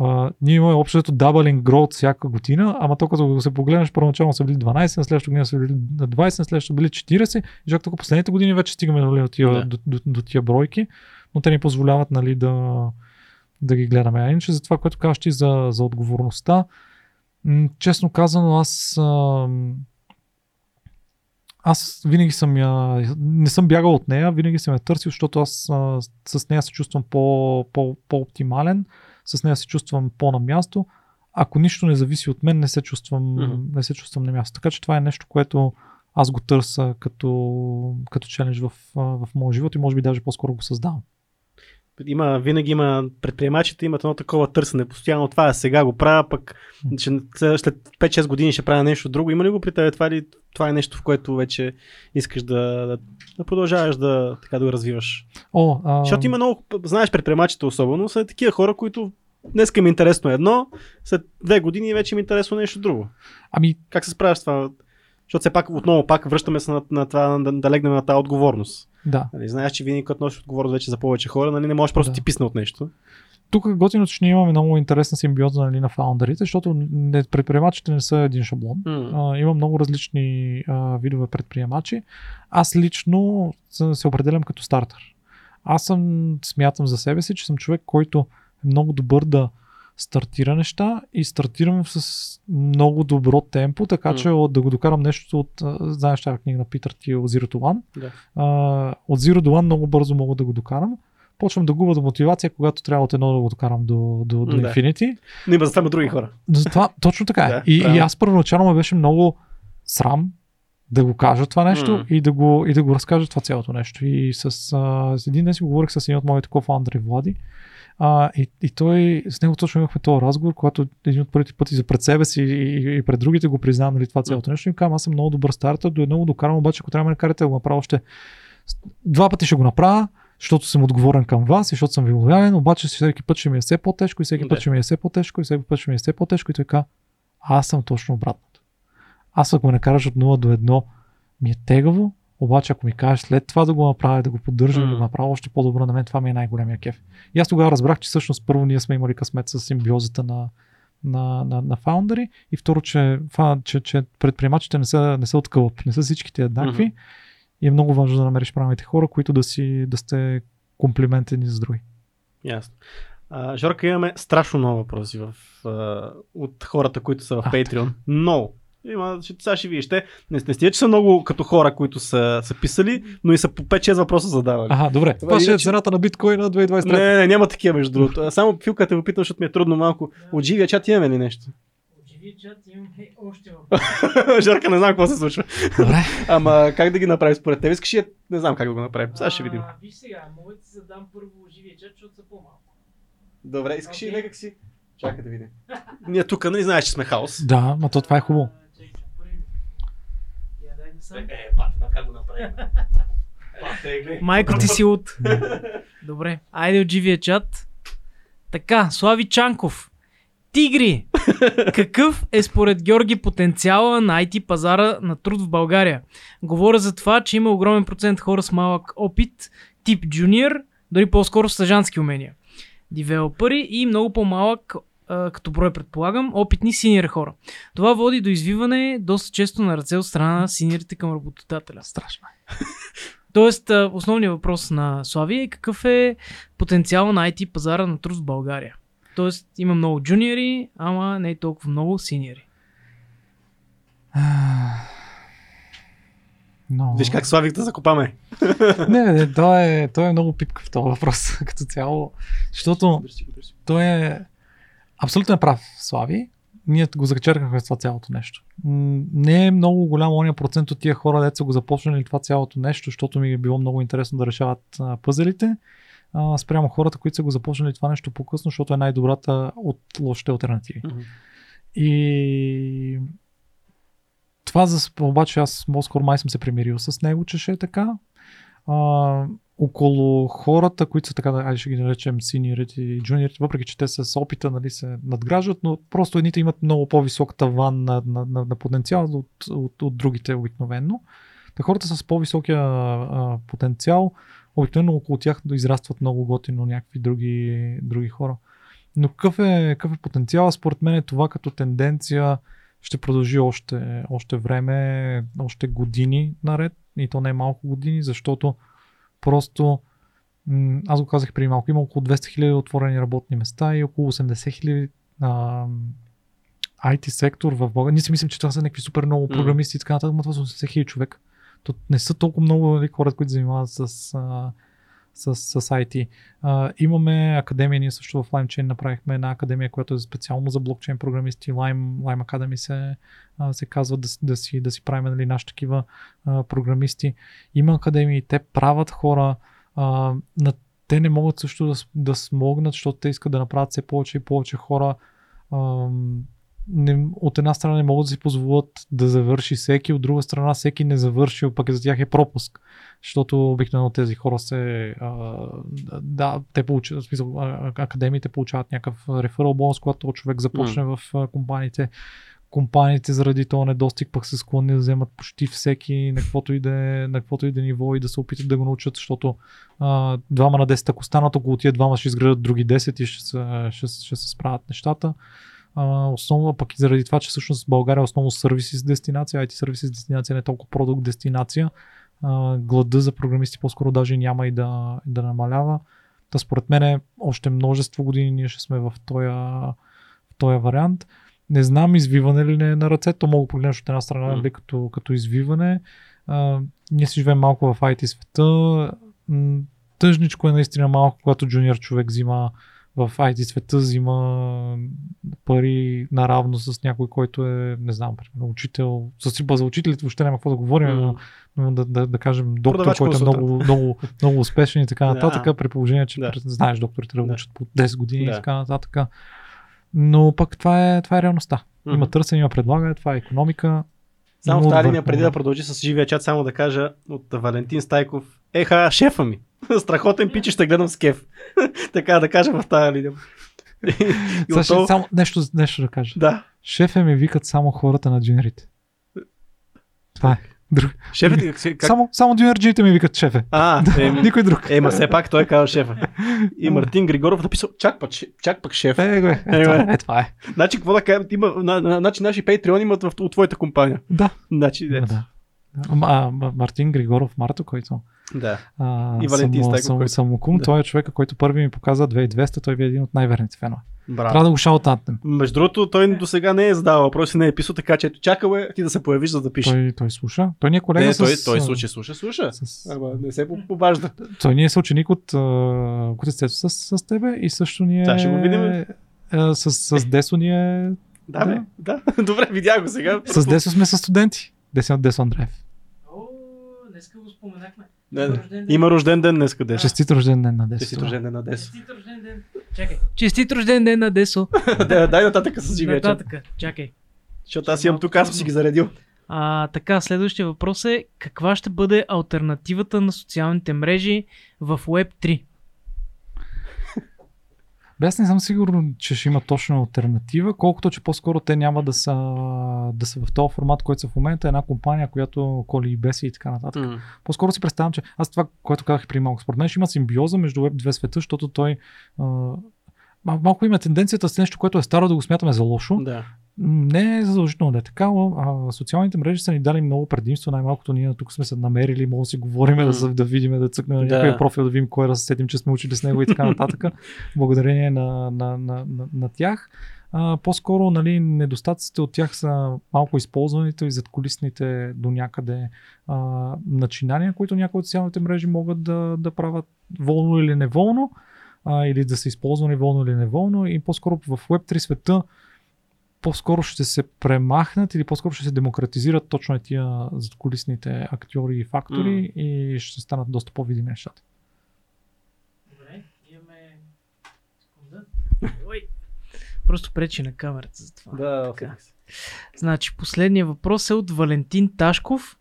Uh, ние имаме общото doubling growth всяка година, ама то като се погледнеш, първоначално са били 12, на следващата година са били на 20, на следващата били 40 и чак тук последните години вече стигаме нали, до, тия, до, до, до, тия бройки, но те ни позволяват нали, да, да ги гледаме. А иначе за това, което казваш ти за, за отговорността, м- честно казано, аз ам, аз винаги съм я, не съм бягал от нея, винаги съм я търсил, защото аз а, с нея се чувствам по, по, по-оптимален, с нея се чувствам по-на място. Ако нищо не зависи от мен, не се чувствам, mm-hmm. не се чувствам на място. Така че това е нещо, което аз го търся като, като челендж в, в моя живот и може би даже по-скоро го създавам. Има, винаги има, предприемачите имат едно такова търсене. Постоянно това е сега го правя, пък ще, след след 5-6 години ще правя нещо друго. Има ли го при теб това или това е нещо, в което вече искаш да, да, да продължаваш да, така да го развиваш? О, а, Защото има много, знаеш, предприемачите особено, са такива хора, които днес им е интересно едно, след две години вече им е интересно нещо друго. Ами, Как се справяш с това? Защото все пак отново пак връщаме се на, на това да, да легнем на тази отговорност. да. Нали, знаеш, че винаги като носиш отговорност вече за повече хора, нали, не можеш просто Да. ти писне от нещо. Тук готино, че ние имаме много интересна симбиоза нали, на фаундърите, защото не, предприемачите не са един шаблон. М. А, има много различни а, видове предприемачи. Аз лично се, определям като стартър. Аз съм, смятам за себе си, че съм човек, който е много добър да стартира неща и стартирам с много добро темпо, така че М. от, да го докарам нещо от, знаеш тази книга на Питър ти от Zero to One, а, от Zero do One много бързо мога да го докарам. Почвам да губя мотивация, когато трябва от едно да го докарам до, до, до Да. Infinity. Но има за това други хора. Затова, точно така е. Да, и, и правилно. аз първоначално ме беше много срам да го кажа това нещо М. и, да го, и да го разкажа това цялото нещо. И с, а, с един ден си говорих с един от моите кофаундъри Влади. А, и, и той, с него точно имахме този разговор, когато един от първите пъти за пред себе си и, и, пред другите го признавам, нали, това цялото нещо. И казвам, аз съм много добър стартър, до едно го докарам, обаче ако трябва да ме накарате да го направя още два пъти ще го направя, защото съм отговорен към вас и защото съм ви лоялен, обаче всеки път ще ми е все по-тежко и всеки Да. път ще ми е все по-тежко и всеки път ще ми е все по-тежко и той каза, аз съм точно обратното. Аз ако ме накараш от 0 до 1, ми е тегаво, обаче ако ми кажеш след това да го направя, да го поддържам, М. да го направя още по-добро, на мен това ми е най-големия кеф. И аз тогава разбрах, че всъщност първо ние сме имали късмет с симбиозата на, на, на, на фаундъри и второ, че, че, че предприемачите не са, не са от кълъп, не са всичките еднакви Мгм. и е много важно да намериш правилните хора, които да, си, да сте комплиментени с други. Ясно. А, Жорка, имаме страшно много въпроси в, а, от хората, които са в Patreon. Много. Има, ще, сега ще видиш. Те не, не стига, че са много като хора, които са, са писали, но и са по 5-6 въпроса задавали. Ага, добре. Това Това ще е цената на биткоина 2023. Не, не, няма такива между другото. Само Филка те го питам, защото ми е трудно малко. От живия чат имаме ли нещо? От живия чат имаме още въпрос. Жорка, не знам какво се случва. Добре. Ама как да ги направим според теб? Искаш ли? Не знам как да го направим. Сега ще видим. А, Виж сега, мога да ти задам първо живия чат, защото са по-малко. Добре, искаш ли Окей. някак си? Чакай да видим. Ние тук, нали знаеш, че сме хаос. Да, ма то това е хубаво. А, чакай, ще направим. Я дай да съм. Е, патина, как го направим? Гледай. Майко ти си от. Добре, айде от живия чат. Така, Слави Чанков. Тигри! Какъв е според Георги потенциала на IT пазара на труд в България? Говоря за това, че има огромен процент хора с малък опит, тип джуниор, дори по-скоро стажански умения. Девелопери и много по-малък а, като брой предполагам, опитни синьор хора. Това води до извиване доста често на ръце от страна на синьорите към работодателя. Страшно. Тоест, а, основният въпрос на Славия е какъв е потенциал на IT пазара на труд в България. Тоест, има много джуниори, ама не и толкова много синьори. Но... Виж как Славик да закопаме. Не, не, той е, той е много пипкав този въпрос като цяло, защото той е абсолютно е прав, Слави. Ние го зачеркахме с това цялото нещо. Не е много голям ония процент от тия хора, деца го започнали това цялото нещо, защото ми е било много интересно да решават пъзелите. Спрямо хората, които са го започнали това нещо по-късно, защото е най-добрата от лошите альтернативи. И това за, обаче аз по-скоро май съм се примирил с него, че ще е така. А, около хората, които са така, айде ще ги наречем синьорите и джуниорите, въпреки че те с опита нали, се надграждат, но просто едните имат много по-висок таван на, на, на, на потенциал от, от, от другите обикновено. Та хората с по-високия а, потенциал, обикновено около тях израстват много готино някакви други, други хора. Но какъв е, какъв е потенциал? Според мен е това като тенденция ще продължи още, още време, още години наред и то не е малко години, защото просто м, аз го казах преди малко, има около 200 000 отворени работни места и около 80 000 а, IT сектор в България. Ние си мислим, че това са някакви супер много програмисти и така нататък, но това са 80 000 човека. То не са толкова много нали, хора, които занимават с, а, с, с IT. А, имаме академия, ние също в LimeChain направихме една академия, която е специално за блокчейн програмисти. Lime, Lime Academy се, а, се казва да, да, си, да си правим нали, наши такива а, програмисти. Има академии, те правят хора, а, на, те не могат също да, да смогнат, защото те искат да направят все повече и повече хора. А, не, от една страна не могат да си позволят да завърши всеки, от друга страна всеки не завършил, пък за тях е пропуск. Защото обикновено тези хора се. А, да, те получават, в смисъл, академиите получават някакъв реферал бонус, когато този човек започне в а, компаниите. Компаниите заради този недостиг пък се склонни да вземат почти всеки на каквото и да е, на каквото и да е ниво и да се опитат да го научат, защото а, двама на 10, ако станат около тия двама ще изградат други 10 и ще се, ще, ще се справят нещата. А, основно пък и заради това, че всъщност България е основно сервиси с дестинация, IT сервиси с дестинация, не толкова продукт дестинация. А, глада за програмисти по-скоро даже няма и да, да намалява. Та според мен е още множество години ние ще сме в този, в този вариант. Не знам извиване ли не е на ръцето, мога да погледнеш от една страна mm. като, като извиване. А, ние си живеем малко в IT света. Тъжничко е наистина малко, когато джуниор човек взима в IT света, взима пари наравно с някой, който е, не знам, примерно, учител. С за учителите въобще няма какво да говорим, но, но да, да, да кажем доктор, Продавач който е много, много, много успешен и така нататък, при положение, че да. знаеш докторите да учат по 10 години Да. и така нататък. Но пък това е, това е реалността. Мгм. Има търсене, има предлагане, това е економика. Само в тази линия, преди да продължи с живия чат, само да кажа от Валентин Стайков. Еха, шефа ми. Страхотен пич ще гледам с кеф. така да кажа в тази линия. И Сега ще, отново- само нещо, нещо да кажа. Да. Шефе ми викат само хората на джунерите. Това е. Друг. Шефът как... Само, само джунерджиите ми викат шефе. А, еми, Никой друг. ема все пак той е казал шефа. И Мартин Григоров написал, чак пак, ше- чак пак шеф. Е, е, е, Е, е, е, това е. Значи, какво да кажем, има, на, на, значи наши Patreon имат в, от твоята компания. Да. Значи, Да. да. А, Мартин Григоров Марто, който да. а, И Валентин съм, Стайков, съм, който- да. той е човека, който първи ми показа 2200, той ви е един от най-верните фенове. Браво. Трябва да го шаутатнем. Между другото, той до сега не е задавал въпроси, не е писал, така че ето чакал е ти да се появиш, за да пише. Той, той слуша. Той ни е колега не, с... той, той слуша, слуша, слуша. С, Ама не се по- побажда. той ни е съученик от Кутецето с, с тебе и също ни е... Сега ще го видим. а, с, с Десо ни е... Да, бе, да. Добре, видях го сега. С Десо сме с студенти. Десо от Десо Андреев. О, днеска го споменахме. Не, не. Има рожден ден днес къде. Честит рожден ден на Десо. Честит рожден ден на Десо. Честит рожден ден. Чакай. Честит рожден ден на Десо. Да, Дай нататък с живия чат. Нататък. Чакай. Защото аз имам тук, аз съм си ги заредил. А, така, следващия въпрос е каква ще бъде альтернативата на социалните мрежи в Web 3? Бе, аз не съм сигурен, че ще има точно альтернатива, колкото че по-скоро те няма да са, да са в този формат, който са в момента, една компания, която коли и беси и така нататък. По-скоро си представям, че аз това, което казах преди малко, според мен ще има симбиоза между Web 2 света, защото той а, мал- малко има тенденцията с нещо, което е старо да го смятаме за лошо. Да. Не е задължително да е така, а, социалните мрежи са ни дали много предимство, най-малкото ние тук сме се намерили, може да си говорим, да, да видим, да цъкнем на Да. някой профил, да видим кой да се сетим, че сме учили с него и така нататък, благодарение на, на, на, на, на тях. А, по-скоро нали, недостатъците от тях са малко използваните и задколисните до някъде а, начинания, които някои от социалните мрежи могат да, да правят волно или неволно, а, или да са използвани волно или неволно и по-скоро в Web3 света по-скоро ще се премахнат или по-скоро ще се демократизират точно е тия задколисните актьори и фактори М. и ще станат доста по-видими нещата. Добре, имаме... Секунда. Ой. Просто пречи на камерата за това. Да, Така. Значи, последният въпрос е от Валентин Ташков.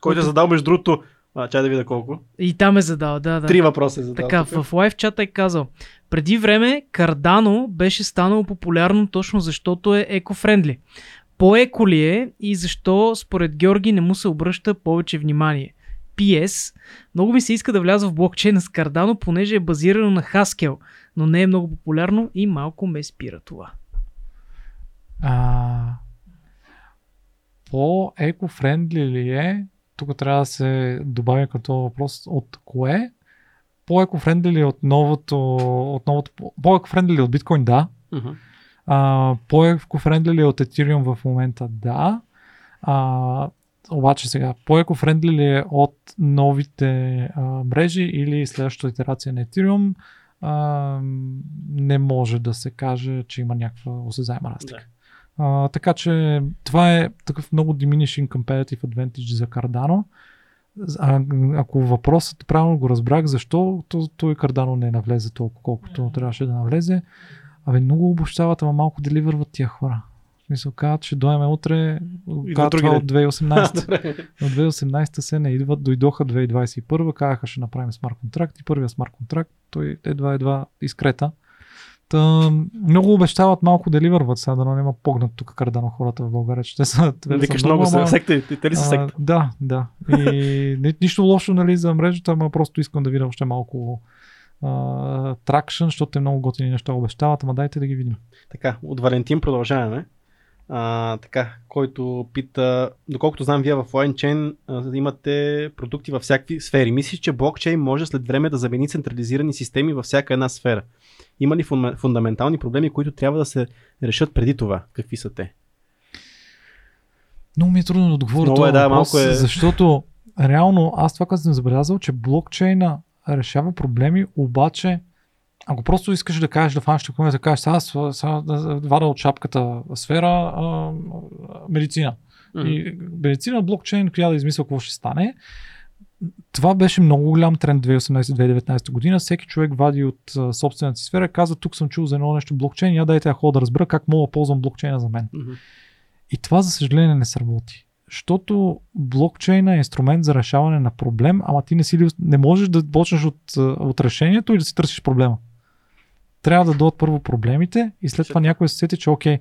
Който е задал между другото, а, чай да видя колко. И там е задал, да, да. Три въпроса е задал. Така, тук. в лайв чата е казал. Преди време Cardano беше станало популярно точно защото е еко-френдли. По-еко ли е и защо според Георги не му се обръща повече внимание? PS. Много ми се иска да вляза в блокчейна с Cardano, понеже е базирано на Haskell, но не е много популярно и малко ме спира това. А, по-еко-френдли ли е? Тук трябва да се добави като въпрос от кое? По-еко-френдли ли е от новото, от новото по-еко-френдли ли е от биткоин? Да. Мгм. А, по-еко-френдли ли е от Ethereum в момента? Да. А, обаче сега, по-еко-френдли ли е от новите а, мрежи или следващата итерация на Ethereum? А, не може да се каже, че има някаква осезаема разлика. А, така че това е такъв много diminishing competitive advantage за Cardano. А, ако въпросът правилно го разбрах, защо то, той Cardano не навлезе толкова, колкото трябваше да навлезе, Абе, много обощават, ама малко деливърват тия хора. Смисъл, казват, че дойме утре, казват това от 2018. Добре. Но 2018 се не идват, дойдоха 2021, казаха ще направим смарт контракт и първия смарт контракт, той едва едва изкрета. Та, много обещават, малко деливърват, сега да няма погнат тук кардано хората в България, че те са, те Викаш са много ама- секта. Те ли са а, секта? Да, да. И ни, нищо лошо нали, за мрежата, ама просто искам да видя още малко тракшн, защото те много готини неща обещават, ама дайте да ги видим. Така, от Валентин продължаваме. А, така, който пита, доколкото знам, вие в LineChain а, имате продукти във всякакви сфери. Мислиш, че блокчейн може след време да замени централизирани системи във всяка една сфера? Има ли фун- фундаментални проблеми, които трябва да се решат преди това? Какви са те? Много ми е трудно да отговоря това е, да, въпрос, малко е- защото реално аз това, което съм забелязал, че блокчейна решава проблеми, обаче ако просто искаш да кажеш да фанеш такова, да кажеш сега, сега, сега да вада от шапката сфера а, медицина. И медицина, блокчейн, коя да измисля какво ще стане. Това беше много голям тренд 2018-2019 година. Всеки човек вади от а, собствената си сфера и казва, тук съм чул за едно нещо блокчейн, я дайте да ходя да разбера как мога да ползвам блокчейна за мен. Мгм. И това, за съжаление, не сработи. Защото блокчейна е инструмент за решаване на проблем, ама ти не, си, не можеш да почнеш от, от решението и да си търсиш проблема. Трябва да дойдат първо проблемите и след това някой се сети, че окей,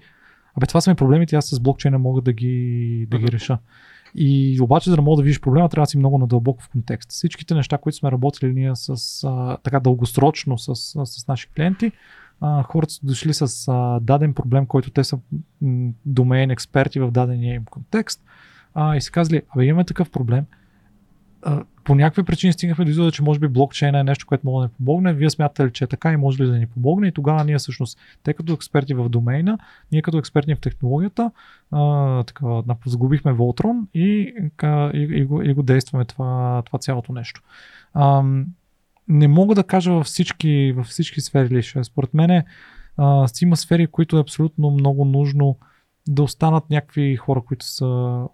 абе това са ми проблемите, аз с блокчейна мога да ги, да ги реша. И обаче, за да мога да видиш проблема, трябва да си много надълбоко в контекст. Всичките неща, които сме работили ние с, а, така дългосрочно с, с, наши клиенти, а, хората са дошли с а, даден проблем, който те са домейн експерти в дадения им контекст а, и са казали, абе имаме такъв проблем. А, по някакви причини стигнахме до извода, че може би блокчейна е нещо, което може да ни помогне. Вие смятате ли, че е така и може ли да ни помогне? И тогава ние всъщност, те като експерти в домейна, ние като експерти в технологията, а, така, загубихме Voltron и, и, и, го, и го действаме това, това цялото нещо. Ам, не мога да кажа във всички, във всички сфери ли ще. Според мен а, има сфери, които е абсолютно много нужно да останат някакви хора, които са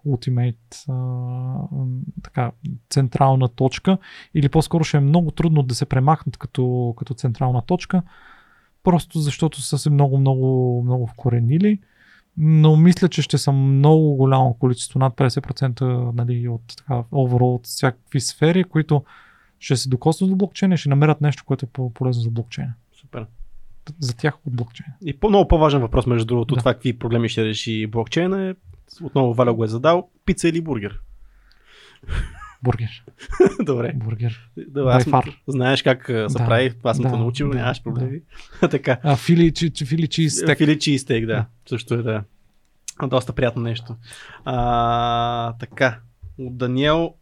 ultimate, а, така, централна точка или по-скоро ще е много трудно да се премахнат като, като централна точка, просто защото са се много, много, много вкоренили. Но мисля, че ще са много голямо количество, над 50% нали, от така, overall, от всякакви сфери, които ще се докоснат до блокчейна и ще намерят нещо, което е по-полезно за блокчейна. Супер. За тях от блокчейна. И по- много по-важен въпрос, между другото, Да. това какви проблеми ще реши блокчейна е, отново Валя го е задал, пица или бургер. Бургер. Добре. Бургер. Да, аз far. знаеш как се Да, прави, аз съм да, те научил, да, нямаш да. проблеми. така. А, фили, чи, фили чиз стек. Фили чистек, да. Да. Също е, да. Доста приятно нещо. А, така. От Даниел.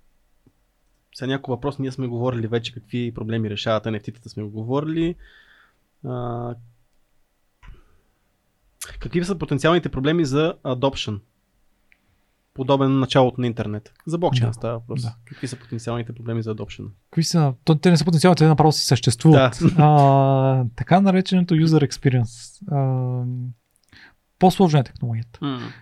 Сега някой въпрос. Ние сме говорили вече какви проблеми решават NFT-тата сме го говорили. А, какви са потенциалните проблеми за adoption? Подобен на началото на интернет. За блокчейн Да, става въпрос. да. Какви са потенциалните проблеми за adoption? Какви са? То, те не са потенциални, те направо си съществуват. А, така нареченото user experience. А, по-сложна е технологията.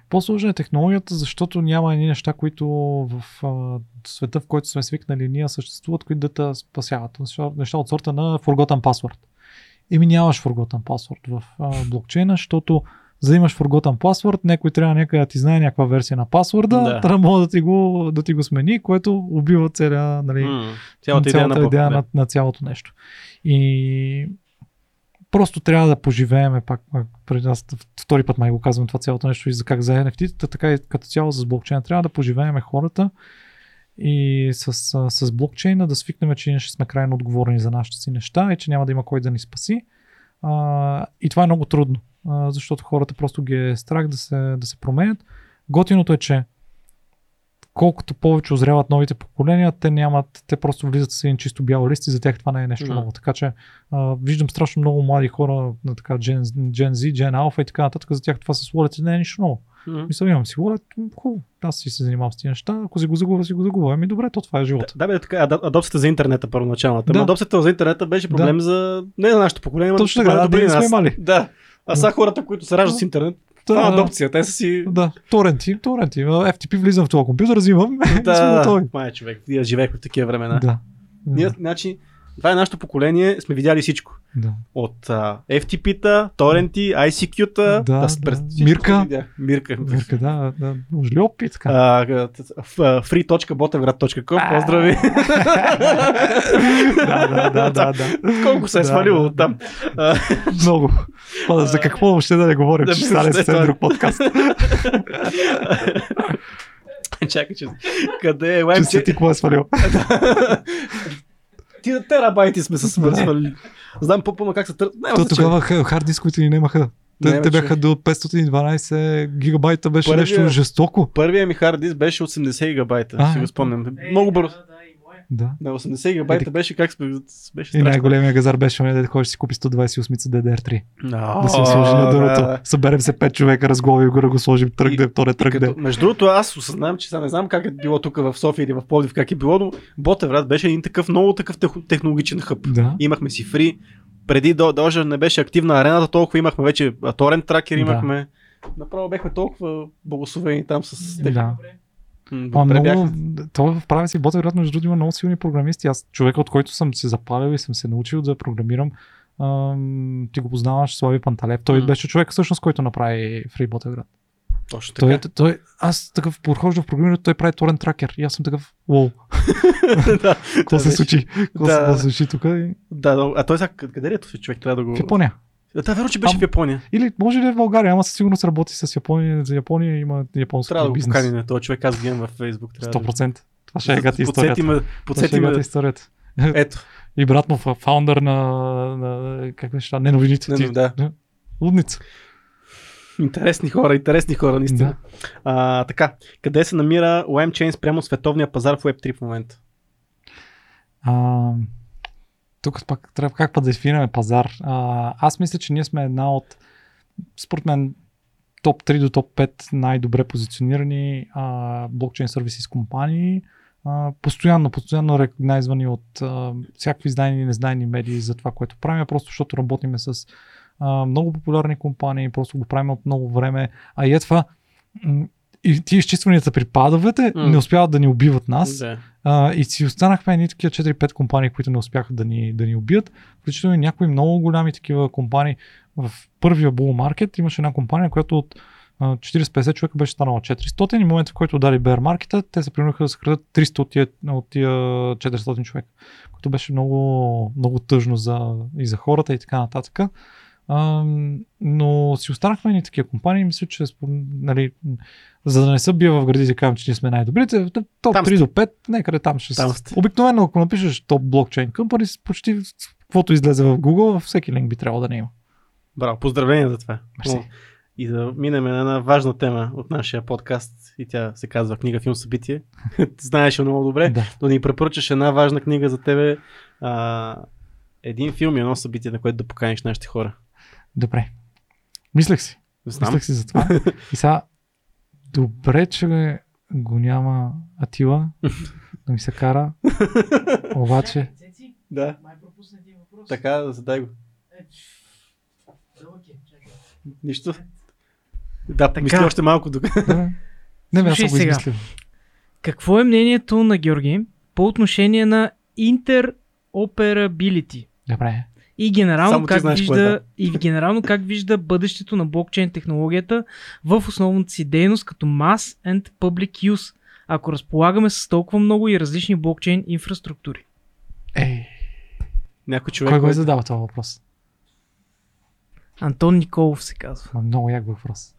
По-сложна е технологията, защото няма едни неща, които в а, света, в който сме свикнали ние, съществуват, които да те спасяват. Неща от сорта на forgotten password. Еми нямаш forgotten password в а, блокчейна, защото за да имаш forgotten password, някой трябва някъде да ти знае някаква версия на пасворда, Да. да, да да ти, го, да ти го смени, което убива целия, нали, М, Цялата идея на, идея блок- на, на цялото нещо. И просто трябва да поживееме пак, преди аз втори път май го казвам това цялото нещо и за как за NFT-тата, така и като цяло с блокчейна. Трябва да поживееме хората и с, с, блокчейна да свикнем, че ние ще сме крайно отговорни за нашите си неща и че няма да има кой да ни спаси. А, и това е много трудно, а, защото хората просто ги е страх да се, да се променят. Готиното е, че колкото повече озряват новите поколения, те нямат, те просто влизат с един чисто бял лист и за тях това не е нещо Мгм. ново. Така че а, виждам страшно много млади хора на така Gen, Gen Z, Gen Alpha и така нататък. За тях това с wallet не е нищо ново. М. Мисля, имам си wallet, хубаво. Аз си се занимавам с тези неща. Ако си го загубя, си го загубя. Ами добре, то това е живот. Да, бе, така, ада- адопцията за интернета първоначалната. Да. Да. Адопцията за интернета беше проблем за не за нашето поколение, но Точно така, да, сме нас. имали. Да. А сега хората, които се раждат с интернет, това е Да, адопция. Те са си... Да, торенти, торенти. FTP влизам в този компютър, взимам. Да, май човек. Ние живеехме в такива времена. Да. Ние, значи, това е нашето поколение, сме видяли всичко. да. От а, FTP-та, торенти, ICQ-та, Да, да. през всичко Мирка. Мирка. Верка, да, да. Може ли опит? А, поздрави! да, да, да, да, да. Колко се е Да, свалило да, оттам. А, Много. Па, за какво въобще да не говорим, Да, че стане съвсем друг подкаст. Чакай, че... Къде е Че си ти какво е свалил. Ти терабайти сме се свалили. Знам по-пълно как се търсят. То тогава ха- хард дисковете ни нямаха. Те, Не, те бяха до 512 гигабайта, беше Първия- нещо жестоко. Първият ми хард диск беше 80 гигабайта, А, си го спомням. Много бързо. Да. На 80 гигабайта Еди- беше как беше И страшно. най-големия газар беше, оня, да ходиш си купи 128 DDR3. А, Да го сложи на да, дървото. да. Съберем се 5 човека, разглавим го, да го сложим И- тръгне, то не И тръгне. като, между другото, аз осъзнавам, че сега не знам как е било тук в София или в Пловдив, как е било, но Ботеврат беше един такъв много такъв тех- технологичен хъб. Да. Имахме си фри. Преди даже не беше активна арената, толкова имахме вече а, торент тракер, Да. имахме. Направо бехме толкова благословени там с тех. Да. М, А, добре много, в правя си бота, вероятно, между има много силни програмисти. Аз, човека, от който съм се запалил и съм се научил да програмирам, ам, ти го познаваш, Слави Панталев. Той М. беше човек, всъщност, който направи Free Ботевград. Точно Той, така. той, аз такъв подхожда в програмирането, той прави торен тракер. И аз съм такъв, уоу, да, какво се случи? Какво Да. се случи тук? Да, а той сега къ- къде е този човек? Трябва да го... В Япония. Да, верно, че беше Ам- в Япония. Или може да е в България, ама със сигурност работи с Япония. За Япония има японски Трябва да го бизнес. поканим на този човек, аз гледам във Фейсбук. Трябва 100%. Това ще е да... историята. Това ще е подсети гати ме. историята. Ето, И брат му, фа- фаундър на, на как беше, не новините. Не, да. Лудница. интересни хора, интересни хора, наистина. Да. А, така, къде се намира LimeChain спрямо световния пазар в Web3 в момента? А, тук пак трябва как път да дефинираме пазар. А, аз мисля, че ние сме една от, според мен, топ 3 до топ 5 най-добре позиционирани а, блокчейн сервиси компании. А, постоянно, постоянно рекогнайзвани от а, всякакви знайни и незнайни медии за това, което правим, просто защото работиме с а, много популярни компании, просто го правим от много време. А и е това, и ти изчистванията при падовете М. не успяват да ни убиват нас. Да. А, и си останахме едни такива 4-5 компании, които не успяха да ни, да ни убият. Включително и някои много голями такива компании. В първия bull market имаше една компания, която от а, 40-50 човека беше станала 400 и в момента, в който дали bear market, те се принудиха да съкратят 300 от тия, от тия 400 човека, което беше много, много тъжно за, и за хората и така нататък. А, но си останахме едни такива компании мисля, че нали, за да не се бия в градите, казвам, че ние сме най-добрите, топ Там 3 до 5, някъде там ще Там сте. Обикновено, ако напишеш топ блокчейн компани, почти каквото излезе в Google, във всеки линк би трябвало да не има. Браво, поздравления за това. Мерси. И да минем на една важна тема от нашия подкаст и тя се казва книга, филм, събитие. Знаеш я много добре. Да. но ни препоръчаш една важна книга за тебе. А, един филм и едно събитие, на което да поканиш нашите хора. Добре. Мислех си. Знам. Мислех си за това. И сега, добре, че го няма Атила да ми се кара, обаче Да, Май пропусна един въпрос. така, задай го. Е, е. Нищо. Да, Така. мисли още малко тук. да. Не, аз съм го сега. измислил. Какво е мнението на Георги по отношение на интероперабилити? Добре. И генерално, Само как знаеш е вижда, и генерално как вижда бъдещето на блокчейн технологията в основната си дейност като Mass and Public Use, ако разполагаме с толкова много и различни блокчейн инфраструктури. Ей, Някой човек. кой го е задава този въпрос? Антон Николов се казва. Ма, Много як въпрос.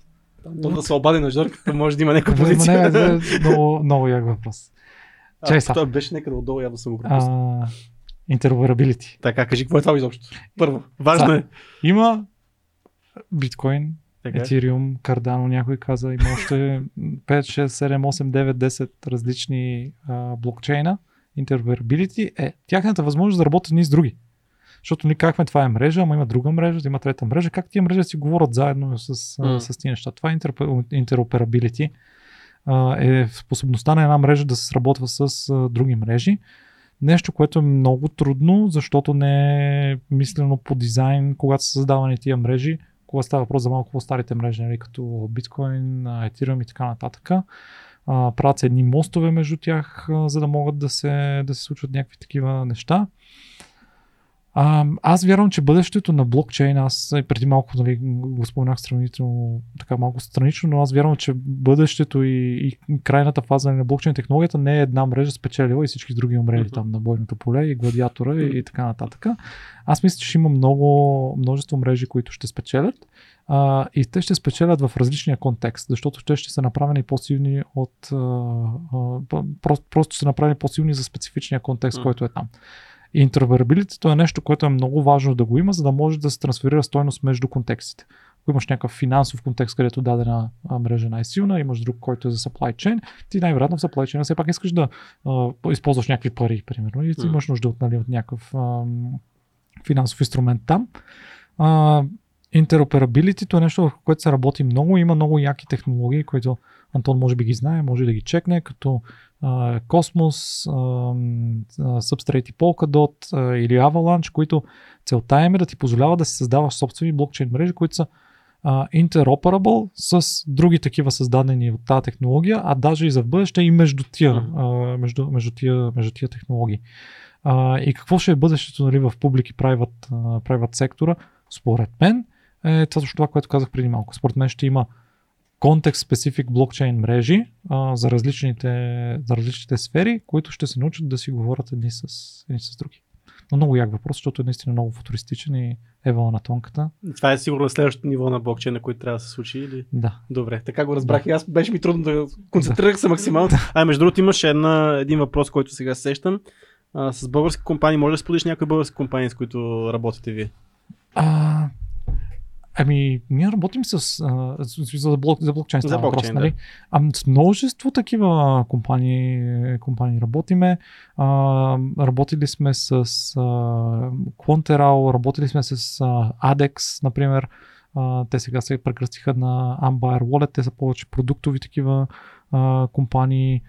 То да се обади на Жорката, може да има някаква позиция. не, бе, много, много як въпрос. А, Чай сега. Той беше някъде отдолу, явно съм го пропуснал. Interoperability. Така, кажи, какво е това изобщо? Първо, важно е. Има биткоин, Така. Ethereum, Cardano някой каза, има още 5, 6, 7, 8, 9, 10 различни а, блокчейна. Interoperability е тяхната възможност да работят едни с други. Защото ние казахме, това е мрежа, ама има друга мрежа, има трета мрежа. Как тия мрежи си говорят заедно с, mm. с тия неща? Това е interoperability. Е способността на една мрежа да се сработва с други мрежи. Нещо, което е много трудно, защото не е мислено по дизайн, когато са създавани тия мрежи, когато става въпрос за малко по-старите мрежи, нали, като а, Ethereum и така нататък. Правят се едни мостове между тях, за да могат да се, да се случват някакви такива неща. А, аз вярвам, че бъдещето на блокчейн, аз и преди малко нали, го споменах сравнително така малко странично, но аз вярвам, че бъдещето и, и крайната фаза на блокчейн технологията не е една мрежа спечелила и всички други умрели там на бойното поле и гладиатора и, и така нататък. Аз мисля, че ще има много, множество мрежи, които ще спечелят а, и те ще спечелят в различния контекст, защото те ще са направени по-силни от а, а, просто, просто са направени по-силни за специфичния контекст, който е там. Interoperability е нещо, което е много важно да го има, за да може да се трансферира стойност между контекстите. ако имаш някакъв финансов контекст, където дадена мрежа е най-силна, имаш друг, който е за supply chain, ти най-вероятно в supply chain все пак искаш да а, използваш някакви пари, примерно, и ти имаш нужда от, нали, от някакъв а, финансов инструмент там. А, Interoperability е нещо, върху което се работи много. Има много яки технологии, които Антон може би ги знае, може да ги чекне, като а, Substrate и Polkadot или Avalanche, които целта им е да ти позволява да си създаваш собствени блокчейн мрежи, които са interoperable с други такива създадени от тази технология, а даже и за в бъдеще и между тия, между, между тия, между тия технологии. И какво ще е бъдещето нали, в публик и private, private сектора? Според мен е това, това, което казах преди малко. Според мен ще има контекст специфик блокчейн мрежи а, за, различните, за различните сфери, които ще се научат да си говорят едни с, едни с други. Но много як въпрос, защото е наистина много футуристичен и евала на тонката. Това е сигурно следващото ниво на блокчейн, на който трябва да се случи. Или... Да. Добре, така го разбрах. И аз беше ми трудно да концентрирах се максимално. А между другото имаше една, един въпрос, който сега се сещам. А, с български компании, може да споделиш някои български компании, с които работите вие? А, ами, ние работим с, а, за, блок, за блокчейн. За става въпрос, блокчейн, да. нали? Ами, с множество такива компании, компании работиме. А, работили сме с а, Quanteral, работили сме с а, ADEX, например. А, те сега се прекръстиха на Ambire Wallet, те са повече продуктови такива а, компании.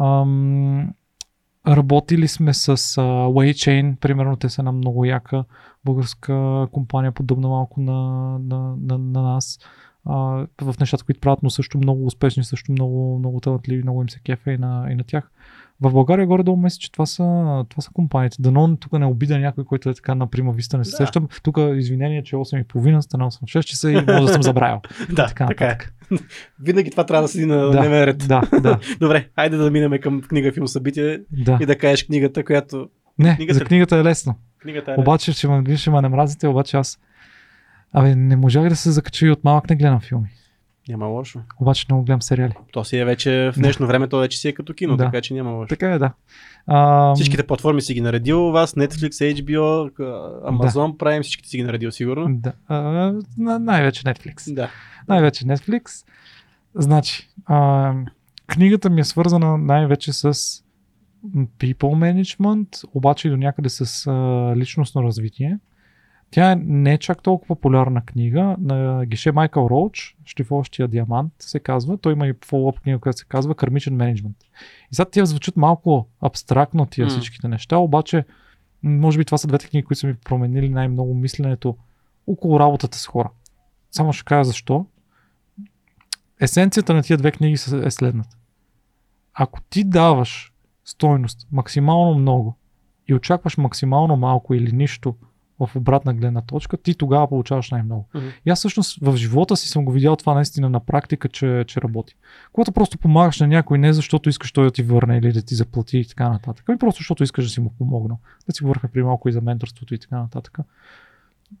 Ам, работили сме с а, WayChain, примерно те са една много яка българска компания, подобна малко на, на, на, на нас. А, в нещата, които правят, но също много успешни, също много, много талантливи, много им се кефа и на, и на тях. В България горе-долу мисля, че това са, това са компаниите. Дано тук не обида някой, който е така на прима виста, не се Да. сещам. Тук извинение, че е 8.30, стана 8.6 часа и може да съм забравил. Да, така, така е. Винаги това трябва да седи на Да, дневен ред. да, да, Добре, хайде да минем към книга филм събитие да. и да кажеш книгата, която... Не, Книгата- за книгата е лесно. Книгата е Обаче, ще ме, ще ме не мразите, обаче аз Абе, не можах да се закача и от малък не гледам филми. Няма лошо. Обаче много гледам сериали. То си е вече в днешно време, то вече си е като кино, Да. така че няма лошо. Така е, да. А, Всичките платформи си ги наредил вас, Netflix, HBO, Amazon Prime, всичките си ги наредил сигурно. Да. А, на- най-вече Netflix. Да. Най-вече Netflix. Значи, а, книгата ми е свързана най-вече с people management, обаче и до някъде с а, личностно развитие. Тя не е чак толкова популярна книга. На гише Майкъл Роуч, Штифовщия диамант се казва. Той има и фоллоп книга, която се казва Кармичен менеджмент. И сега тия звучат малко абстрактно тия М. всичките неща, обаче може би това са двете книги, които са ми променили най-много мисленето около работата с хора. Само ще кажа защо. Есенцията на тия две книги е следната. Ако ти даваш стойност максимално много и очакваш максимално малко или нищо в обратна гледна точка, ти тогава получаваш най-много. Мгм. И аз всъщност в живота си съм го видял това наистина на практика, че, че работи. Когато просто помагаш на някой не защото искаш той да ти върне или да ти заплати и така нататък, ами просто защото искаш да си му помогнал. Да си говорихме при малко и за менторството и така нататък.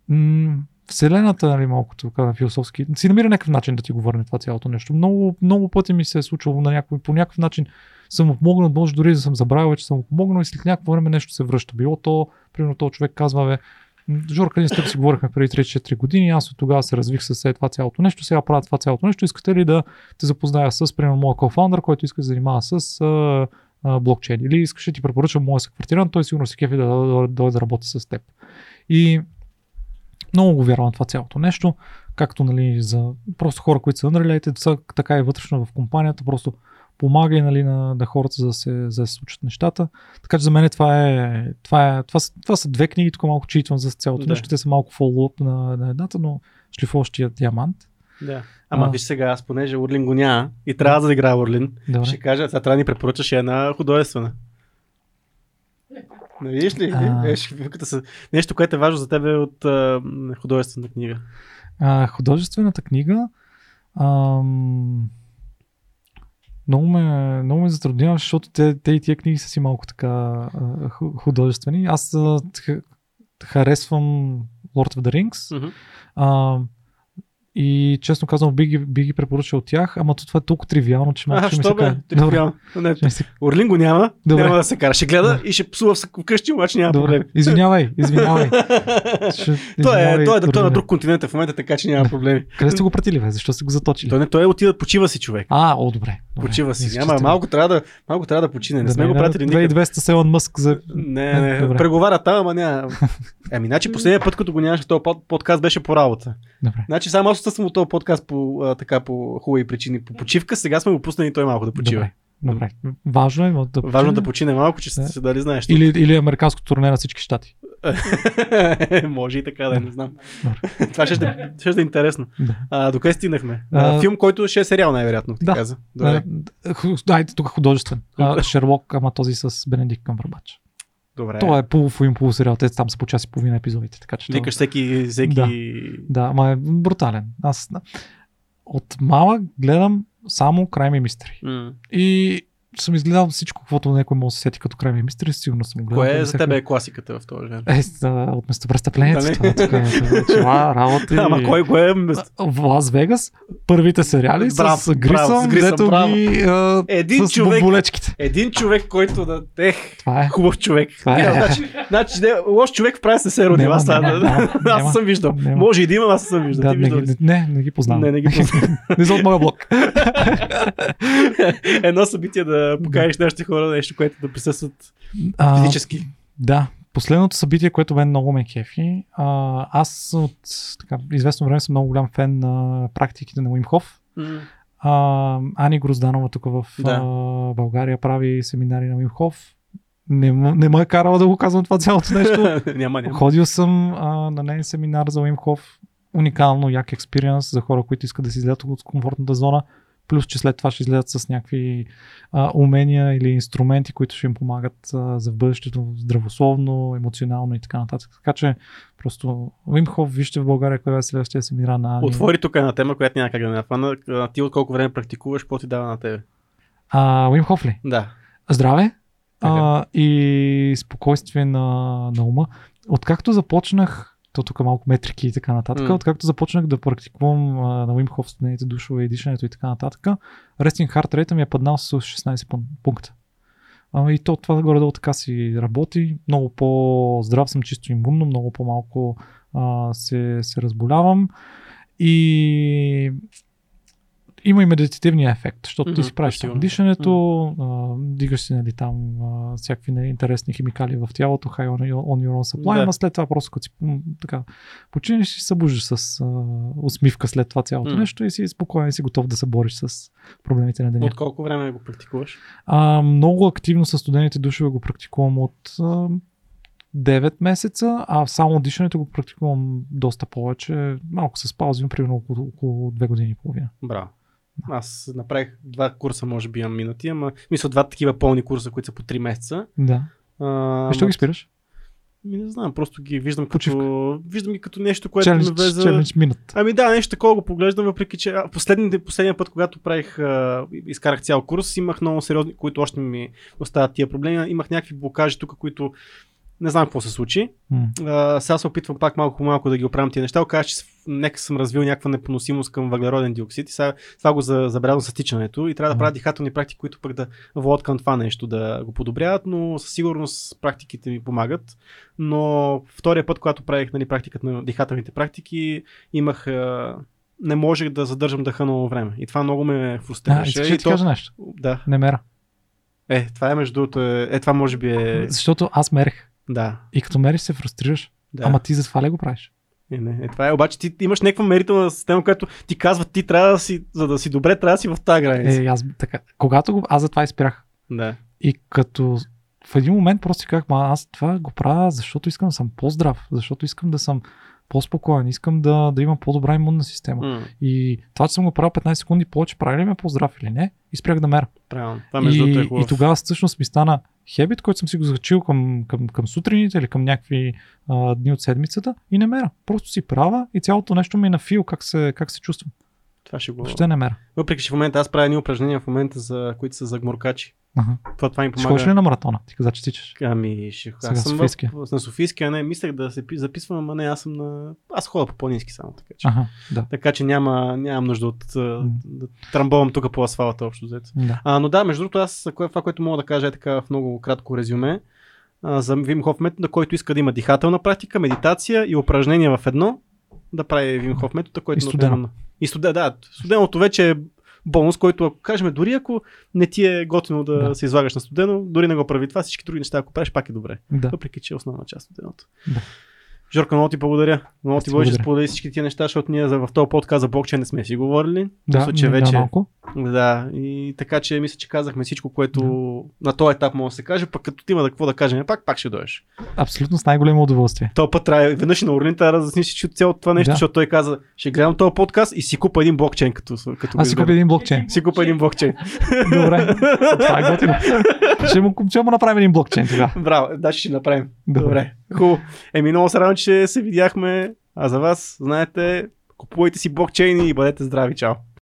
М- Вселената, нали, малко така на философски, си намира някакъв начин да ти го върне това цялото нещо. Много, много пъти ми се е случвало на някой, по някакъв начин съм му помогнал, може дори да съм забравил, че съм му помогнал и след някакво време нещо се връща. Било то, примерно, този човек казва, бе, Жорка, ние с теб си говорихме преди 3-4 години, аз от тогава се развих с е това цялото нещо, сега правя това цялото нещо. Искате ли да те запозная с, примерно, моя кофаундър, който иска да занимава с а, а, блокчейн? Или искаш да ти препоръчам моя съквартирант, той сигурно се кефи да дойде да, да работи с теб. И много го вярвам това цялото нещо, както нали, за просто хора, които са unrelated, така и вътрешно в компанията, просто помага нали, на, на хората, за да, се, за да се случат нещата. Така че за мен това е, това, е, това, са, това са две книги, тук малко читвам за цялото Да. нещо, те са малко фоллоуп на, на едната, но шлифовщия диамант. Да. Ама А. виж сега, аз понеже Урлин го няма и трябва да играя Урлин, Добре. ще кажа, сега трябва да ни препоръчаш и една художествена. Не видиш ли? А. Е. Нещо, което е важно за тебе от а, м, художествена книга. А, художествената книга ам, много ме, много ме затруднява, защото те, те и тия книги са си малко така художествени. Аз харесвам Lord of the Rings. А, И честно казвам, би ги, би ги препоръчал от тях, ама то това е толкова тривиално, че малко А, ще ми се бе? Тривиално. Не, ще се- Орлин го няма, Добре. няма да се кара. Ще гледа и ще псува вкъщи, обаче няма Добре. проблем. Извинявай, извинявай. Ще- Той е, той е, той е на друг континент в момента, така че няма проблеми. Къде сте го пратили, бе? Защо сте го заточили? Той не, той е отива, почива си човек. А, о, добре. добре. Почива си. Няма, малко трябва да, малко трябва да почине. Не Да сме го не, пратили никъде. 2200 с Елон Мъск за... Не, не, Добре. преговаря там, ама няма. Ами, значи последния път, като го нямаше в този под- подкаст, беше по работа. Добре. Значи само аз отсъствам от този подкаст по, а, така, по хубави причини. По почивка, сега сме го пуснали той малко да почива. Добре. Добре. Важно е да Важно да почине. почине малко, че Да. се дали знаеш. Или, или американско турне на всички щати. Може и така да е, не знам. Това ще, ще, ще е интересно. Да. А, докъде стигнахме? А, А, филм, който ще е сериал, най-вероятно, ти Да. каза. Добре. Тук художествен. А, Шерлок, ама този с Бенедикт Къмбърбач. Добре. Това е полуфилм, полусериал. Те там са по час и половина епизодите. Така че това- Викаш всеки, всеки... Да. Да, ама е брутален. Аз от малък гледам само Crime Mystery. М. И съм изгледал всичко, каквото някой може да се сети като Crime Mystery, сигурно съм го гледал. Кое е за тебе е класиката в този жанр? Е, от местопрестъплението. Нали? Това, тук, е, това работи. Ама кой, кое е... мест- В Лас Вегас, първите сериали Браво, с Грисъм, с Грисъм, дето браво. ги а, Един с човек- бомболечките. Един човек, който да... Ех, Това е. хубав човек. Това е. Няма, значи, значи, не, лош човек в правя се се роди. Аз, аз, съм виждал. Нема. Може и да има, аз съм виждал. Да, Ти не, виждал си? не, не ги познавам. Не, не ги познавам. не са от моя блок. Едно събитие да покажеш нашите хора нещо, което да присъстват А, физически. Да, последното събитие, което мен много ме кефи, а, аз от така, известно време съм много голям фен на практиките на Уим Хоф. М. А, Ани Грозданова тук в Да. а, България прави семинари на Уим Хоф. Не, не ме е карала да го казвам това цялото нещо. няма, няма. Ходил съм а, на нейн семинар за Уим Хоф. Уникално, як експириенс за хора, които искат да си излязат от комфортната зона. Плюс, че след това ще излязат с някакви а, умения или инструменти, които ще им помагат а, за бъдещето здравословно, емоционално и така нататък. Така че просто Уим Хоф, вижте в България кой е следващия семинар на Ани. Отвори тук една тема, която няма как да не нападна. Ти от колко време практикуваш, какво ти дава на тебе? А, Уим Хоф ли? Да. Здраве а, и спокойствие на, на ума. Откакто започнах, то тук малко метрики и така нататък, М. откакто започнах да практикувам а, на Wim Hof студените душове и дишането и така нататък, resting heart rate ми е паднал с 16 пун- пункта. А, и то това горе-долу така си работи. Много по-здрав съм чисто имунно, много по-малко а, се, се разболявам. И има и медитативния ефект, защото ти Мгм, си правиш там дишането, а, дигаш си нали, там а, всякакви нали, интересни химикали в тялото, high on, on your own supply, Да. ама след това просто като си така починеш и се събуждаш с а, усмивка след това цялото М. нещо и си спокоен и си готов да се бориш с проблемите на деня. От колко време го практикуваш? А, много активно с студените душове го практикувам от а, 9 месеца, а само дишането го практикувам доста повече. Малко с но примерно около, около 2 години и половина. Браво. Аз направих два курса, може би имам минути, ама мисля два такива пълни курса, които са по 3 месеца. Да. А, Защо ги спираш? Ми не знам, просто ги виждам Почивка. като... Виждам ги като нещо, което ме Челендж, влезе... челендж минут. Ами да, нещо такова го поглеждам, въпреки че последните, последния път, когато правих, а, изкарах цял курс, имах много сериозни, които още ми остават тия проблеми. Имах някакви блокажи тук, които не знам какво се случи. М. А, сега се опитвам пак малко по малко да ги оправям тия неща. Оказа, че нека съм развил някаква непоносимост към въглероден диоксид и сега това го за, забелязвам с тичането и трябва да правя дихателни практики, които пък да водят към това нещо, да го подобряват, но със сигурност практиките ми помагат. Но втория път, когато правих нали, практиката на дихателните практики, имах не можех да задържам дъха много време. И това много ме фрустрираше. искаш и да ти кажа нещо? Да. Не мера. Е, това е между другото. Е, е, това може би е. Защото аз мерех. Да. И като мериш се фрустрираш. да. Ама ти затова ли го правиш? Не, не, е, това е. Обаче ти имаш някаква мерителна система, която ти казва, ти трябва да си, за да си добре, трябва да си в тази граница. Е, аз така. Когато го, аз затова изпрях. Да. И като в един момент просто си казах, аз това го правя, защото искам да съм по-здрав, защото искам да съм по-спокоен, искам да, да имам по-добра имунна система. М, И това, че съм го правил 15 секунди повече, прави ли ме по-здрав или не? И спрях да мера. правилно. Това между другото е И, и тогава всъщност ми стана хебит, който съм си го зачил към, към, към сутрините или към някакви а, дни от седмицата и не мера. Просто си права и цялото нещо ми е на фил как се, как се чувствам. Това ще го... Въобще не мера. Въпреки, че в момента аз правя едни упражнения в момента, за които са за гмуркачи. Ага. Това, това ми Ще помага. ходиш ли на маратона? Ти каза, че тичаш. Ами, ще Сега аз съм Софийския. в, на Софийския, не, мислех да се пи- записвам, а не, аз съм на... Аз ходя по планински само, така че. Ага, да. Така че няма, нямам нужда от да трамбовам тук по асфалта общо взето. да. А, но да, между другото, аз това, което мога да кажа е така в много кратко резюме. За Вим Хоф метода, който иска да има дихателна практика, медитация и упражнения в едно, да прави Вим Хоф метода, който И студено. например, И студено, да. Студеното вече е бонус, който ако кажем, дори ако не ти е готино да, Да. се излагаш на студено, дори не го прави това, всички други неща, ако правиш, пак е добре. да. Въпреки, че е основна част от студеното. Да. Жорка, много ти благодаря. Много ти благодаря, че сподели всички тия неща, защото ние за- в този подкаст за блокчейн не сме си говорили. Да, Мисля, че да, вече- малко. Да, и така че мисля, че казахме всичко, което на този етап може да се каже, пък като ти има да какво да кажем пак, пак ще дойдеш. Абсолютно с най-голямо удоволствие. Този път трябва веднъж на Орлин трябва да разясниш всичко цялото това нещо, Да. защото той каза, ще гледам този подкаст и си купа един блокчейн, като, като Аз си купя един блокчейн. Си купа един блокчейн. Добре. Това е готино. ще, му, ще му направим един блокчейн тогава. Браво, да, ще направим. Добре. Добре. Хубаво. Еми, много се радвам, че се видяхме. А за вас, знаете, купувайте си блокчейни и бъдете здрави. Чао.